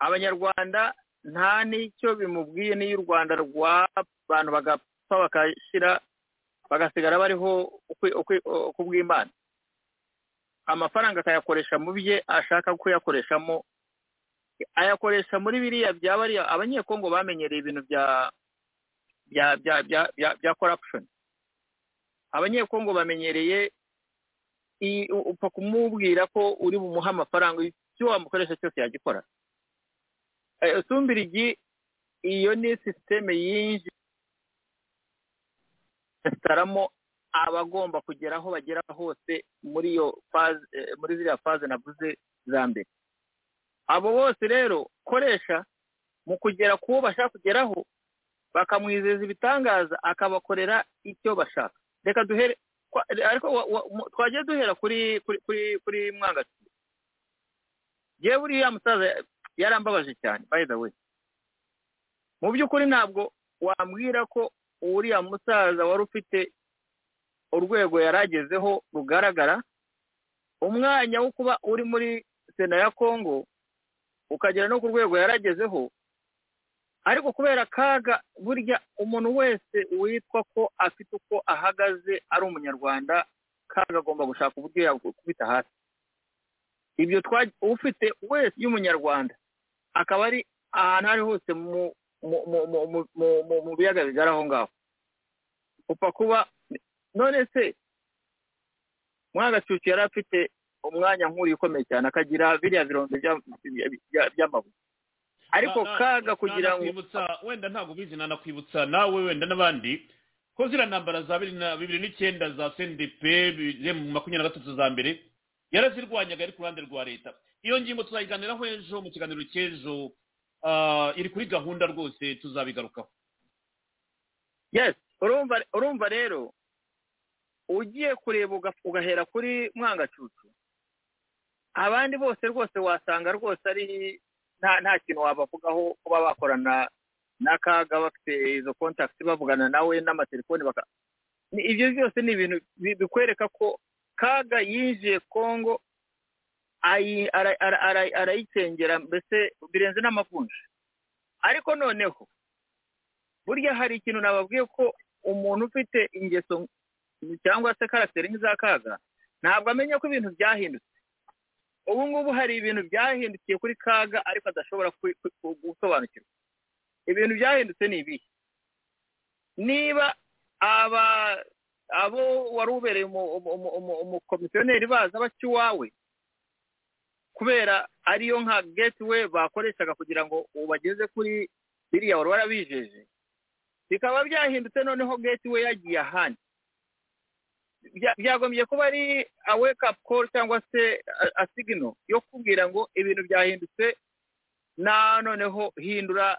abanyarwanda nta n'icyo bimubwiye n'iyo u rwanda rw'abantu bagapfa bakashyira bagasigara bariho uko bw'imana amafaranga akayakoresha mu bye ashaka kuyakoreshamo ayakoresha muri biriya bya bariya abanyekongo bamenyereye ibintu bya bya bya bya bya bya corruption. Abanyekongo bamenyereye upfa kumubwira ko uri bumuhe amafaranga icyo wamukoresha cyose yagikora. Sumbirigi iyo ni sisiteme yinjiye resitaramo abagomba kugera aho bagera hose muri iyo faze muri ziriya faze navuze za mbere. Abo bose rero koresha mu kugera ku bo bashaka kugeraho bakamwizeza ibitangaza akabakorera icyo bashaka. Reka duhere ariko twagiye duhera kuri kuri kuri mwangati. Yewe buriya musaza yarambabaje cyane by the mu by'ukuri ntabwo wambwira ko uriya musaza wari ufite urwego yari agezeho rugaragara. Umwanya wo kuba uri muri sena ya kongo ukagera no ku rwego yaragezeho ariko kubera akaga burya umuntu wese witwa ko afite uko ahagaze ari umunyarwanda kaga agomba gushaka uburyo yakubita hasi. Ibyo ufite wese y'umunyarwanda akaba ari ahantu ari hose mu biyaga bigari aho ngaho. Upfa kuba none se mwagacucu yari afite umwanya nk'uriya ukomeye cyane akagira biriya birombe by'amabuye. Ariko kaga kugira ngo wenda ntabwo ubizi nanakwibutsa nawe wenda n'abandi ko ziriya ntambara za bibiri n'icyenda za sendepe mu makumyabiri na gatatu za mbere yarazirwanyaga ari ku ruhande rwa leta. Iyo ngingo tuzayiganiraho ejo mu kiganiro cy'ejo iri kuri gahunda rwose tuzabigarukaho. Yes urumva rero ugiye kureba ugahera kuri mwangacucu abandi bose rwose wasanga rwose ari nta kintu wabavugaho kuba bakorana n'akaga bafite izo kontakiti bavugana nawe n'amatelefoni baka ibyo byose ni ibintu bikwereka ko kaga yinjiye kongo arayicengera mbese birenze n'amavunja. Ariko noneho burya hari ikintu nababwiye ko umuntu ufite ingeso cyangwa se karagiteri nk'iza kaga ntabwo amenya ko ibintu byahindutse. Ubu ngubu hari ibintu byahindukiye kuri kaga ariko adashobora gusobanukirwa. Ibintu byahindutse ni ibihe? Niba aba abo wari ubereye umukomisiyoneri baza baca iwawe kubera ariyo nka getiwe bakoreshaga kugira ngo ubageze kuri biriya wari warabijeje bikaba byahindutse noneho getiwe yagiye ahandi. Byagombye kuba ari a wake up cyangwa se a signal yo kubwira ngo ibintu byahindutse na noneho hindura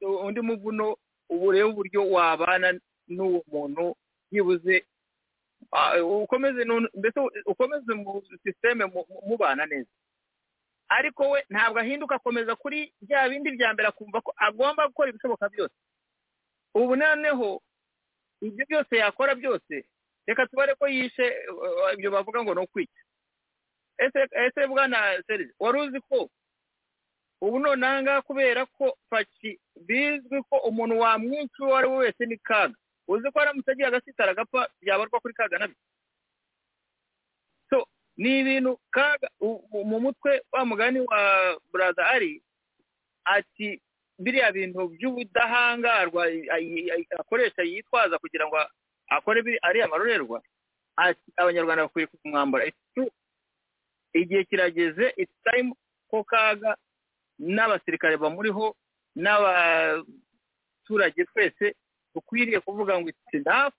undi muvuno urebe uburyo wabana n'uwo muntu byibuze ukomeze mbese ukomeze mu sisiteme mubana neza. Ariko we ntabwo ahinduka akomeza kuri bya bindi bya mbere akumva ko agomba gukora ibishoboka byose. Ubu noneho ibyo byose yakora byose reka tubare ko yishe ibyo bavuga ngo ni ukwica ese bwana serije wari uzi ko ubu noneho kubera ko paki bizwi ko umuntu wamwica uwo ari we wese ni kaga. Uzi ko aramutse agiye agasitara agapfa byabarwa kuri kaga na byo? Ni ibintu kaga mu mutwe wa mugani wa burada ari ati biriya bintu by'ubudahangarwa akoresha yitwaza kugira ngo akore ariya marorerwa ati abanyarwanda bakwiye kumwambara igihe kirageze it's time ko kaga n'abasirikare bamuriho n'abaturage twese dukwiriye kuvuga ngo enough.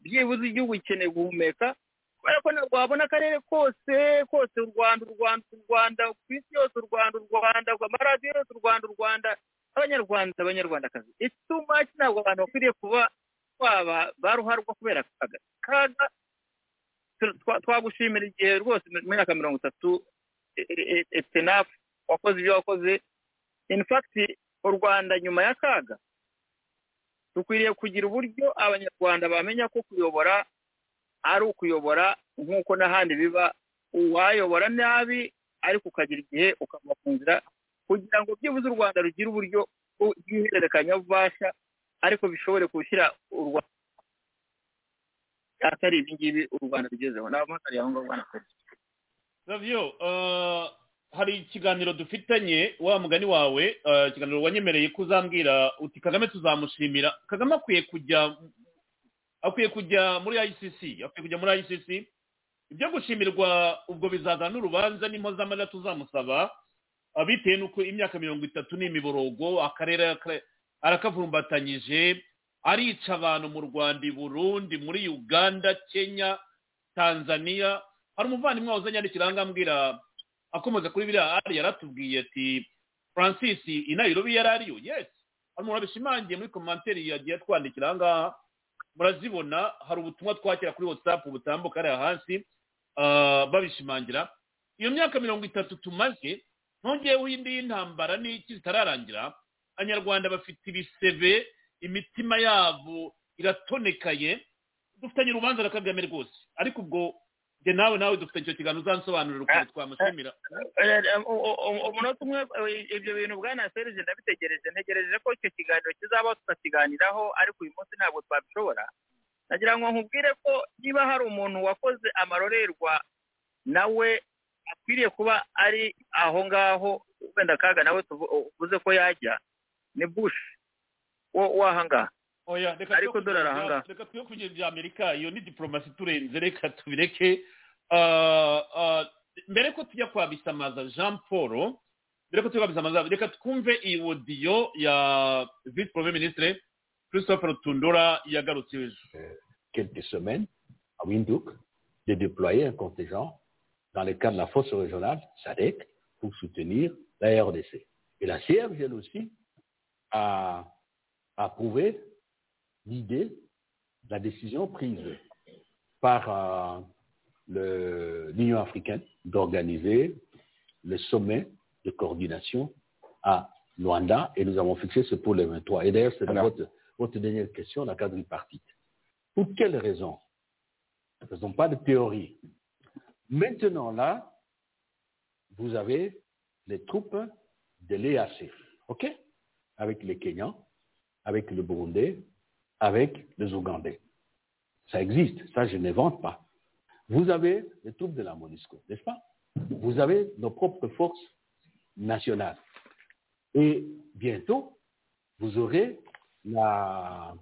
Byibuze igihugu gikeneye guhumeka kubera ko wabona akarere kose kose u rwanda u rwanda u rwanda ku isi yose u rwanda u rwanda amaradiyo yose u rwanda u rwanda. Abanyarwanda abanyarwandakazi too much. Ntabwo abantu bakwiriye kuba twaba baruharwa kubera akaga. Kaga twagushimira igihe rwose mu myaka mirongo itatu it's enough. Wakoze ibyo wakoze. In fact u rwanda nyuma y'akaga dukwiriye kugira uburyo abanyarwanda bamenya ko kuyobora ari ukuyobora nk'uko n'ahandi biba. Uwayobora nabi ariko ukagira igihe ukava ku nzira kugira ngo byibuze u rwanda rugire uburyo bw'ihererekanyabubasha ariko bishobore gushyira u rwanda atari ibi ngibi u rwanda rugezeho. N'abamatari aho ngaho bwana savio hari ikiganiro dufitanye wa mugani wawe ikiganiro wanyemereye ko uzambwira uti kagame tuzamushimira. Kagame akwiye kujya akwiye kujya muri ICC akwiye kujya muri ICC ibyo gushimirwa ubwo bizazana n'urubanza n'impozamarira tuzamusaba bitewe n'uko imyaka mirongo itatu ni imiborogo akarere arakavumbatanyije arica abantu mu rwanda i burundi muri uganda kenya tanzania. Hari umuvandimwe aha ngaha ambwira akomeza kuri biriya ari yaratubwiye ati francis i nairobi yari ariyo? Yesi hari umuntu wabishimangiye muri komanteri yagiye atwandikira aha ngaha. Murazibona hari ubutumwa twakira kuri whatsapp butambuka hariya hasi babishimangira. Iyo myaka mirongo itatu tumaze ntongeyeho indi y'intambara n'iki zitararangira abanyarwanda bafite ibisebe imitima yabo iratonekaye dufitanye urubanza na kagame rwose. Ariko ubwo njye nawe nawe dufite icyo kiganiro uzansobanurira ukuntu twamushimira. umunota umwe ibyo bintu bwana serije ndabitegereje. Ntegereje ko icyo kiganiro kizabaho tukakiganiraho ariko uyu munsi ntabwo twabishobora. Nagira ngo nkubwire ko niba hari umuntu wakoze amarorerwa nawe akwiriye kuba ari aho ngaho wenda kaga nawe tuvuze ko yajya. Ni bush. W'aha ngaha ariko dore ahangaha reka twe kugira ibya amerika iyo ni diporomasi turenze reka tubireke. Mbere ko tujya kwa bisamaza jean paul mbere ko tujya kwa bisamaza reka twumve iyi wodiyo ya visi porome minisitire christophe rutundura yagarutse ejo. Quelques semaines à Windhoek de déployer un contingent dans le cadre de la force régionale SADEC pour soutenir la RDC. Et la CRGL aussi a approuvé l'idée, la décision prise par euh, l'Union africaine d'organiser le sommet de coordination à Luanda et nous avons fixé ce pour le 23. Et d'ailleurs, c'est votre, votre dernière question, la quadripartite. Pour quelle raison? Ne faisons pas de théorie. Maintenant, là, vous avez les troupes de l'EAC, OK? Avec les Kenyans, avec le Burundais, avec les Ougandais. Ça existe, ça je n'invente pas. Vous avez les troupes de la MONUSCO, n'est-ce pas? Vous avez nos propres forces nationales. Et bientôt, vous aurez la,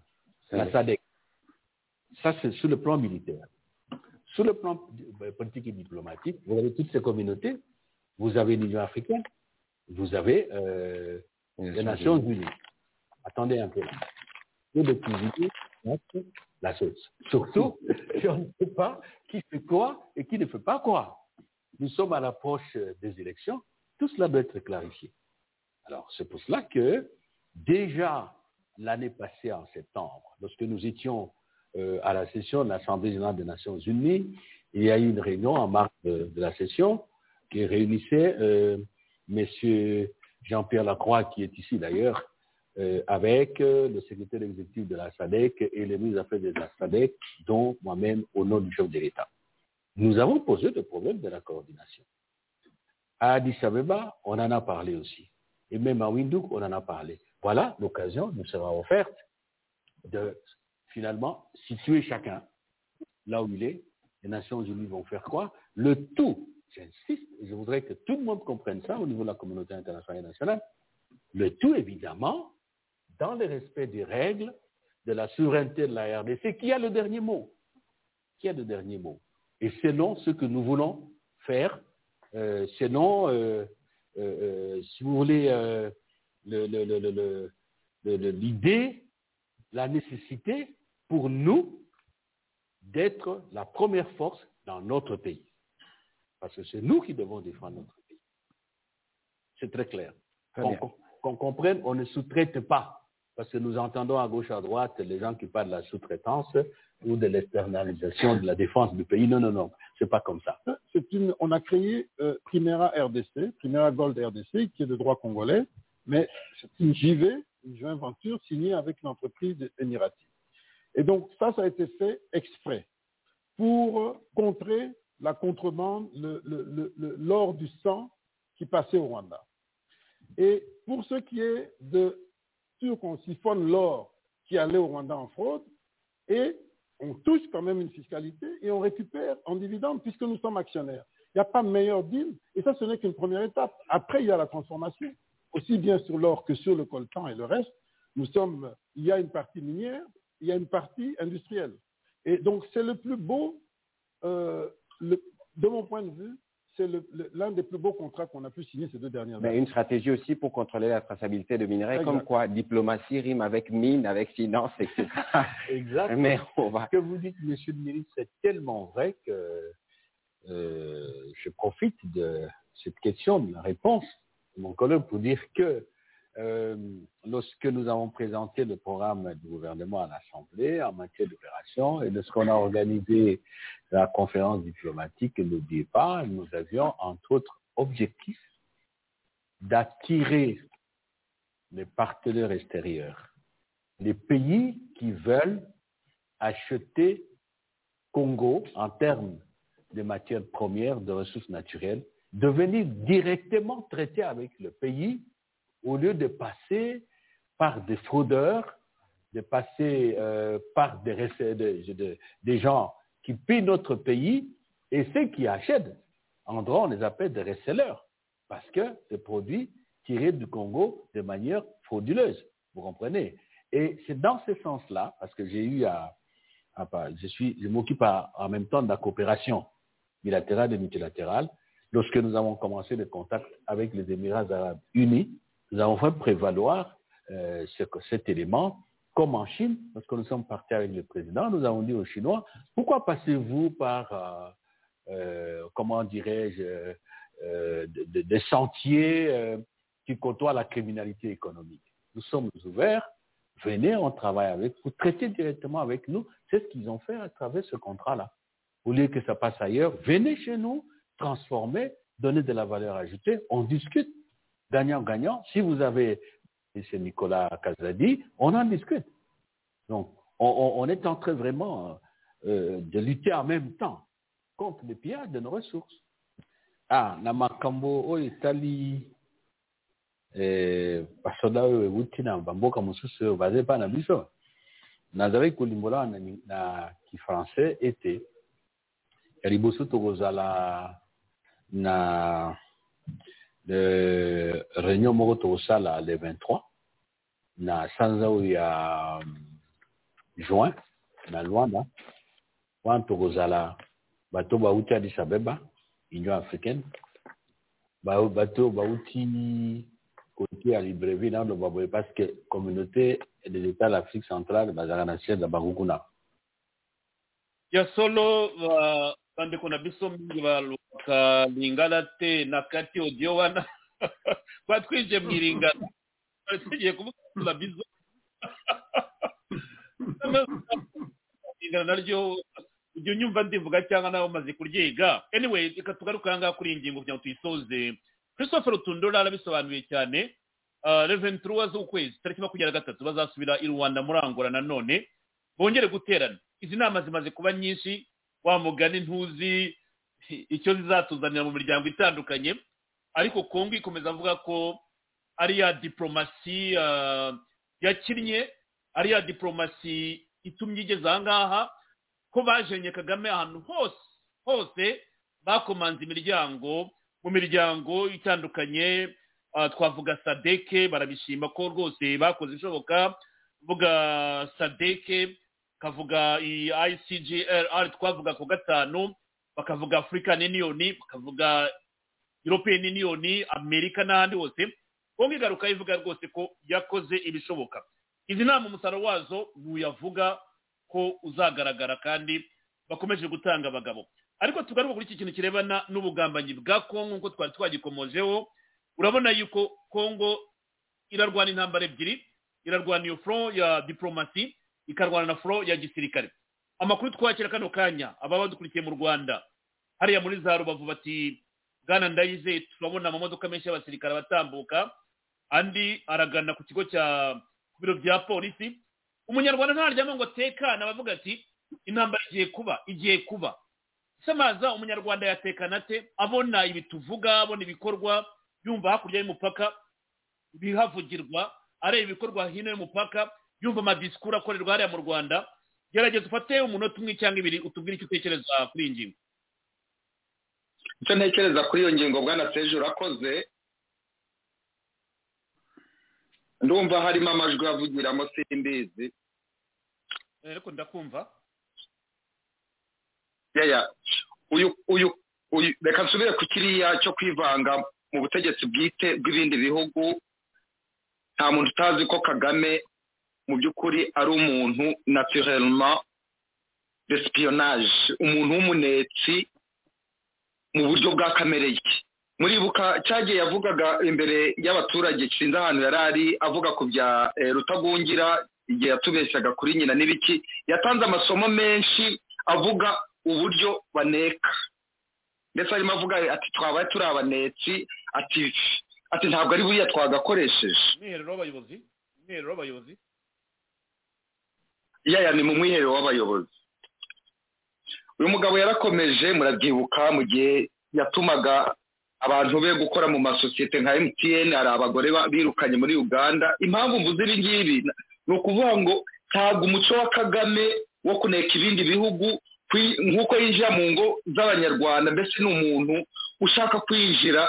la SADC. Ça, c'est sur le plan militaire. Sur le plan politique et diplomatique, vous avez toutes ces communautés. Vous avez l'Union africaine, vous avez euh, les Nations unies. Attendez un peu. De cuisiner la sauce. Surtout, on ne sait pas qui fait quoi et qui ne fait pas quoi. Nous sommes à l'approche des élections. Tout cela doit être clarifié. Alors, c'est pour cela que déjà l'année passée, en septembre, lorsque nous étions euh, à la session de l'Assemblée générale des Nations unies, il y a eu une réunion en marge de, de la session qui réunissait euh, M. Jean-Pierre Lacroix, qui est ici d'ailleurs, euh, avec le secrétaire exécutif de la SADEC et les ministres affaires de la SADEC, dont moi-même au nom du chef de l'État. Nous avons posé le problème de la coordination. À Addis Abeba, on en a parlé aussi. Et même à Windhoek, on en a parlé. Voilà, l'occasion nous sera offerte de finalement situer chacun là où il est. Les Nations Unies vont faire quoi? Le tout, j'insiste, je voudrais que tout le monde comprenne ça au niveau de la communauté internationale et nationale, le tout évidemment dans le respect des règles de la souveraineté de la RDC, qui a le dernier mot. Qui a le dernier mot. Et selon ce que nous voulons faire, euh, selon euh, euh, si vous voulez, le- le- le- le- le- le- le- l'idée, la nécessité pour nous d'être la première force dans notre pays. Parce que c'est nous qui devons défendre notre pays. C'est très clair. Qu'on comprenne, on ne sous-traite pas. Parce que nous entendons à gauche, à droite, les gens qui parlent de la sous-traitance ou de l'externalisation de la défense du pays. Non, non, non, c'est pas comme ça. Une, on a créé euh, Primera RDC, Primera Gold RDC, qui est de droit congolais, mais c'est une JV, une joint venture signée avec l'entreprise émiratie. Et donc, ça, ça a été fait exprès pour contrer la contrebande, l'or du sang qui passait au Rwanda. Et pour ce qui est de sûr qu'on siphonne l'or qui allait au Rwanda en fraude, et on touche quand même une fiscalité et on récupère en dividende puisque nous sommes actionnaires. Il n'y a pas meilleur deal, et ça, ce n'est qu'une première étape. Après, il y a la transformation, aussi bien sur l'or que sur le coltan et le reste. Nous sommes, il y a une partie minière, il y a une partie industrielle. Et donc, c'est le plus beau, euh, le- de mon point de vue, c'est l'un des plus beaux contrats qu'on a pu signer ces deux dernières Mais années. une stratégie aussi pour contrôler la traçabilité de minerais, Exact. comme quoi diplomatie rime avec mine, avec finance, etc. Exact. Mais on va. Ce que vous dites, monsieur le ministre, c'est tellement vrai que euh, je profite de cette question, de la réponse de mon collègue pour dire que euh, lorsque nous avons présenté le programme du gouvernement à l'Assemblée en matière d'opération et lorsqu'on a organisé la conférence diplomatique le débat, nous avions entre autres objectif d'attirer les partenaires extérieurs, les pays qui veulent acheter Congo en termes de matières premières, de ressources naturelles, de venir directement traiter avec le pays au lieu de passer par des fraudeurs, de passer euh, par des, des gens qui pillent notre pays et ceux qui achètent, en droit, on les appelle des resellers parce que c'est produit tiré du Congo de manière frauduleuse. Vous comprenez? Et c'est dans ce sens-là, parce que j'ai eu à, à je je m'occupe en même temps de la coopération bilatérale et multilatérale. Lorsque nous avons commencé les contacts avec les Émirats arabes unis, nous avons fait prévaloir euh, ce- cet élément, comme en Chine, lorsque nous sommes partis avec le président, nous avons dit aux Chinois, pourquoi passez-vous par, euh, euh, comment dirais-je, de- de- des sentiers qui côtoient la criminalité économique? Nous sommes ouverts, venez, on travaille avec vous, traitez directement avec nous. C'est ce qu'ils ont fait à travers ce contrat-là. Au lieu que ça passe ailleurs, venez chez nous, transformer, donner de la valeur ajoutée, on discute. Gagnant-gagnant. Si vous avez, c'est Nicolas Casadi, on en discute. Donc, on, est en train vraiment euh, de lutter en même temps contre le pillage de nos ressources. Ah, na makambo oyo etali eh, basoda oyo ewuti na bamboka mosusu oyo baza epai na biso nazalaki kolimbola na le réunion moko tokosala le 23 na sanza oyo ya um, juin na lwanda wana tokozala bato bauti addis abeba union africaine ba- bato bauti côté ya libreville na oloba boye parce que communauté des états d'afrique centrale bazalaka na siège ya bango ya solo ba- bandeko na biso mingi balobaka lingala te na kati audio wana. Batwinje mu iringana Twari tugiye kuvuga bizo lingana naryo ujya unyumva ndivuga cyangwa nawe umaze kuryiga. Anyway reka tugaruke aha ngaha kuri iyi ngingo kugira ngo tuyisoze. Christopher rutundura arabisobanuye cyane. Reveni turuwa z'ukwezi tariki makumyabiri na gatatu bazasubira i rwanda muri angola nanone bongere guterana. Izi nama zimaze kuba nyinshi wa mugani ntuzi icyo zizatuzanira mu miryango itandukanye. Ariko kongo ikomeza avuga ko ari ya diporomasi ah, yakinnye ari ya diporomasi itumye igeze aha ngaha ko bajenye kagame ahantu hose hose bakomanze imiryango mu miryango itandukanye ah, twavuga sadeke barabishima ko rwose bakoze ishoboka vuga sadeke bakavuga iyi icgrr twavuga ku gatanu bakavuga african union bakavuga european union amerika n'ahandi hose. Kongo igaruka ivuga rwose ko yakoze ibishoboka. Izi nama umusaruro wazo ntuyavuga ko uzagaragara kandi bakomeje gutanga abagabo. Ariko tugaruka kuri iki kintu kirebana n'ubugambanyi bwa kongo nk'uko twari twagikomojeho urabona yuko kongo irarwana intambara ebyiri irarwana iyo foro ya diporomasi ikarwana na foro ya gisirikare. Amakuru twakira kano kanya ababa badukurikiye mu rwanda. Hariya muri za rubavu bati bwana ndayize turabona amamodoka menshi y'abasirikare abatambuka andi aragana ku kigo cya ku biro bya polisi. Umunyarwanda ntaryama ngo tekane abavuga ati intambara igiye kuba igiye kuba. Samaza umunyarwanda yatekana ate? Abona ibi tuvuga abona ibikorwa yumva hakurya y'umupaka bihavugirwa areba ibikorwa hino y'umupaka yumva amadisikuru akorerwa hariya mu rwanda. Gerageza ufate umunota umwe cyangwa ibiri utubwire icyo utekereza kuri iyi ngingo. Icyo ntekereza kuri iyo ngingo bwana seje urakoze ndumva harimo amajwi avugiramo simbizi. Ariko ndakumva. Yaya uyu uyu uyu reka nsubire ku kiriya cyo kwivanga mu butegetsi bwite bw'ibindi bihugu. Nta muntu utazi ko kagame mu by'ukuri ari umuntu naturellement d'espionage umuntu w'umunetsi mu buryo bwa kamere ye muribuka cyagiye yavugaga imbere y'abaturage sinzi ahantu yari ari avuga ku bya rutagungira igihe yatubeshyaga kuri nyina n'ibiki yatanze amasomo menshi avuga uburyo baneka. Ndetse arimo avuga ati twabaye turi abanetsi. Ati ati ntabwo ari buriya twagakoresheje. Umwiherero w'abayobozi umwiherero w'abayobozi yaya ni mu mwiherero w'abayobozi. Uyu mugabo yarakomeje murabyibuka mu gihe yatumaga abantu be gukora mu masosiyete nka mtn hari abagore birukanye muri uganda. Impamvu mvuze ibi ngibi ni ukuvuga ngo ntabwo umuco wa kagame wo kuneka ibindi bihugu nk'uko yinjira mu ngo z'abanyarwanda mbese ni umuntu ushaka kwinjira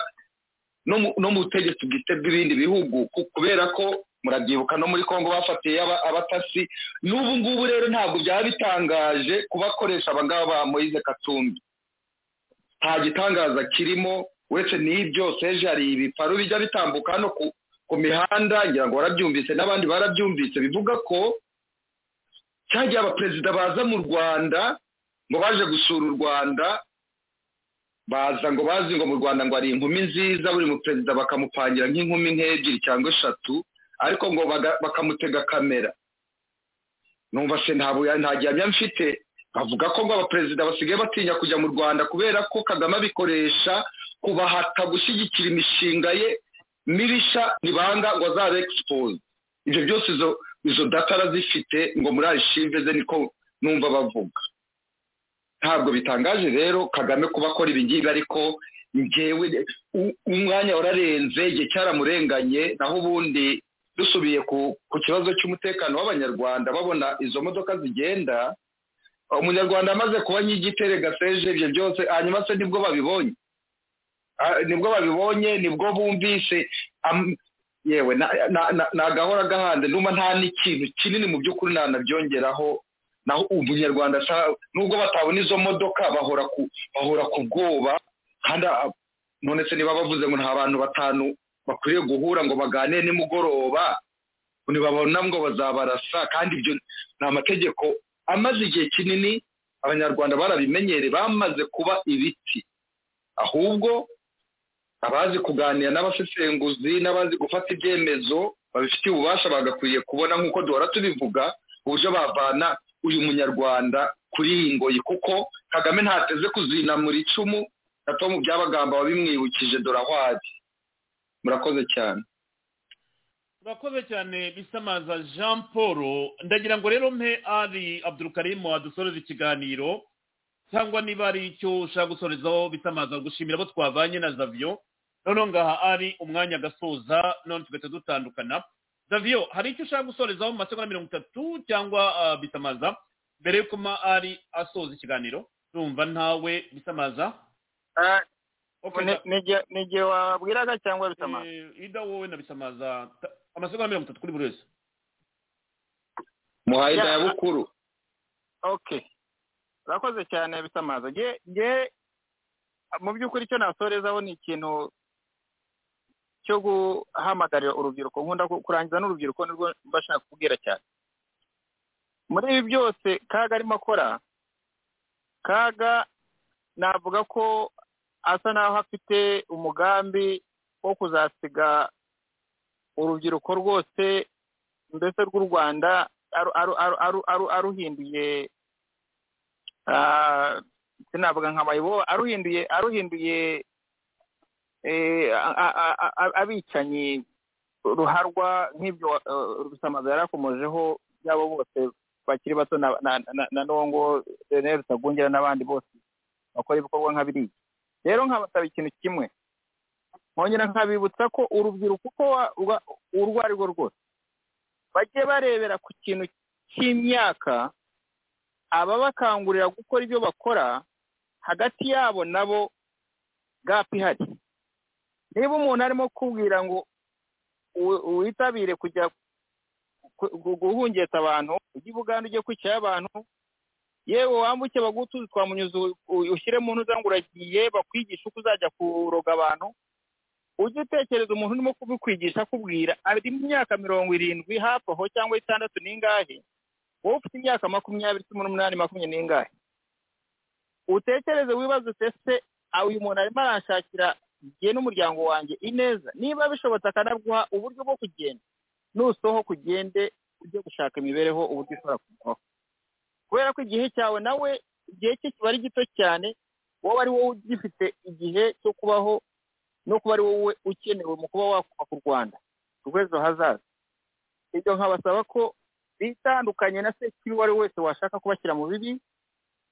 no mu butegetsi bwite bw'ibindi bihugu kubera ko murabyibuka no muri congo bafatiye abatasi. N'ubu ngubu rero ntabwo byaba bitangaje kubakoresha abangaba ba moyize katumbi. Nta gitangaza kirimo uretse n'ibyo seje hari ibiparu bijya bitambuka hano ku mihanda ngira ngo warabyumvise n'abandi barabyumvise. Bivuga ko cyagiye abaperezida baza mu rwanda ngo baje gusura u rwanda baza ngo bazi ngo mu rwanda ngo hari inkumi nziza buri muperezida bakamupangira nk'inkumi nk'ebyiri cyangwa eshatu. Ariko ngo bakamutega kamera. Numva se nta gihamya mfite. Bavuga ko ngo abaperezida basigaye batinya kujya mu rwanda kubera ko kagame abikoresha kubahata gushyigikira imishinga ye mibisha ntibanga ngo azabe egisipoze ibyo byose izo data arazifite ngo muri arishive ze niko numva bavuga. Ntabwo bitangaje rero kagame kuba akora ibi ngibi ariko ngewe umwanya wararenze igihe cyaramurenganye naho ubundi dusubiye ku kibazo cy'umutekano w'abanyarwanda babona izo modoka zigenda umunyarwanda amaze kuba nyigitare gaseje ibyo byose hanyuma se ni bwo babibonye? Nibwo babibonye ni bwo bumvise yewe ni agahora gahande ndumva nta n'ikintu kinini mu by'ukuri nanabyongeraho naho umunyarwanda nubwo batabona izo modoka bahora ku bwoba kandi none se niba bavuze ngo nta bantu batanu bakwiriye guhura ngo baganire nimugoroba ntibabona ngo bazabarasa. Kandi ibyo ni amategeko amaze igihe kinini abanyarwanda barabimenyereye bamaze kuba ibiti. Ahubwo abazi kuganira n'abasesenguzi n'abazi gufata ibyemezo babifitiye ububasha bagakwiye kubona nk'uko duhora tubivuga uburyo bavana uyu munyarwanda kuri iyi ngoyi. Kuko kagame ntateze kuzinamura icumu na tomu byabagamba wabimwibukije dorahwari murakoze cyane. Murakoze cyane bisamaza jean paul. Ndagira ngo rero mpe ari abdurukarimu adusoreze ikiganiro cyangwa niba ari icyo ushaka gusorezaho bisamaza gushimira abo twavanye na zaviyo noneho ngaha ari umwanya agasoza none tugahita dutandukana. Zaviyo hari icyo ushaka gusorezaho mu masegonda mirongo itatu cyangwa bisamaza mbere y'uko ari asoza ikiganiro numva ntawe bisamaza ni igihe wabwiraga cyangwa bisamaza ida wowe na bisamaza amasegonda mirongo itatu kuri buri wese. Muhaye ya bukuru. Ok. Urakoze cyane bisamaza nge mu by'ukuri icyo nasorezaho ni ikintu cyo guhamagarira urubyiruko. Nkunda kurangiza n'urubyiruko nirwo mba nshaka kubwira cyane. Muri ibi byose kaga arimo akora kaga navuga ko asa naho afite umugambi wo kuzasiga urubyiruko rwose mbese rw'u rwanda aruhinduye sinavuga nka mayibo aruhinduye aruhinduye abicanyi ruharwa nk'ibyo rusamaza yarakomojeho byabo bose bakiri bato na nongo reneri rutagungira n'abandi bose bakora ibikorwa nka biriya. Rero nkabasaba ikintu kimwe. Nkongera nkabibutsa ko urubyiruko uko urwo ari rwo rwose. Bajye barebera ku kintu cy'imyaka ababakangurira gukora ibyo bakora hagati yabo nabo gapu ihari. Niba umuntu arimo kubwira ngo witabire kujya guhungeta abantu ujye ubuganda ujye kwicaye abantu yewe wambuke bagutuzi twamunyuze ushyire mu ntuza ngo uragiye bakwigisha uko uzajya kuroga abantu. Ujye utekereza umuntu urimo kubikwigisha akubwira ari mu myaka mirongo irindwi hafi aho cyangwa itandatu n'ingahe wowe ufite imyaka makumyabiri cumi n'umunani makumyabiri n'ingahe utekereze wibaze ese uyu muntu arimo aranshakira igihe n'umuryango wanjye ineza? Niba bishobotse akanaguha uburyo bwo kugenda. Nusohoka ugende ujye gushaka imibereho uburyo ushobora kubaho kubera ko igihe cyawe nawe igihe cye kiba ari gito cyane wowe ari wowe ugifite igihe cyo kubaho no kuba ari wowe ukenewe mu kuba wakubaka u rwanda rw'ejo hazaza. Ibyo nkabasaba ko bitandukanye na sekiri uwo ari we wese washaka kubashyira mu bibi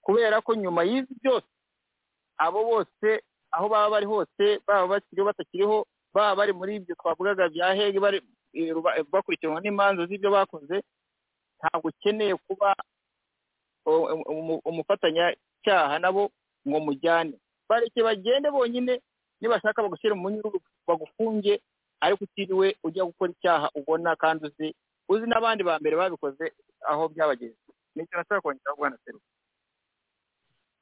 kubera ko nyuma y'ibi byose abo bose aho baba bari hose baba bakiriho batakiriho baba bari muri ibyo twavugaga bya hege bari bakurikiranwa n'imanza z'ibyo bakoze ntabwo ukeneye kuba umufatanyacyaha nabo ngo mujyane. Bareke bagende bonyine nibashaka bagushyire mu nyururu bagufunge ariko utiriwe ujya gukora icyaha ubona kandi uzi uzi n'abandi ba mbere babikoze aho byabageze ni ikintu ashobora kongeraho bwana seruka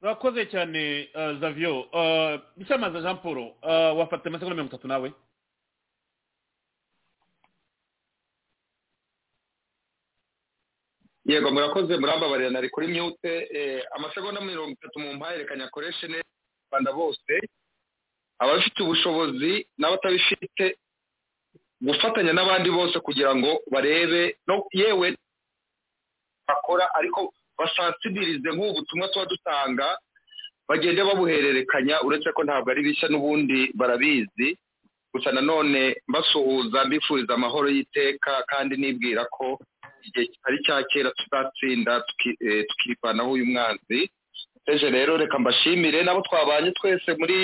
urakoze cyane zavio bisamaza jean paul. Wafata amasegonda mirongo itatu nawe? Yego murakoze murambabarira nari kuri myute amasegonda mirongo itatu mu mpaye reka nyakoreshe neza rwanda bose. Abafite ubushobozi n'abatabifite gufatanya n'abandi bose kugira ngo barebe no yewe bakora ariko basansibirize nk'ubu butumwa tuba dutanga bagende babuhererekanya uretse ko ntabwo ari bishya n'ubundi barabizi. Gusa nanone mbasuhuza mbifuriza amahoro y'iteka kandi nibwira ko igihe kitari cya kera tuzatsinda tukivanaho uyu mwanzi. Ejo rero reka mbashimire nabo twabanye twese muri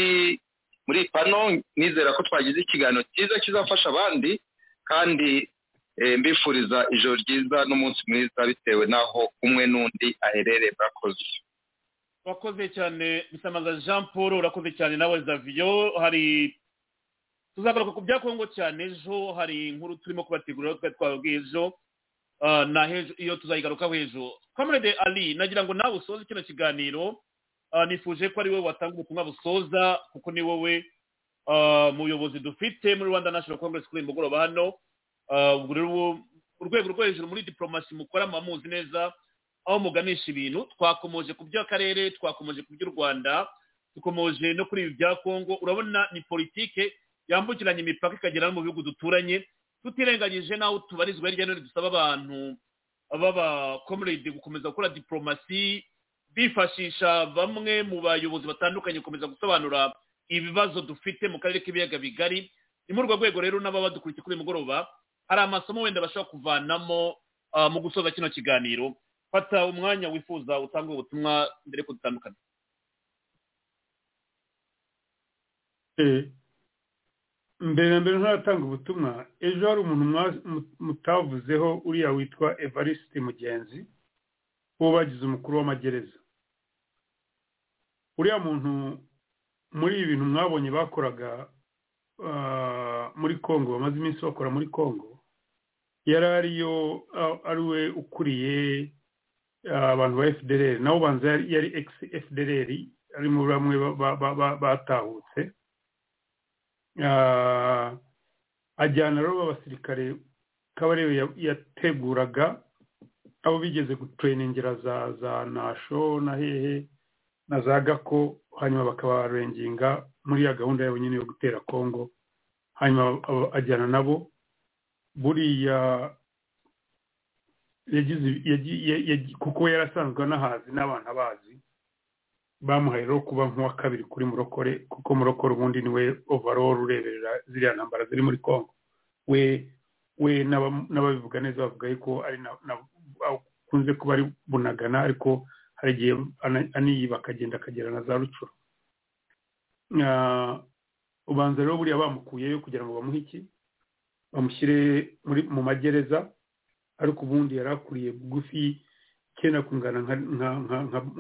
muri pano nizera ko twagize ikiganiro cyiza kizafasha abandi kandi mbifuriza ijoro ryiza n'umunsi mwiza bitewe n'aho umwe n'undi aherereye murakoze. Urakoze cyane bisamaza jean paul urakoze cyane nawe zavio hari tuzagaruka ku bya kongo cyane. Ejo hari inkuru turimo kubategurira twari twababwiye ejo. Na hejo iyo tuzayigarukaho ejo kamerede ali nagira ngo nawe usoze kino kiganiro. Nifuje ko ari wowe watanga ubutumwa busoza kuko ni wowe muyobozi dufite muri rwanda national congress kuri uyu mugoroba hano. Urwego rwo hejuru muri diporomasi mukora muzi neza aho muganisha ibintu. Twakomoje ku by'akarere twakomoje ku by'u rwanda dukomoje no kuri ibi bya kongo urabona ni politike yambukiranya imipaka ikagera no mu bihugu duturanye tutirengagije n'aho tubarizwa hirya no hino dusaba abantu b'abakomerede gukomeza gukora diporomasi bifashisha bamwe mu bayobozi batandukanye gukomeza gusobanura ibibazo dufite mu karere k'ibiyaga bigari. Ni muri urwo rwego rero n'ababa badukurikiye kuri uyu mugoroba hari amasomo wenda bashobora kuvanamo mu gusoza kino kiganiro. Fata umwanya wifuza utanga ubutumwa mbere ko dutandukanye mbere na mbere ntaratanga ubutumwa. Ejo hari umuntu mutavuzeho uriya witwa evariste mugenzi uwo bagize umukuru w'amagereza. Uriya muntu muri ibi bintu mwabonye bakoraga muri congo bamaze iminsi bakora muri congo yari ariyo ari we ukuriye abantu ba fdr nawe ubanza yari ex fdr ari muri bamwe batahutse. Ajyana rero abasirikare kabarebe yateguraga abo bigeze guturenengera za za nasho na hehe na za gako hanyuma bakabarenginga muri ya gahunda yabo nyine yo gutera kongo hanyuma ajyana nabo buriya yagize kuko yari asanzwe anahazi n'abantu abazi bamuhaye rero kuba nk'uwa kabiri kuri murokore kuko murokore ubundi ni we overall ureberera ziriya ntambara ziri muri congo. We we n'ababivuga neza bavuga yuko ari akunze kuba ari bunagana ariko hari igihe aniyiba akagenda akagera na za rucuro ubanza rero buriya bamukuyeyo kugira ngo bamuhe iki? Bamushyire mu magereza ariko ubundi yari akuriye bugufi kenda kungana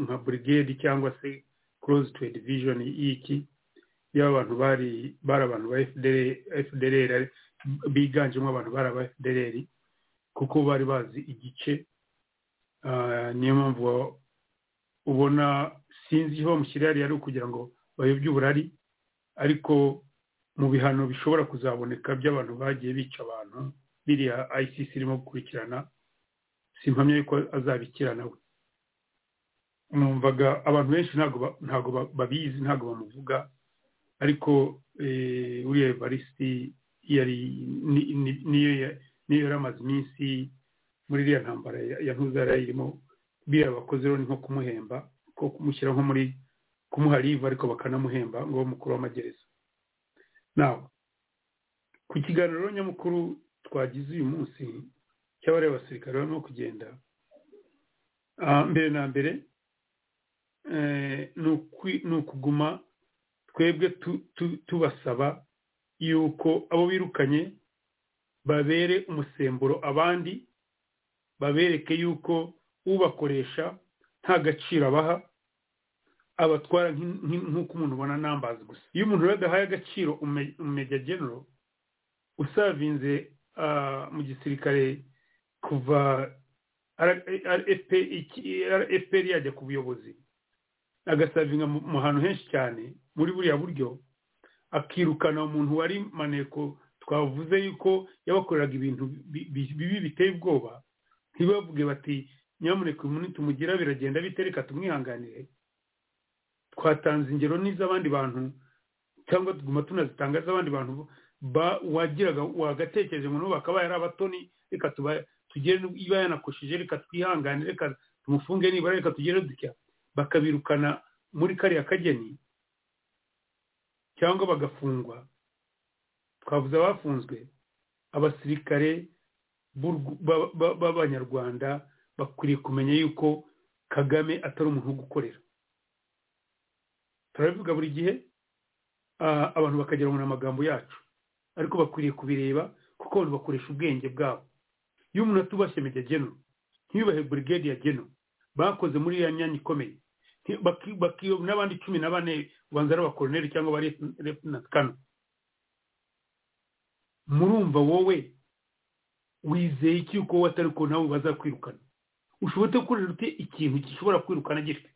nka burigade cyangwa se a division y'iki y'aba bantu bari bari abantu ba fdr biganjemo abantu bari aba fdr kuko bari bazi igice. Niyo mpamvu ubona sinzi iyo bamushyira hariya ari ukugira ngo bayobye uburari ariko mu bihano bishobora kuzaboneka by'abantu bagiye bica abantu biriya ICC irimo gukurikirana simpamya yuko azabikirana we numvaga abantu benshi ntabwo babizi ntabwo bamuvuga ariko uriya evarisi yari niyo yari amaze iminsi muri iriya ntambara ya ntuzara irimo biriya bakoze rero ni nko kumuhemba ko kumushyira nko muri kumuha riva ariko bakanamuhemba ngo mukuru w'amagereza. Nawe ku kiganiro nyamukuru twagize uyu munsi cy'abari abasirikare barimo kugenda. Mbere na mbere ni ukuguma twebwe tubasaba yuko abo birukanye babere umusemburo abandi babereke yuko ubakoresha nta gaciro abaha abatwara nk'uko umuntu ubona nambazi gusa. Iyo umuntu rero adahaye agaciro umejya genero usavinze mu gisirikare kuva fpr yajya ku buyobozi. Agasavinga mu hantu henshi cyane muri buriya buryo akirukana umuntu wari maneko twavuze yuko yabakoreraga ibintu bibi biteye ubwoba ntibavuge bati nyamuneka uyu muntu tumugira biragenda bite? Reka tumwihanganire. Twatanze ingero n'iz'abandi bantu cyangwa tuguma tunazitanga z'abandi bantu wagiraga wagatekereje ngo nabo bakaba ari abatoni reka tugere iba yanakoshije reka twihangane reka tumufunge nibura reka tugere dutya. Bakabirukana muri kariya kageni cyangwa bagafungwa. Twavuze abafunzwe abasirikare b'abanyarwanda bakwiriye kumenya yuko kagame atari umuntu wo gukorera. Turabivuga buri gihe abantu bakagira ngo ni amagambo yacu ariko bakwiriye kubireba kuko abantu bakoresha ubwenge bwabo. Iyo umuntu atubashye media geno ntiyubahe burigade ya geno bakoze muri iriya myanya ikomeye n'abandi cumi na bane ubanza ari abakoroneri cyangwa aba na kano. Murumva wowe wizeye iki yuko wowe atari ko nawe bazakwirukana ushobora gukorera ute ikintu gishobora kwirukana gifite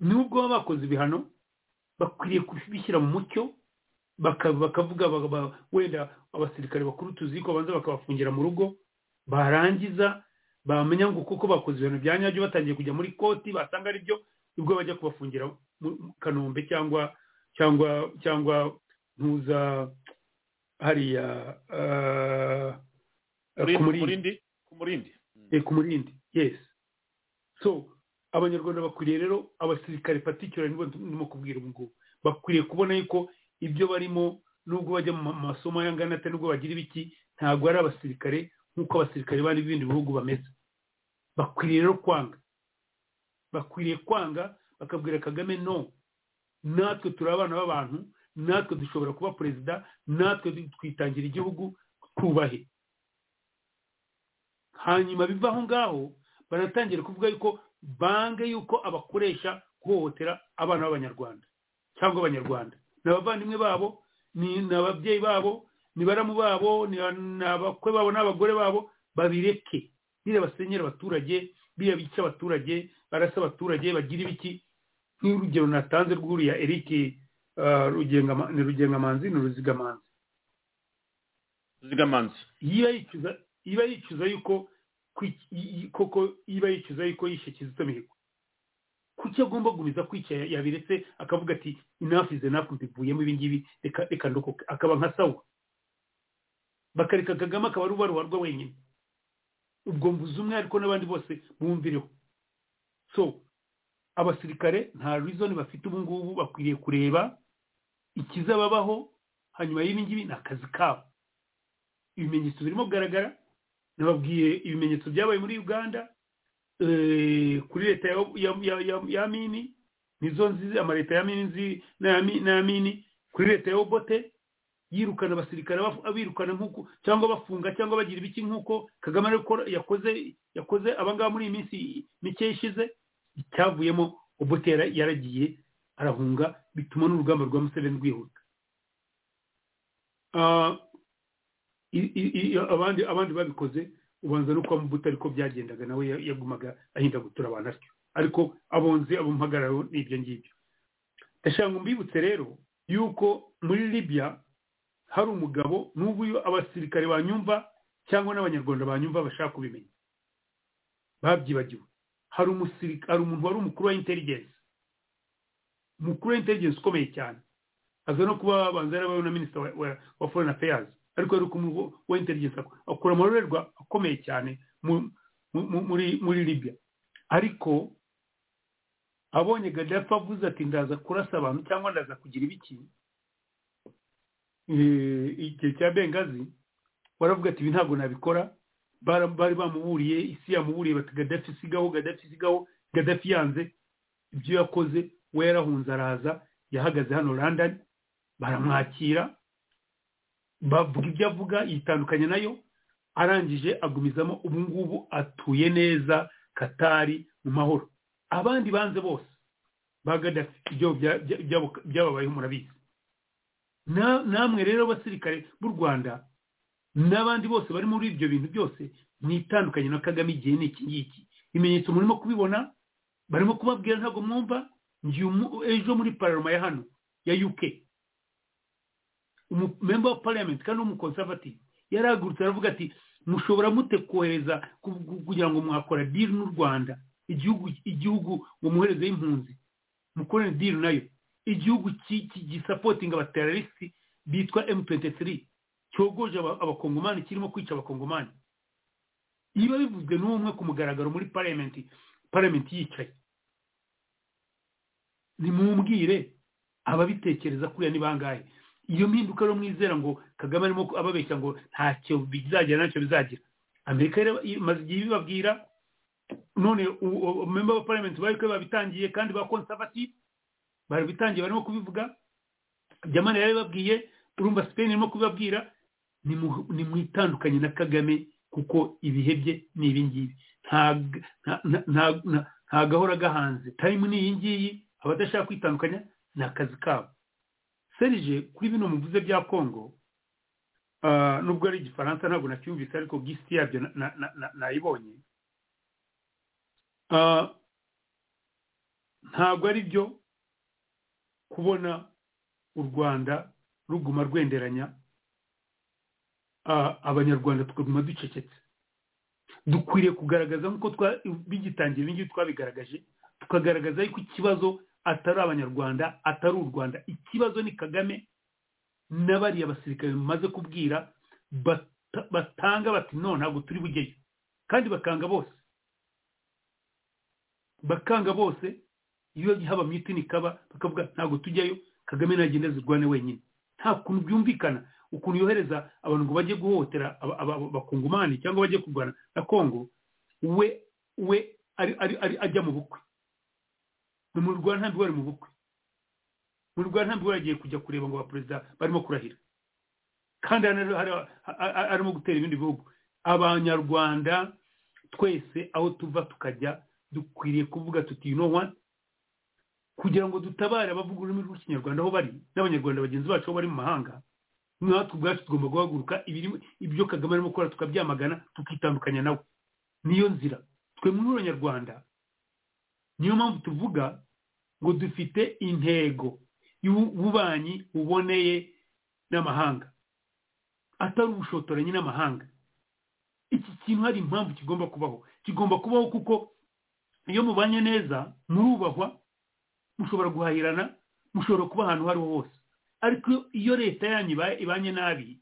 nubwo baba bakoze ibihano bakwiriye kubishyira mu mucyo bakavuga wenda abasirikare bakuru tuzi ko babanza bakabafungira mu rugo barangiza bamenya ngo kuko bakoze ibintu bya nyabyo batangiye kujya muri koti basanga ari byo ni bwo bajya kubafungira mu kanombe cyangwa cyangwa cyangwa ntuza hariya ku murindi ku murindi ku murindi yesi so abanyarwanda bakwiriye rero abasirikare patikira nibo ndimo kubwira ubu ngubu. Bakwiriye kubona yuko ibyo barimo nubwo bajya mu masomo y'angana atari nubwo bagira ibiki ntabwo ari abasirikare nk'uko abasirikare bandi b'ibindi bihugu bameze. Bakwiriye rero kwanga. Bakwiriye kwanga bakabwira kagame no. Natwe turi abana b'abantu natwe dushobora kuba perezida natwe twitangira igihugu twubahe. Hanyuma biva aho ngaho baratangira kuvuga yuko bange yuko abakoresha guhohotera abana b'abanyarwanda cyangwa abanyarwanda. Ni abavandimwe babo ni ababyeyi babo ni baramu babo ni abakwe babo n'abagore babo babireke. Biriya basenyera abaturage biriya bica abaturage barasa abaturage bagira ibiki? Nk'urugero natanze rw'uriya eric ni rugengamanzi ni ruzigamanzi. Ruzigamanzi. Iba yicuza yuko koko iba yicuza yuko yishe kizito mihigo. Kuki agomba gumiza kwica yabiretse akavuga ati inafu ize nafu mbivuyemo ibi ngibi reka ndokoke. Akaba nka sawa bakareka kagame akaba ari ubaruharwa wenyine. Ubwo mvuze umwe ariko n'abandi bose bumvireho. So abasirikare nta rizoni bafite ubu ngubu bakwiriye kureba ikizababaho hanyuma y'ibi ngibi ni akazi kabo. Ibimenyetso birimo kugaragara nababwiye ibimenyetso byabaye muri uganda kuri leta ya mini nizo nzi amaleta ya mini nzi n'aya mini kuri leta ya obote yirukana abasirikare abirukana nk'uko cyangwa bafunga cyangwa bagira ibiki nk'uko kagame yakoze yakoze abangaba muri iyi minsi mike ishize icyavuyemo obote yaragiye arahunga bituma n'urugamba rwa museveni rwihuta. Abandi abandi babikoze ubanza no kuba ariko byagendaga nawe yagumaga ahinda gutura abantu atyo. Ariko abonze abamuhagararo ni ibyo ngibyo. Ndashaka ngo mbibutse rero yuko muri libya hari umugabo n'ubu abasirikare banyumva cyangwa n'abanyarwanda banyumva bashaka kubimenya. Babyibagiwe. Hari umusirikare umuntu wari umukuru wa intelligence. Umukuru wa intelligence ukomeye cyane. Aza no kuba abanza yarabayeho na minisita wa foreign affairs. Ariko yari umuntu wa intelligence akora amarorerwa akomeye cyane muri libya. Ariko abonye gaddafi avuze ati ndaza kurasa abantu cyangwa ndaza kugira ibiki? Igihe cya bengazi waravuga ati ibi ntabwo nabikora. Bari bamuburiye isi yamuburiye bati gaddafi isigaho gaddafi isigaho gaddafi yanze ibyo yakoze we yarahunze araza yahagaze hano london baramwakira. Bavuga ibyo avuga yitandukanya na yo arangije agumizamo ubu ngubu atuye neza katari mu mahoro. Abandi banze bose ba gaddafi ibyo byababayeho murabizi. Namwe rero abasirikare b'u rwanda n'abandi bose bari muri ibyo bintu byose mwitandukanye na kagame igihe ni iki ngiki ibimenyetso murimo kubibona barimo kubabwira ntabwo mwumva ejo muri pararoma ya hano ya uk umumemba wa parliament kandi w'umukonservative yarahagurutse aravuga ati mushobora mute kohereza kugira ngo mwakora diri n'u rwanda? Igihugu igihugu ngo muherezeho impunzi mukorere diri na yo. Igihugu gisapotinga abaterarisi bitwa m23 cyogoje abakongomani kirimo kwica abakongomani. Biba bivuzwe n'umwe ku mugaragaro muri parliament parliament yicaye. Nimumbwire ababitekereza kuriya ni bangahe? Iyo mpinduka rero mwizera ngo kagame arimo ababeshya ngo ntacyo bizagira ntacyo bizagira. Amerika imaze igihe ibibabwira none member wa parliament bari ko babitangiye kandi ba conservative barabitangiye barimo kubivuga. Jamani yarabibabwiye urumva spain irimo kubibabwira ni mwitandukanye na kagame kuko ibihe bye ni ibi ngibi. Nta gahora gahanze. Time ni iyi ngiyi abadashaka kwitandukanya ni akazi kabo. Serije kuri bino muvuze bya kongo nubwo ari igifaransa ntabwo nacyumvise ariko gisiti yabyo nayibonye. Ntabwo ari byo kubona u rwanda ruguma rwenderanya abanyarwanda tukaguma ducecetse. Dukwiriye kugaragaza nk'uko bigitangira ibi ngibi twabigaragaje tukagaragaza yuko ikibazo atari abanyarwanda atari u rwanda. Ikibazo ni kagame n'abariya basirikare bamaze kubwira batanga bati no ntabwo turi bugeyo. Kandi bakanga bose bakanga bose iyo haba mitini kaba bakavuga ntabwo tujyayo kagame nagenda zirwane wenyine. Nta kuntu byumvikana. Ukuntu yohereza abantu ngo bajye guhohotera abakongomani cyangwa bajye kurwana na kongo we we ajya mu bukwe. Mu rwanda ntabwo bari mu bukwe. Mu rwanda ntabwo baragiye kujya kureba ngo abaperezida barimo kurahira. Kandi arimo gutera ibindi bihugu. Abanyarwanda twese aho tuva tukajya dukwiriye kuvuga tuti you know what? Kugira ngo dutabare abavuga ururimi rw'ikinyarwanda aho bari n'abanyarwanda bagenzi bacu aho bari mu mahanga natwe ubwacu tugomba guhaguruka ibyo kagame arimo gukora tukabyamagana tukitandukanya nawe. Niyo nzira. Twe muri abanyarwanda niyo mpamvu tuvuga ngo dufite intego y'ububanyi buboneye n'amahanga atari ubushotoranyi n'amahanga. Iki kintu hari impamvu kigomba kubaho. Kigomba kubaho kuko iyo mubanye neza murubahwa mushobora guhahirana mushobora kuba ahantu aho ariho hose. Ariko iyo leta yanyu ibanye nabi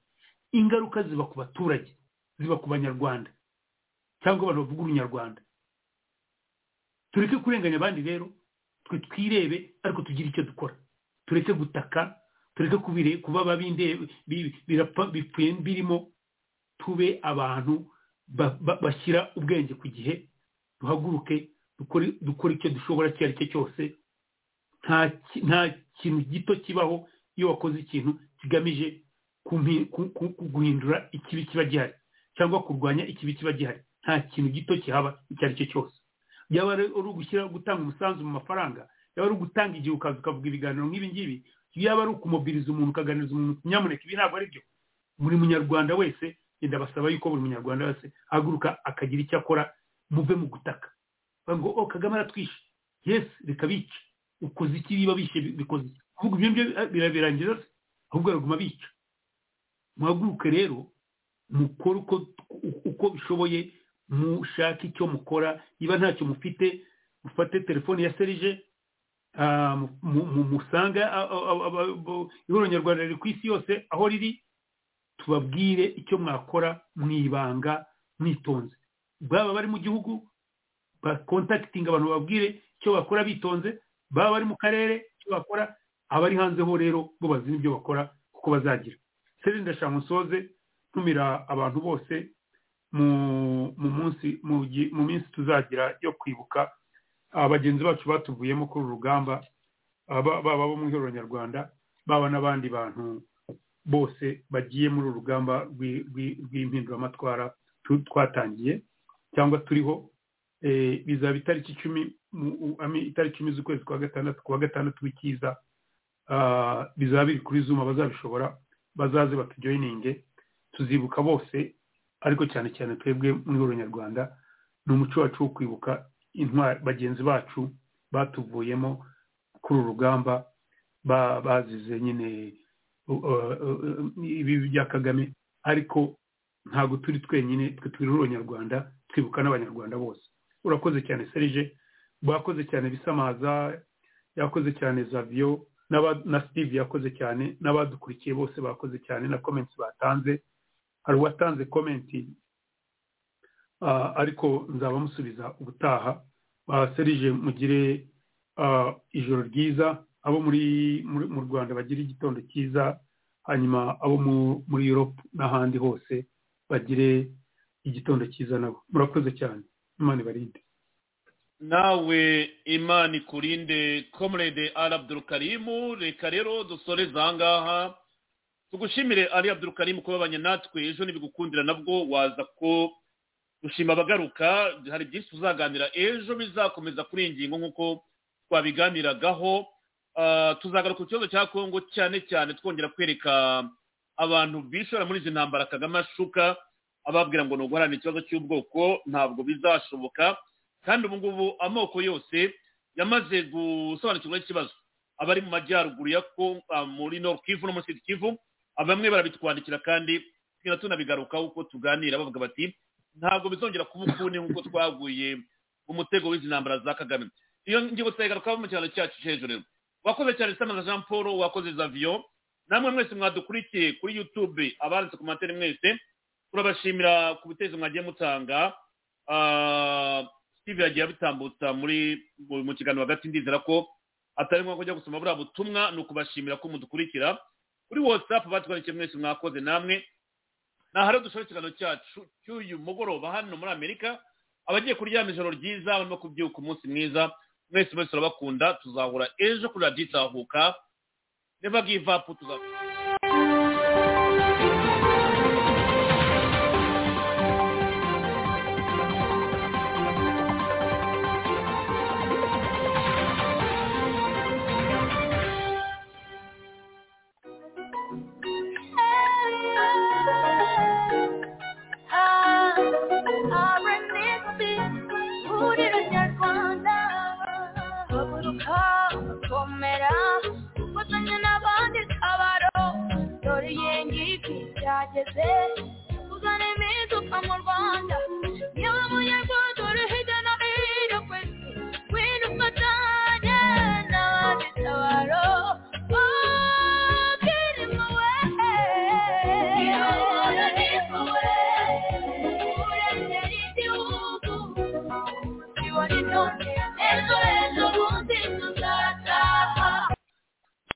ingaruka ziba ku baturage ziba ku banyarwanda cyangwa abantu bavuga urunyarwanda. Tureke kurenganya abandi rero twe twirebe ariko tugire icyo dukora. Tureke gutaka tureke kuba bipfuye birimo tube abantu bashyira ubwenge ku gihe duhaguruke dukore icyo dushobora icyo ari cyo cyose. Nta kintu gito kibaho iyo wakoze ikintu kigamije guhindura ikibi kiba gihari cyangwa kurwanya ikibi kiba gihari. Nta kintu gito kihaba icyo ari cyo cyose. Yaba ari ugushyira gutanga umusanzu mu mafaranga yaba ari ugutanga igihe ukaza ukavuga ibiganiro nk'ibi ngibi yaba ari ukumobiriza umuntu ukaganiriza umuntu nyamuneka ibi ntabwo ari byo buri munyarwanda wese genda basaba yuko buri munyarwanda wese ahaguruka akagira icyo akora muve mu gutaka. Ngo o kagame aratwishe. Yesi reka bica ukoze iki? Biba bishe bikoze kuvuga ibyo ngibyo birabirangiza se. Ahubwo baraguma bica. Muhaguruke rero mukore uko bishoboye mushake icyo mukora niba ntacyo mufite mufate telefone ya serije musanga ihuriro nyarwanda riri ku isi yose aho riri tubabwire icyo mwakora mu ibanga mwitonze. Baba bari mu gihugu bakontakitinga abantu bababwire icyo bakora bitonze baba bari mu karere icyo bakora abari hanze ho rero bo bazi n'ibyo bakora kuko bazagira. Serije ndashaka musoze ntumira abantu bose mu munsi mu minsi tuzagira yo kwibuka bagenzi bacu batuvuyemo kuri uru rugamba baba bo mu ihuriro nyarwanda baba n'abandi bantu bose bagiye muri uru rugamba rw'impinduramatwara twatangiye cyangwa turiho bizaba itariki icumi itariki icumi z'ukwezi kwa gatandatu kuwa gatandatu w'ikiza bizaba biri kuri zuma bazabishobora bazaze batujoyininge tuzibuka bose ariko cyane cyane twebwe muri ihuriro nyarwanda ni umuco wacu wo kwibuka bagenzi bacu batuvuyemo kuri uru rugamba bazize nyine ibi bya kagame ariko ntabwo turi twenyine twe turi ihuriro nyarwanda twibuka n'abanyarwanda bose. Urakoze cyane serije bakoze cyane bisamaza yakoze cyane zaviyo na steve yakoze cyane n'abadukurikiye bose bakoze cyane na komenti batanze. Hari uwatanze komenti ariko nzaba musubiza ubutaha. Serije mugire ijoro ryiza. Abo muri mu rwanda bagira igitondo cyiza hanyuma abo muri europe n'ahandi hose bagire igitondo cyiza nabo. Murakoze cyane. Imana ibarinde. Nawe imana ikurinde comrade ari abdurukarimu reka rero dusoreze aha ngaha tugushimire ari abdurukarimu kubabanya natwe. Ejo ntibigukundira nabwo waza ko dushima abagaruka. Hari byinshi tuzaganira ejo bizakomeza kuri iyi ngingo nk'uko twabiganiragaho. Tuzagaruka ku kibazo cya kongo cyane cyane twongera kwereka abantu bishora muri izi ntambara kagame ashuka ababwira ngo ni uguharanira ikibazo cy'ubwoko ntabwo bizashoboka. Kandi ubu ngubu amoko yose yamaze gusobanukirwa n'ikibazo abari mu majyaruguru ya muri nord kivu no muri sud kivu bamwe barabitwandikira kandi tunabigarukaho uko tuganira bavuga bati ntabwo bizongera kuba ukundi nk'uko twaguye mu mutego w'izi ntambara za kagame. Iyo ngingo turayigarukaho mu cyaro cyacu hejuru. Wakoze cyane samaza jean paul wakoze zaviyo namwe mwese mwadukurikiye kuri youtube abanditse ku materi mwese. Turabashimira ku bitekerezo mwagiye mutanga. Steve yagiye abitambutsa muri mu kiganiro hagati. Ndizera ko atari ngombwa kujya gusoma buriya butumwa. Ni ukubashimira ko mudukurikira. Kuri whatsapp batwandikiye mwese mwakoze namwe. Aha rero dushobora ikiganiro cyacu cy'uyu mugoroba hano muri amerika. Abagiye kuryama ijoro ryiza barimo kubyuka umunsi mwiza. Mwese mwese turabakunda tuzahura ejo kuri radiyo itahuka. Never give up. Tuzahura sub amor banda